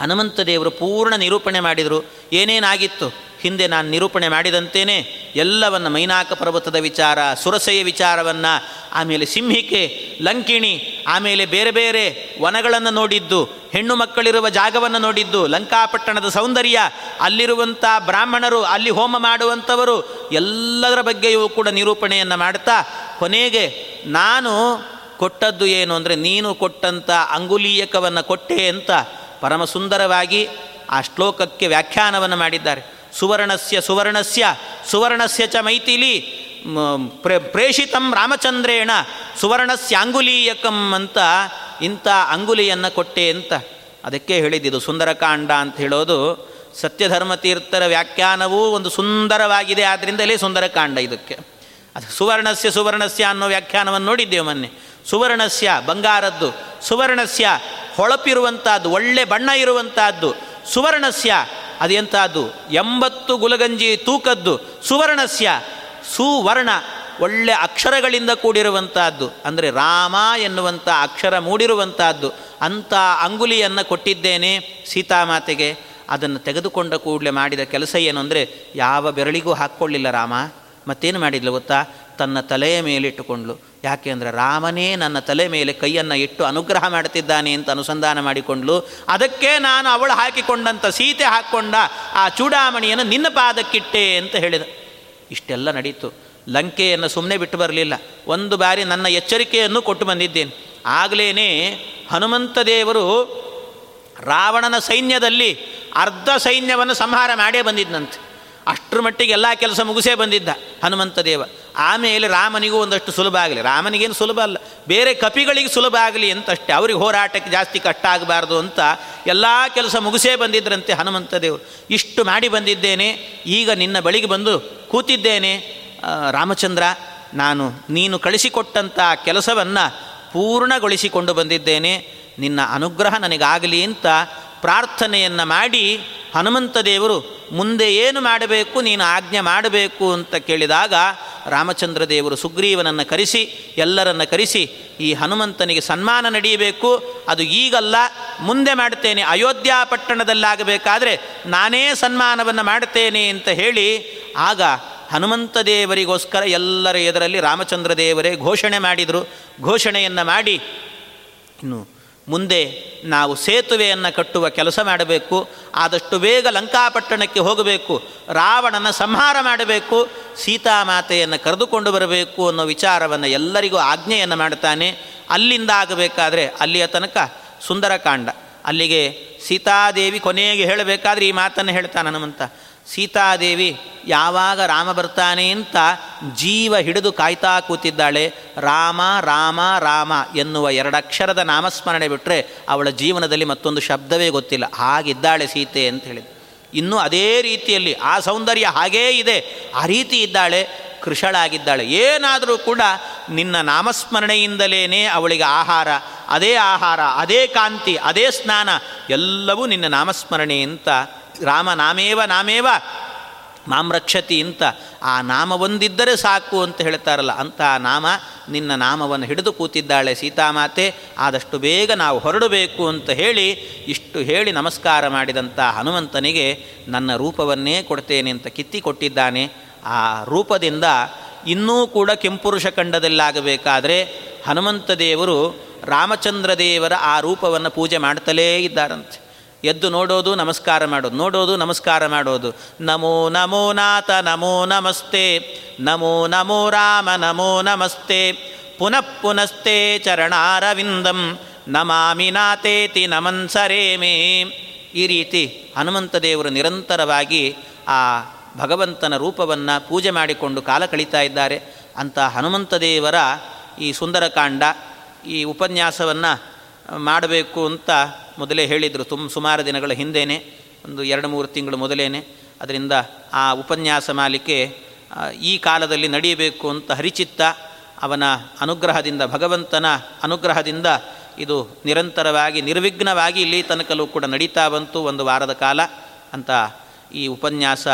ಹನುಮಂತ ದೇವರು ಪೂರ್ಣ ನಿರೂಪಣೆ ಮಾಡಿದರು. ಏನೇನಾಗಿತ್ತು? ಹಿಂದೆ ನಾನು ನಿರೂಪಣೆ ಮಾಡಿದಂತೇನೆ, ಎಲ್ಲವನ್ನು ಮೈನಾಕ ಪರ್ವತದ ವಿಚಾರ, ಸುರಸೆಯ ವಿಚಾರವನ್ನು, ಆಮೇಲೆ ಸಿಂಹಿಕೆ, ಲಂಕಿಣಿ, ಆಮೇಲೆ ಬೇರೆ ಬೇರೆ ವನಗಳನ್ನು ನೋಡಿದ್ದು, ಹೆಣ್ಣು ಮಕ್ಕಳಿರುವ ಜಾಗವನ್ನು ನೋಡಿದ್ದು, ಲಂಕಾಪಟ್ಟಣದ ಸೌಂದರ್ಯ ಅಲ್ಲಿರುವಂಥ ಬ್ರಾಹ್ಮಣರು, ಅಲ್ಲಿ ಹೋಮ ಮಾಡುವಂಥವರು ಎಲ್ಲದರ ಬಗ್ಗೆಯೂ ಕೂಡ ನಿರೂಪಣೆಯನ್ನು ಮಾಡ್ತಾ, ಕೊನೆಗೆ ನಾನು ಕೊಟ್ಟದ್ದು ಏನು ಅಂದರೆ, ನೀನು ಕೊಟ್ಟಂಥ ಅಂಗುಲೀಯಕವನ್ನು ಕೊಟ್ಟೆ ಅಂತ ಪರಮ ಸುಂದರವಾಗಿ ಆ ಶ್ಲೋಕಕ್ಕೆ ವ್ಯಾಖ್ಯಾನವನ್ನು ಮಾಡಿದ್ದಾರೆ. ಸುವರ್ಣಸ್ಯ ಸುವರ್ಣಸ್ಯ ಸುವರ್ಣಸ್ಯ ಚ ಮೈಥಿಲಿ ಪ್ರೇ, ಪ್ರೇಷಿತಂ ರಾಮಚಂದ್ರೇಣ ಸುವರ್ಣಸ್ಯ ಅಂಗುಲೀಯಕಂ ಅಂತ ಇಂಥ ಅಂಗುಲಿಯನ್ನು ಕೊಟ್ಟೆ ಅಂತ. ಅದಕ್ಕೆ ಹೇಳಿದ್ದಿದು ಸುಂದರಕಾಂಡ ಅಂತ ಹೇಳೋದು ಸತ್ಯಧರ್ಮತೀರ್ಥರ ವ್ಯಾಖ್ಯಾನವೂ ಒಂದು ಸುಂದರವಾಗಿದೆ ಆದ್ದರಿಂದಲೇ ಸುಂದರಕಾಂಡ ಇದಕ್ಕೆ. ಅದು ಸುವರ್ಣಸ್ಯ ಸುವರ್ಣಸ್ಯ ಅನ್ನೋ ವ್ಯಾಖ್ಯಾನವನ್ನು ನೋಡಿದ್ದೇವೆ ಮೊನ್ನೆ. ಸುವರ್ಣಸ್ಯ ಬಂಗಾರದ್ದು, ಸುವರ್ಣಸ್ಯ ಹೊಳಪಿರುವಂಥದ್ದು ಒಳ್ಳೆ ಬಣ್ಣ ಇರುವಂತಹದ್ದು ಸುವರ್ಣಸ್ಯ ಅದೆಂಥದ್ದು ಎಂಬತ್ತು ಗುಲಗಂಜಿ ತೂಕದ್ದು, ಸುವರ್ಣಸ್ಯ, ಸುವರ್ಣ, ಒಳ್ಳೆ ಅಕ್ಷರಗಳಿಂದ ಕೂಡಿರುವಂತಹದ್ದು ಅಂದರೆ ರಾಮ ಎನ್ನುವಂಥ ಅಕ್ಷರ ಮೂಡಿರುವಂತಹದ್ದು ಅಂಥ ಅಂಗುಲಿಯನ್ನು ಕೊಟ್ಟಿದ್ದೇನೆ ಸೀತಾಮಾತೆಗೆ. ಅದನ್ನು ತೆಗೆದುಕೊಂಡ ಕೂಡಲೇ ಮಾಡಿದ ಕೆಲಸ ಏನು ಅಂದರೆ, ಯಾವ ಬೆರಳಿಗೂ ಹಾಕ್ಕೊಳ್ಳಿಲ್ಲ ರಾಮ. ಮತ್ತೇನು ಮಾಡಿದ್ಲು ಗೊತ್ತಾ? ತನ್ನ ತಲೆಯ ಮೇಲಿಟ್ಟುಕೊಂಡ್ಲು. ಯಾಕೆ ಅಂದರೆ ರಾಮನೇ ನನ್ನ ತಲೆ ಮೇಲೆ ಕೈಯನ್ನು ಇಟ್ಟು ಅನುಗ್ರಹ ಮಾಡುತ್ತಿದ್ದಾನೆ ಅಂತ ಅನುಸಂಧಾನ ಮಾಡಿಕೊಂಡ್ಲು. ಅದಕ್ಕೆ ನಾನು ಅವಳು ಹಾಕಿಕೊಂಡಂಥ ಸೀತೆ ಹಾಕ್ಕೊಂಡ ಆ ಚೂಡಾಮಣಿಯನ್ನು ನಿನ್ನ ಪಾದಕ್ಕಿಟ್ಟೆ ಅಂತ ಹೇಳಿದ. ಇಷ್ಟೆಲ್ಲ ನಡೀತು. ಲಂಕೆಯನ್ನು ಸುಮ್ಮನೆ ಬಿಟ್ಟು ಬರಲಿಲ್ಲ. ಒಂದು ಬಾರಿ ನನ್ನ ಎಚ್ಚರಿಕೆಯನ್ನು ಕೊಟ್ಟು ಬಂದಿದ್ದೇನೆ. ಆಗಲೇ ಹನುಮಂತ ದೇವರು ರಾವಣನ ಸೈನ್ಯದಲ್ಲಿ ಅರ್ಧ ಸೈನ್ಯವನ್ನು ಸಂಹಾರ ಮಾಡೇ ಬಂದಿದ್ದಂತೆ ಅಷ್ಟರ ಮಟ್ಟಿಗೆ ಎಲ್ಲ ಕೆಲಸ ಮುಗಿಸೇ ಬಂದಿದ್ದ ಹನುಮಂತ ದೇವ. ಆಮೇಲೆ ರಾಮನಿಗೂ ಒಂದಷ್ಟು ಸುಲಭ ಆಗಲಿ. ರಾಮನಿಗೇನು ಸುಲಭ ಅಲ್ಲ. ಬೇರೆ ಕಪಿಗಳಿಗೆ ಸುಲಭ ಆಗಲಿ ಅಂತಷ್ಟೇ. ಅವ್ರಿಗೆ ಹೋರಾಟಕ್ಕೆ ಜಾಸ್ತಿ ಕಷ್ಟ ಆಗಬಾರ್ದು ಅಂತ ಎಲ್ಲ ಕೆಲಸ ಮುಗಿಸೇ ಬಂದಿದ್ರಂತೆ ಹನುಮಂತ ದೇವರು. ಇಷ್ಟು ಮಾಡಿ ಬಂದಿದ್ದೇನೆ. ಈಗ ನಿನ್ನ ಬಳಿಗೆ ಬಂದು ಕೂತಿದ್ದೇನೆ. ರಾಮಚಂದ್ರ, ನಾನು, ನೀನು ಕಳಿಸಿಕೊಟ್ಟಂಥ ಕೆಲಸವನ್ನು ಪೂರ್ಣಗೊಳಿಸಿಕೊಂಡು ಬಂದಿದ್ದೇನೆ. ನಿನ್ನ ಅನುಗ್ರಹ ನನಗಾಗಲಿ ಅಂತ ಪ್ರಾರ್ಥನೆಯನ್ನು ಮಾಡಿ ಹನುಮಂತ ದೇವರು, ಮುಂದೆ ಏನು ಮಾಡಬೇಕು, ನೀನು ಆಜ್ಞೆ ಮಾಡಬೇಕು ಅಂತ ಕೇಳಿದಾಗ ರಾಮಚಂದ್ರ ದೇವರು ಸುಗ್ರೀವನನ್ನು ಕರೆಸಿ, ಎಲ್ಲರನ್ನ ಕರೆಸಿ, ಈ ಹನುಮಂತನಿಗೆ ಸನ್ಮಾನ ನಡೆಯಬೇಕು. ಅದು ಈಗಲ್ಲ, ಮುಂದೆ ಮಾಡ್ತೇನೆ. ಅಯೋಧ್ಯ ಪಟ್ಟಣದಲ್ಲಾಗಬೇಕಾದ್ರೆ ನಾನೇ ಸನ್ಮಾನವನ್ನು ಮಾಡ್ತೇನೆ ಅಂತ ಹೇಳಿ, ಆಗ ಹನುಮಂತ ದೇವರಿಗೋಸ್ಕರ ಎಲ್ಲರ ಎದರಲ್ಲಿ ರಾಮಚಂದ್ರ ದೇವರೇ ಘೋಷಣೆ ಮಾಡಿದರು. ಘೋಷಣೆಯನ್ನು ಮಾಡಿ, ಇನ್ನು ಮುಂದೆ ನಾವು ಸೇತುವೆಯನ್ನು ಕಟ್ಟುವ ಕೆಲಸ ಮಾಡಬೇಕು, ಆದಷ್ಟು ಬೇಗ ಲಂಕಾಪಟ್ಟಣಕ್ಕೆ ಹೋಗಬೇಕು, ರಾವಣನ ಸಂಹಾರ ಮಾಡಬೇಕು, ಸೀತಾಮಾತೆಯನ್ನು ಕರೆದುಕೊಂಡು ಬರಬೇಕು ಅನ್ನೋ ವಿಚಾರವನ್ನು ಎಲ್ಲರಿಗೂ ಆಜ್ಞೆಯನ್ನು ಮಾಡ್ತಾನೆ ಅಲ್ಲಿಂದ ಆಗಬೇಕಾದ್ರೆ ಅಲ್ಲಿಯ ತನಕ ಸುಂದರಕಾಂಡ. ಅಲ್ಲಿಗೆ ಸೀತಾದೇವಿ ಕೊನೆಗೆ ಹೇಳಬೇಕಾದ್ರೆ ಈ ಮಾತನ್ನು ಹೇಳ್ತಾನೆ ಹನುಮಂತ ಸೀತಾದೇವಿ ಯಾವಾಗ ರಾಮ ಬರ್ತಾನೆ ಅಂತ ಜೀವ ಹಿಡಿದು ಕಾಯ್ತಾ ಕೂತಿದ್ದಾಳೆ, ರಾಮ ರಾಮ ರಾಮ ಎನ್ನುವ ಎರಡಕ್ಷರದ ನಾಮಸ್ಮರಣೆ ಬಿಟ್ಟರೆ ಅವಳ ಜೀವನದಲ್ಲಿ ಮತ್ತೊಂದು ಶಬ್ದವೇ ಗೊತ್ತಿಲ್ಲ. ಹಾಗಿದ್ದಾಳೆ ಸೀತೆ ಅಂತ ಹೇಳಿದ ಇನ್ನೂ ಅದೇ ರೀತಿಯಲ್ಲಿ ಆ ಸೌಂದರ್ಯ ಹಾಗೇ ಇದೆ. ಆ ರೀತಿ ಇದ್ದಾಳೆ, ಕೃಷಳಾಗಿದ್ದಾಳೆ. ಏನಾದರೂ ಕೂಡ ನಿನ್ನ ನಾಮಸ್ಮರಣೆಯಿಂದಲೇ ಅವಳಿಗೆ ಆಹಾರ, ಅದೇ ಆಹಾರ, ಅದೇ ಕಾಂತಿ, ಅದೇ ಸ್ನಾನ, ಎಲ್ಲವೂ ನಿನ್ನ ನಾಮಸ್ಮರಣೆ ಅಂತ ರಾಮ ನಾಮೇವ ನಾಮೇವ, ಮಾಂ ರಕ್ಷತಿ ಅಂತ ಆ ನಾಮ ಒಂದಿದ್ದರೆ ಸಾಕು ಅಂತ ಹೇಳ್ತಾರಲ್ಲ ಅಂತಹ ನಾಮ ನಿನ್ನ ನಾಮವನ್ನು ಹಿಡಿದು ಕೂತಿದ್ದಾಳೆ ಸೀತಾಮಾತೆ. ಆದಷ್ಟು ಬೇಗ ನಾವು ಹೊರಡಬೇಕು ಅಂತ ಹೇಳಿ, ಇಷ್ಟು ಹೇಳಿ ನಮಸ್ಕಾರ ಮಾಡಿದಂಥ ಹನುಮಂತನಿಗೆ ನನ್ನ ರೂಪವನ್ನೇ ಕೊಡ್ತೇನೆ ಅಂತ ಕಿತ್ತಿ ಕೊಟ್ಟಿದ್ದಾನೆ. ಆ ರೂಪದಿಂದ ಇನ್ನೂ ಕೂಡ ಕೆಂಪುರುಷ ಖಂಡದಲ್ಲಾಗಬೇಕಾದರೆ ಹನುಮಂತ ದೇವರು ರಾಮಚಂದ್ರ ದೇವರ ಆ ರೂಪವನ್ನು ಪೂಜೆ ಮಾಡ್ತಲೇ ಇದ್ದಾರಂತೆ. ಎದ್ದು ನೋಡೋದು, ನಮಸ್ಕಾರ ಮಾಡೋದು. ನೋಡೋದು, ನಮಸ್ಕಾರ ಮಾಡೋದು. ನಮೋ ನಮೋ ನಾಥ, ನಮೋ ನಮಸ್ತೆ. ನಮೋ ನಮೋ ರಾಮ, ನಮೋ ನಮಸ್ತೆ. ಪುನಃ ಪುನಸ್ತೆ ಚರಣಾರವಿಂದಂ. ನಮಾಮಿ ನಾಥೇತಿ ಮೇ ಈ ರೀತಿ ಹನುಮಂತ ದೇವರು ನಿರಂತರವಾಗಿ ಆ ಭಗವಂತನ ರೂಪವನ್ನು ಪೂಜೆ ಮಾಡಿಕೊಂಡು ಕಾಲ ಕಳೀತಾ ಇದ್ದಾರೆ. ಅಂತ ಹನುಮಂತ ದೇವರ ಈ ಸುಂದರಕಾಂಡ, ಈ ಉಪನ್ಯಾಸವನ್ನು ಮಾಡಬೇಕು ಅಂತ ಮೊದಲೇ ಹೇಳಿದರು ತುಂಬ ಸುಮಾರು ದಿನಗಳ ಹಿಂದೇನೆ, ಒಂದು ಎರಡು ಮೂರು ತಿಂಗಳು ಮೊದಲೇನೆ, ಅದರಿಂದ ಆ ಉಪನ್ಯಾಸ ಮಾಲಿಕೆ ಈ ಕಾಲದಲ್ಲಿ ನಡೆಯಬೇಕು ಅಂತ ಹರಿಚಿತ್ತ ಅವನ ಅನುಗ್ರಹದಿಂದ, ಭಗವಂತನ ಅನುಗ್ರಹದಿಂದ ಇದು ನಿರಂತರವಾಗಿ, ನಿರ್ವಿಘ್ನವಾಗಿ ಇಲ್ಲಿ ತನಕಲೂ ಕೂಡ ನಡೀತಾ ಬಂತು ಒಂದು ವಾರದ ಕಾಲ ಅಂತ ಈ ಉಪನ್ಯಾಸ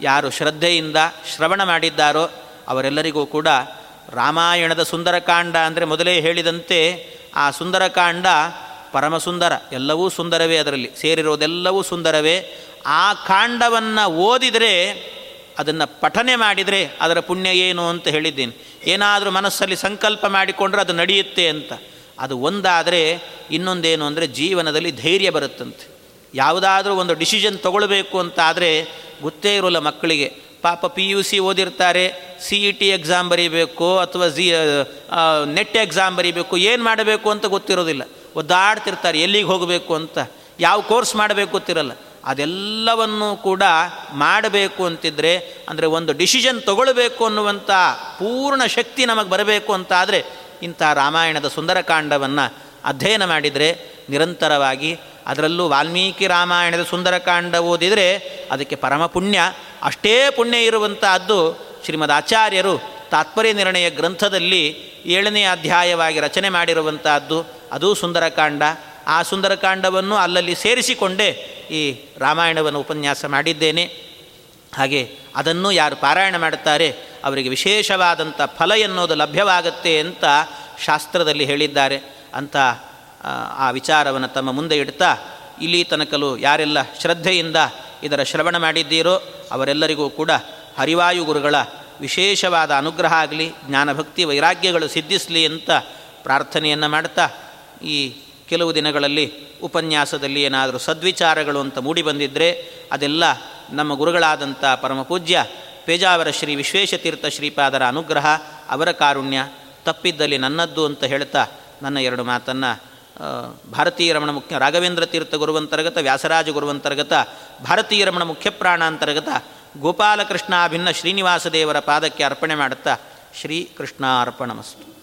ಯಾರು ಶ್ರದ್ಧೆಯಿಂದ ಶ್ರವಣ ಮಾಡಿದ್ದಾರೋ ಅವರೆಲ್ಲರಿಗೂ ಕೂಡ ರಾಮಾಯಣದ ಸುಂದರಕಾಂಡ ಅಂದರೆ ಮೊದಲೇ ಹೇಳಿದಂತೆ ಆ ಸುಂದರಕಾಂಡ ಪರಮ ಸುಂದರ ಎಲ್ಲವೂ ಸುಂದರವೇ ಅದರಲ್ಲಿ, ಸೇರಿರೋದೆಲ್ಲವೂ ಸುಂದರವೇ. ಆ ಕಾಂಡವನ್ನು ಓದಿದರೆ, ಅದನ್ನು ಪಠನೆ ಮಾಡಿದರೆ ಅದರ ಪುಣ್ಯ ಏನು ಅಂತ ಹೇಳಿದ್ದೀನಿ. ಏನಾದರೂ ಮನಸ್ಸಲ್ಲಿ ಸಂಕಲ್ಪ ಮಾಡಿಕೊಂಡ್ರೆ ಅದು ನಡೆಯುತ್ತೆ ಅಂತ. ಅದು ಒಂದಾದರೆ, ಇನ್ನೊಂದೇನು ಅಂದರೆ ಜೀವನದಲ್ಲಿ ಧೈರ್ಯ ಬರುತ್ತಂತೆ. ಯಾವುದಾದ್ರೂ ಒಂದು ಡಿಸಿಷನ್ ತೊಗೊಳ್ಬೇಕು ಅಂತ ಆದರೆ ಗೊತ್ತೇ ಇರೋಲ್ಲ ಮಕ್ಕಳಿಗೆ. ಪಾಪ ಪಿ ಯು ಸಿ ಓದಿರ್ತಾರೆ ಸಿ ಇ ಟಿ ಎಕ್ಸಾಮ್ ಬರೀಬೇಕು, ಅಥವಾ ಜಿ ನೆಟ್ ಎಕ್ಸಾಮ್ ಬರೀಬೇಕು, ಏನು ಮಾಡಬೇಕು ಅಂತ ಗೊತ್ತಿರೋದಿಲ್ಲ. ಒದ್ದಾಡ್ತಿರ್ತಾರೆ, ಎಲ್ಲಿಗೆ ಹೋಗಬೇಕು ಅಂತ. ಯಾವ ಕೋರ್ಸ್ ಮಾಡಬೇಕು ಗೊತ್ತಿರಲ್ಲ. ಅದೆಲ್ಲವನ್ನು ಕೂಡ ಮಾಡಬೇಕು ಅಂತಿದ್ರೆ, ಅಂದರೆ ಒಂದು ಡಿಸಿಷನ್ ತಗೊಳ್ಬೇಕು ಅನ್ನುವಂಥ ಪೂರ್ಣ ಶಕ್ತಿ ನಮಗೆ ಬರಬೇಕು ಅಂತ ಆದರೆ ಇಂಥ ರಾಮಾಯಣದ ಸುಂದರಕಾಂಡವನ್ನು ಅಧ್ಯಯನ ಮಾಡಿದರೆ, ನಿರಂತರವಾಗಿ ಅದರಲ್ಲೂ ವಾಲ್ಮೀಕಿ ರಾಮಾಯಣದ ಸುಂದರಕಾಂಡ ಓದಿದರೆ, ಅದಕ್ಕೆ ಪರಮ ಪುಣ್ಯ. ಅಷ್ಟೇ ಪುಣ್ಯ ಇರುವಂತಹದ್ದು ಶ್ರೀಮದ್ ಆಚಾರ್ಯರು ತಾತ್ಪರ್ಯ ನಿರ್ಣಯ ಗ್ರಂಥದಲ್ಲಿ ಏಳನೇ ಅಧ್ಯಾಯವಾಗಿ ರಚನೆ ಮಾಡಿರುವಂತಹದ್ದು. ಅದೂ ಸುಂದರಕಾಂಡ. ಆ ಸುಂದರಕಾಂಡವನ್ನು ಅಲ್ಲಲ್ಲಿ ಸೇರಿಸಿಕೊಂಡೇ ಈ ರಾಮಾಯಣವನ್ನು ಉಪನ್ಯಾಸ ಮಾಡಿದ್ದೇನೆ. ಹಾಗೆ ಅದನ್ನು ಯಾರು ಪಾರಾಯಣ ಮಾಡುತ್ತಾರೆ, ಅವರಿಗೆ ವಿಶೇಷವಾದಂಥ ಫಲ ಎನ್ನುವುದು ಲಭ್ಯವಾಗುತ್ತೆ ಅಂತ ಶಾಸ್ತ್ರದಲ್ಲಿ ಹೇಳಿದ್ದಾರೆ. ಅಂತ, ಆ ವಿಚಾರವನ್ನು ತಮ್ಮ ಮುಂದೆ ಇಡ್ತಾ, ಇಲ್ಲಿ ತನಕಲು ಯಾರೆಲ್ಲ ಶ್ರದ್ಧೆಯಿಂದ ಇದರ ಶ್ರವಣ ಮಾಡಿದ್ದೀರೋ, ಅವರೆಲ್ಲರಿಗೂ ಕೂಡ ಹರಿವಾಯು ಗುರುಗಳ ವಿಶೇಷವಾದ ಅನುಗ್ರಹ ಆಗಲಿ, ಜ್ಞಾನಭಕ್ತಿ ವೈರಾಗ್ಯಗಳು ಸಿದ್ಧಿಸಲಿ ಅಂತ ಪ್ರಾರ್ಥನೆಯನ್ನು ಮಾಡ್ತಾ ಈ ಕೆಲವು ದಿನಗಳಲ್ಲಿ ಉಪನ್ಯಾಸದಲ್ಲಿ ಏನಾದರೂ ಸದ್ವಿಚಾರಗಳು ಅಂತ ಮೂಡಿ ಬಂದಿದ್ದರೆ ಅದೆಲ್ಲ ನಮ್ಮ ಗುರುಗಳಾದಂಥ ಪರಮಪೂಜ್ಯ ಪೇಜಾವರ ಶ್ರೀ ವಿಶ್ವೇಶತೀರ್ಥ ಶ್ರೀಪಾದರ ಅನುಗ್ರಹ, ಅವರ ಕಾರುಣ್ಯ, ತಪ್ಪಿದ್ದಲ್ಲಿ ನನ್ನದ್ದು ಅಂತ ಹೇಳ್ತಾ ನನ್ನ ಎರಡು ಮಾತನ್ನು ಭಾರತೀಯ ರಮಣ ಮುಖ್ಯ ರಾಘವೇಂದ್ರ ತೀರ್ಥ ಗುರುವಂತರ್ಗತ, ವ್ಯಾಸರಾಜ ಗುರುವಂತರ್ಗತ, ಭಾರತೀಯ ರಮಣ ಮುಖ್ಯ ಪ್ರಾಣಾಂತರ್ಗತ ಗೋಪಾಲಕೃಷ್ಣ ಅಭಿನ್ನ ಶ್ರೀನಿವಾಸ ದೇವರ ಪಾದಕ್ಕೆ ಅರ್ಪಣೆ ಮಾಡುತ್ತಾ ಶ್ರೀ ಕೃಷ್ಣ ಅರ್ಪಣಮಸ್ತು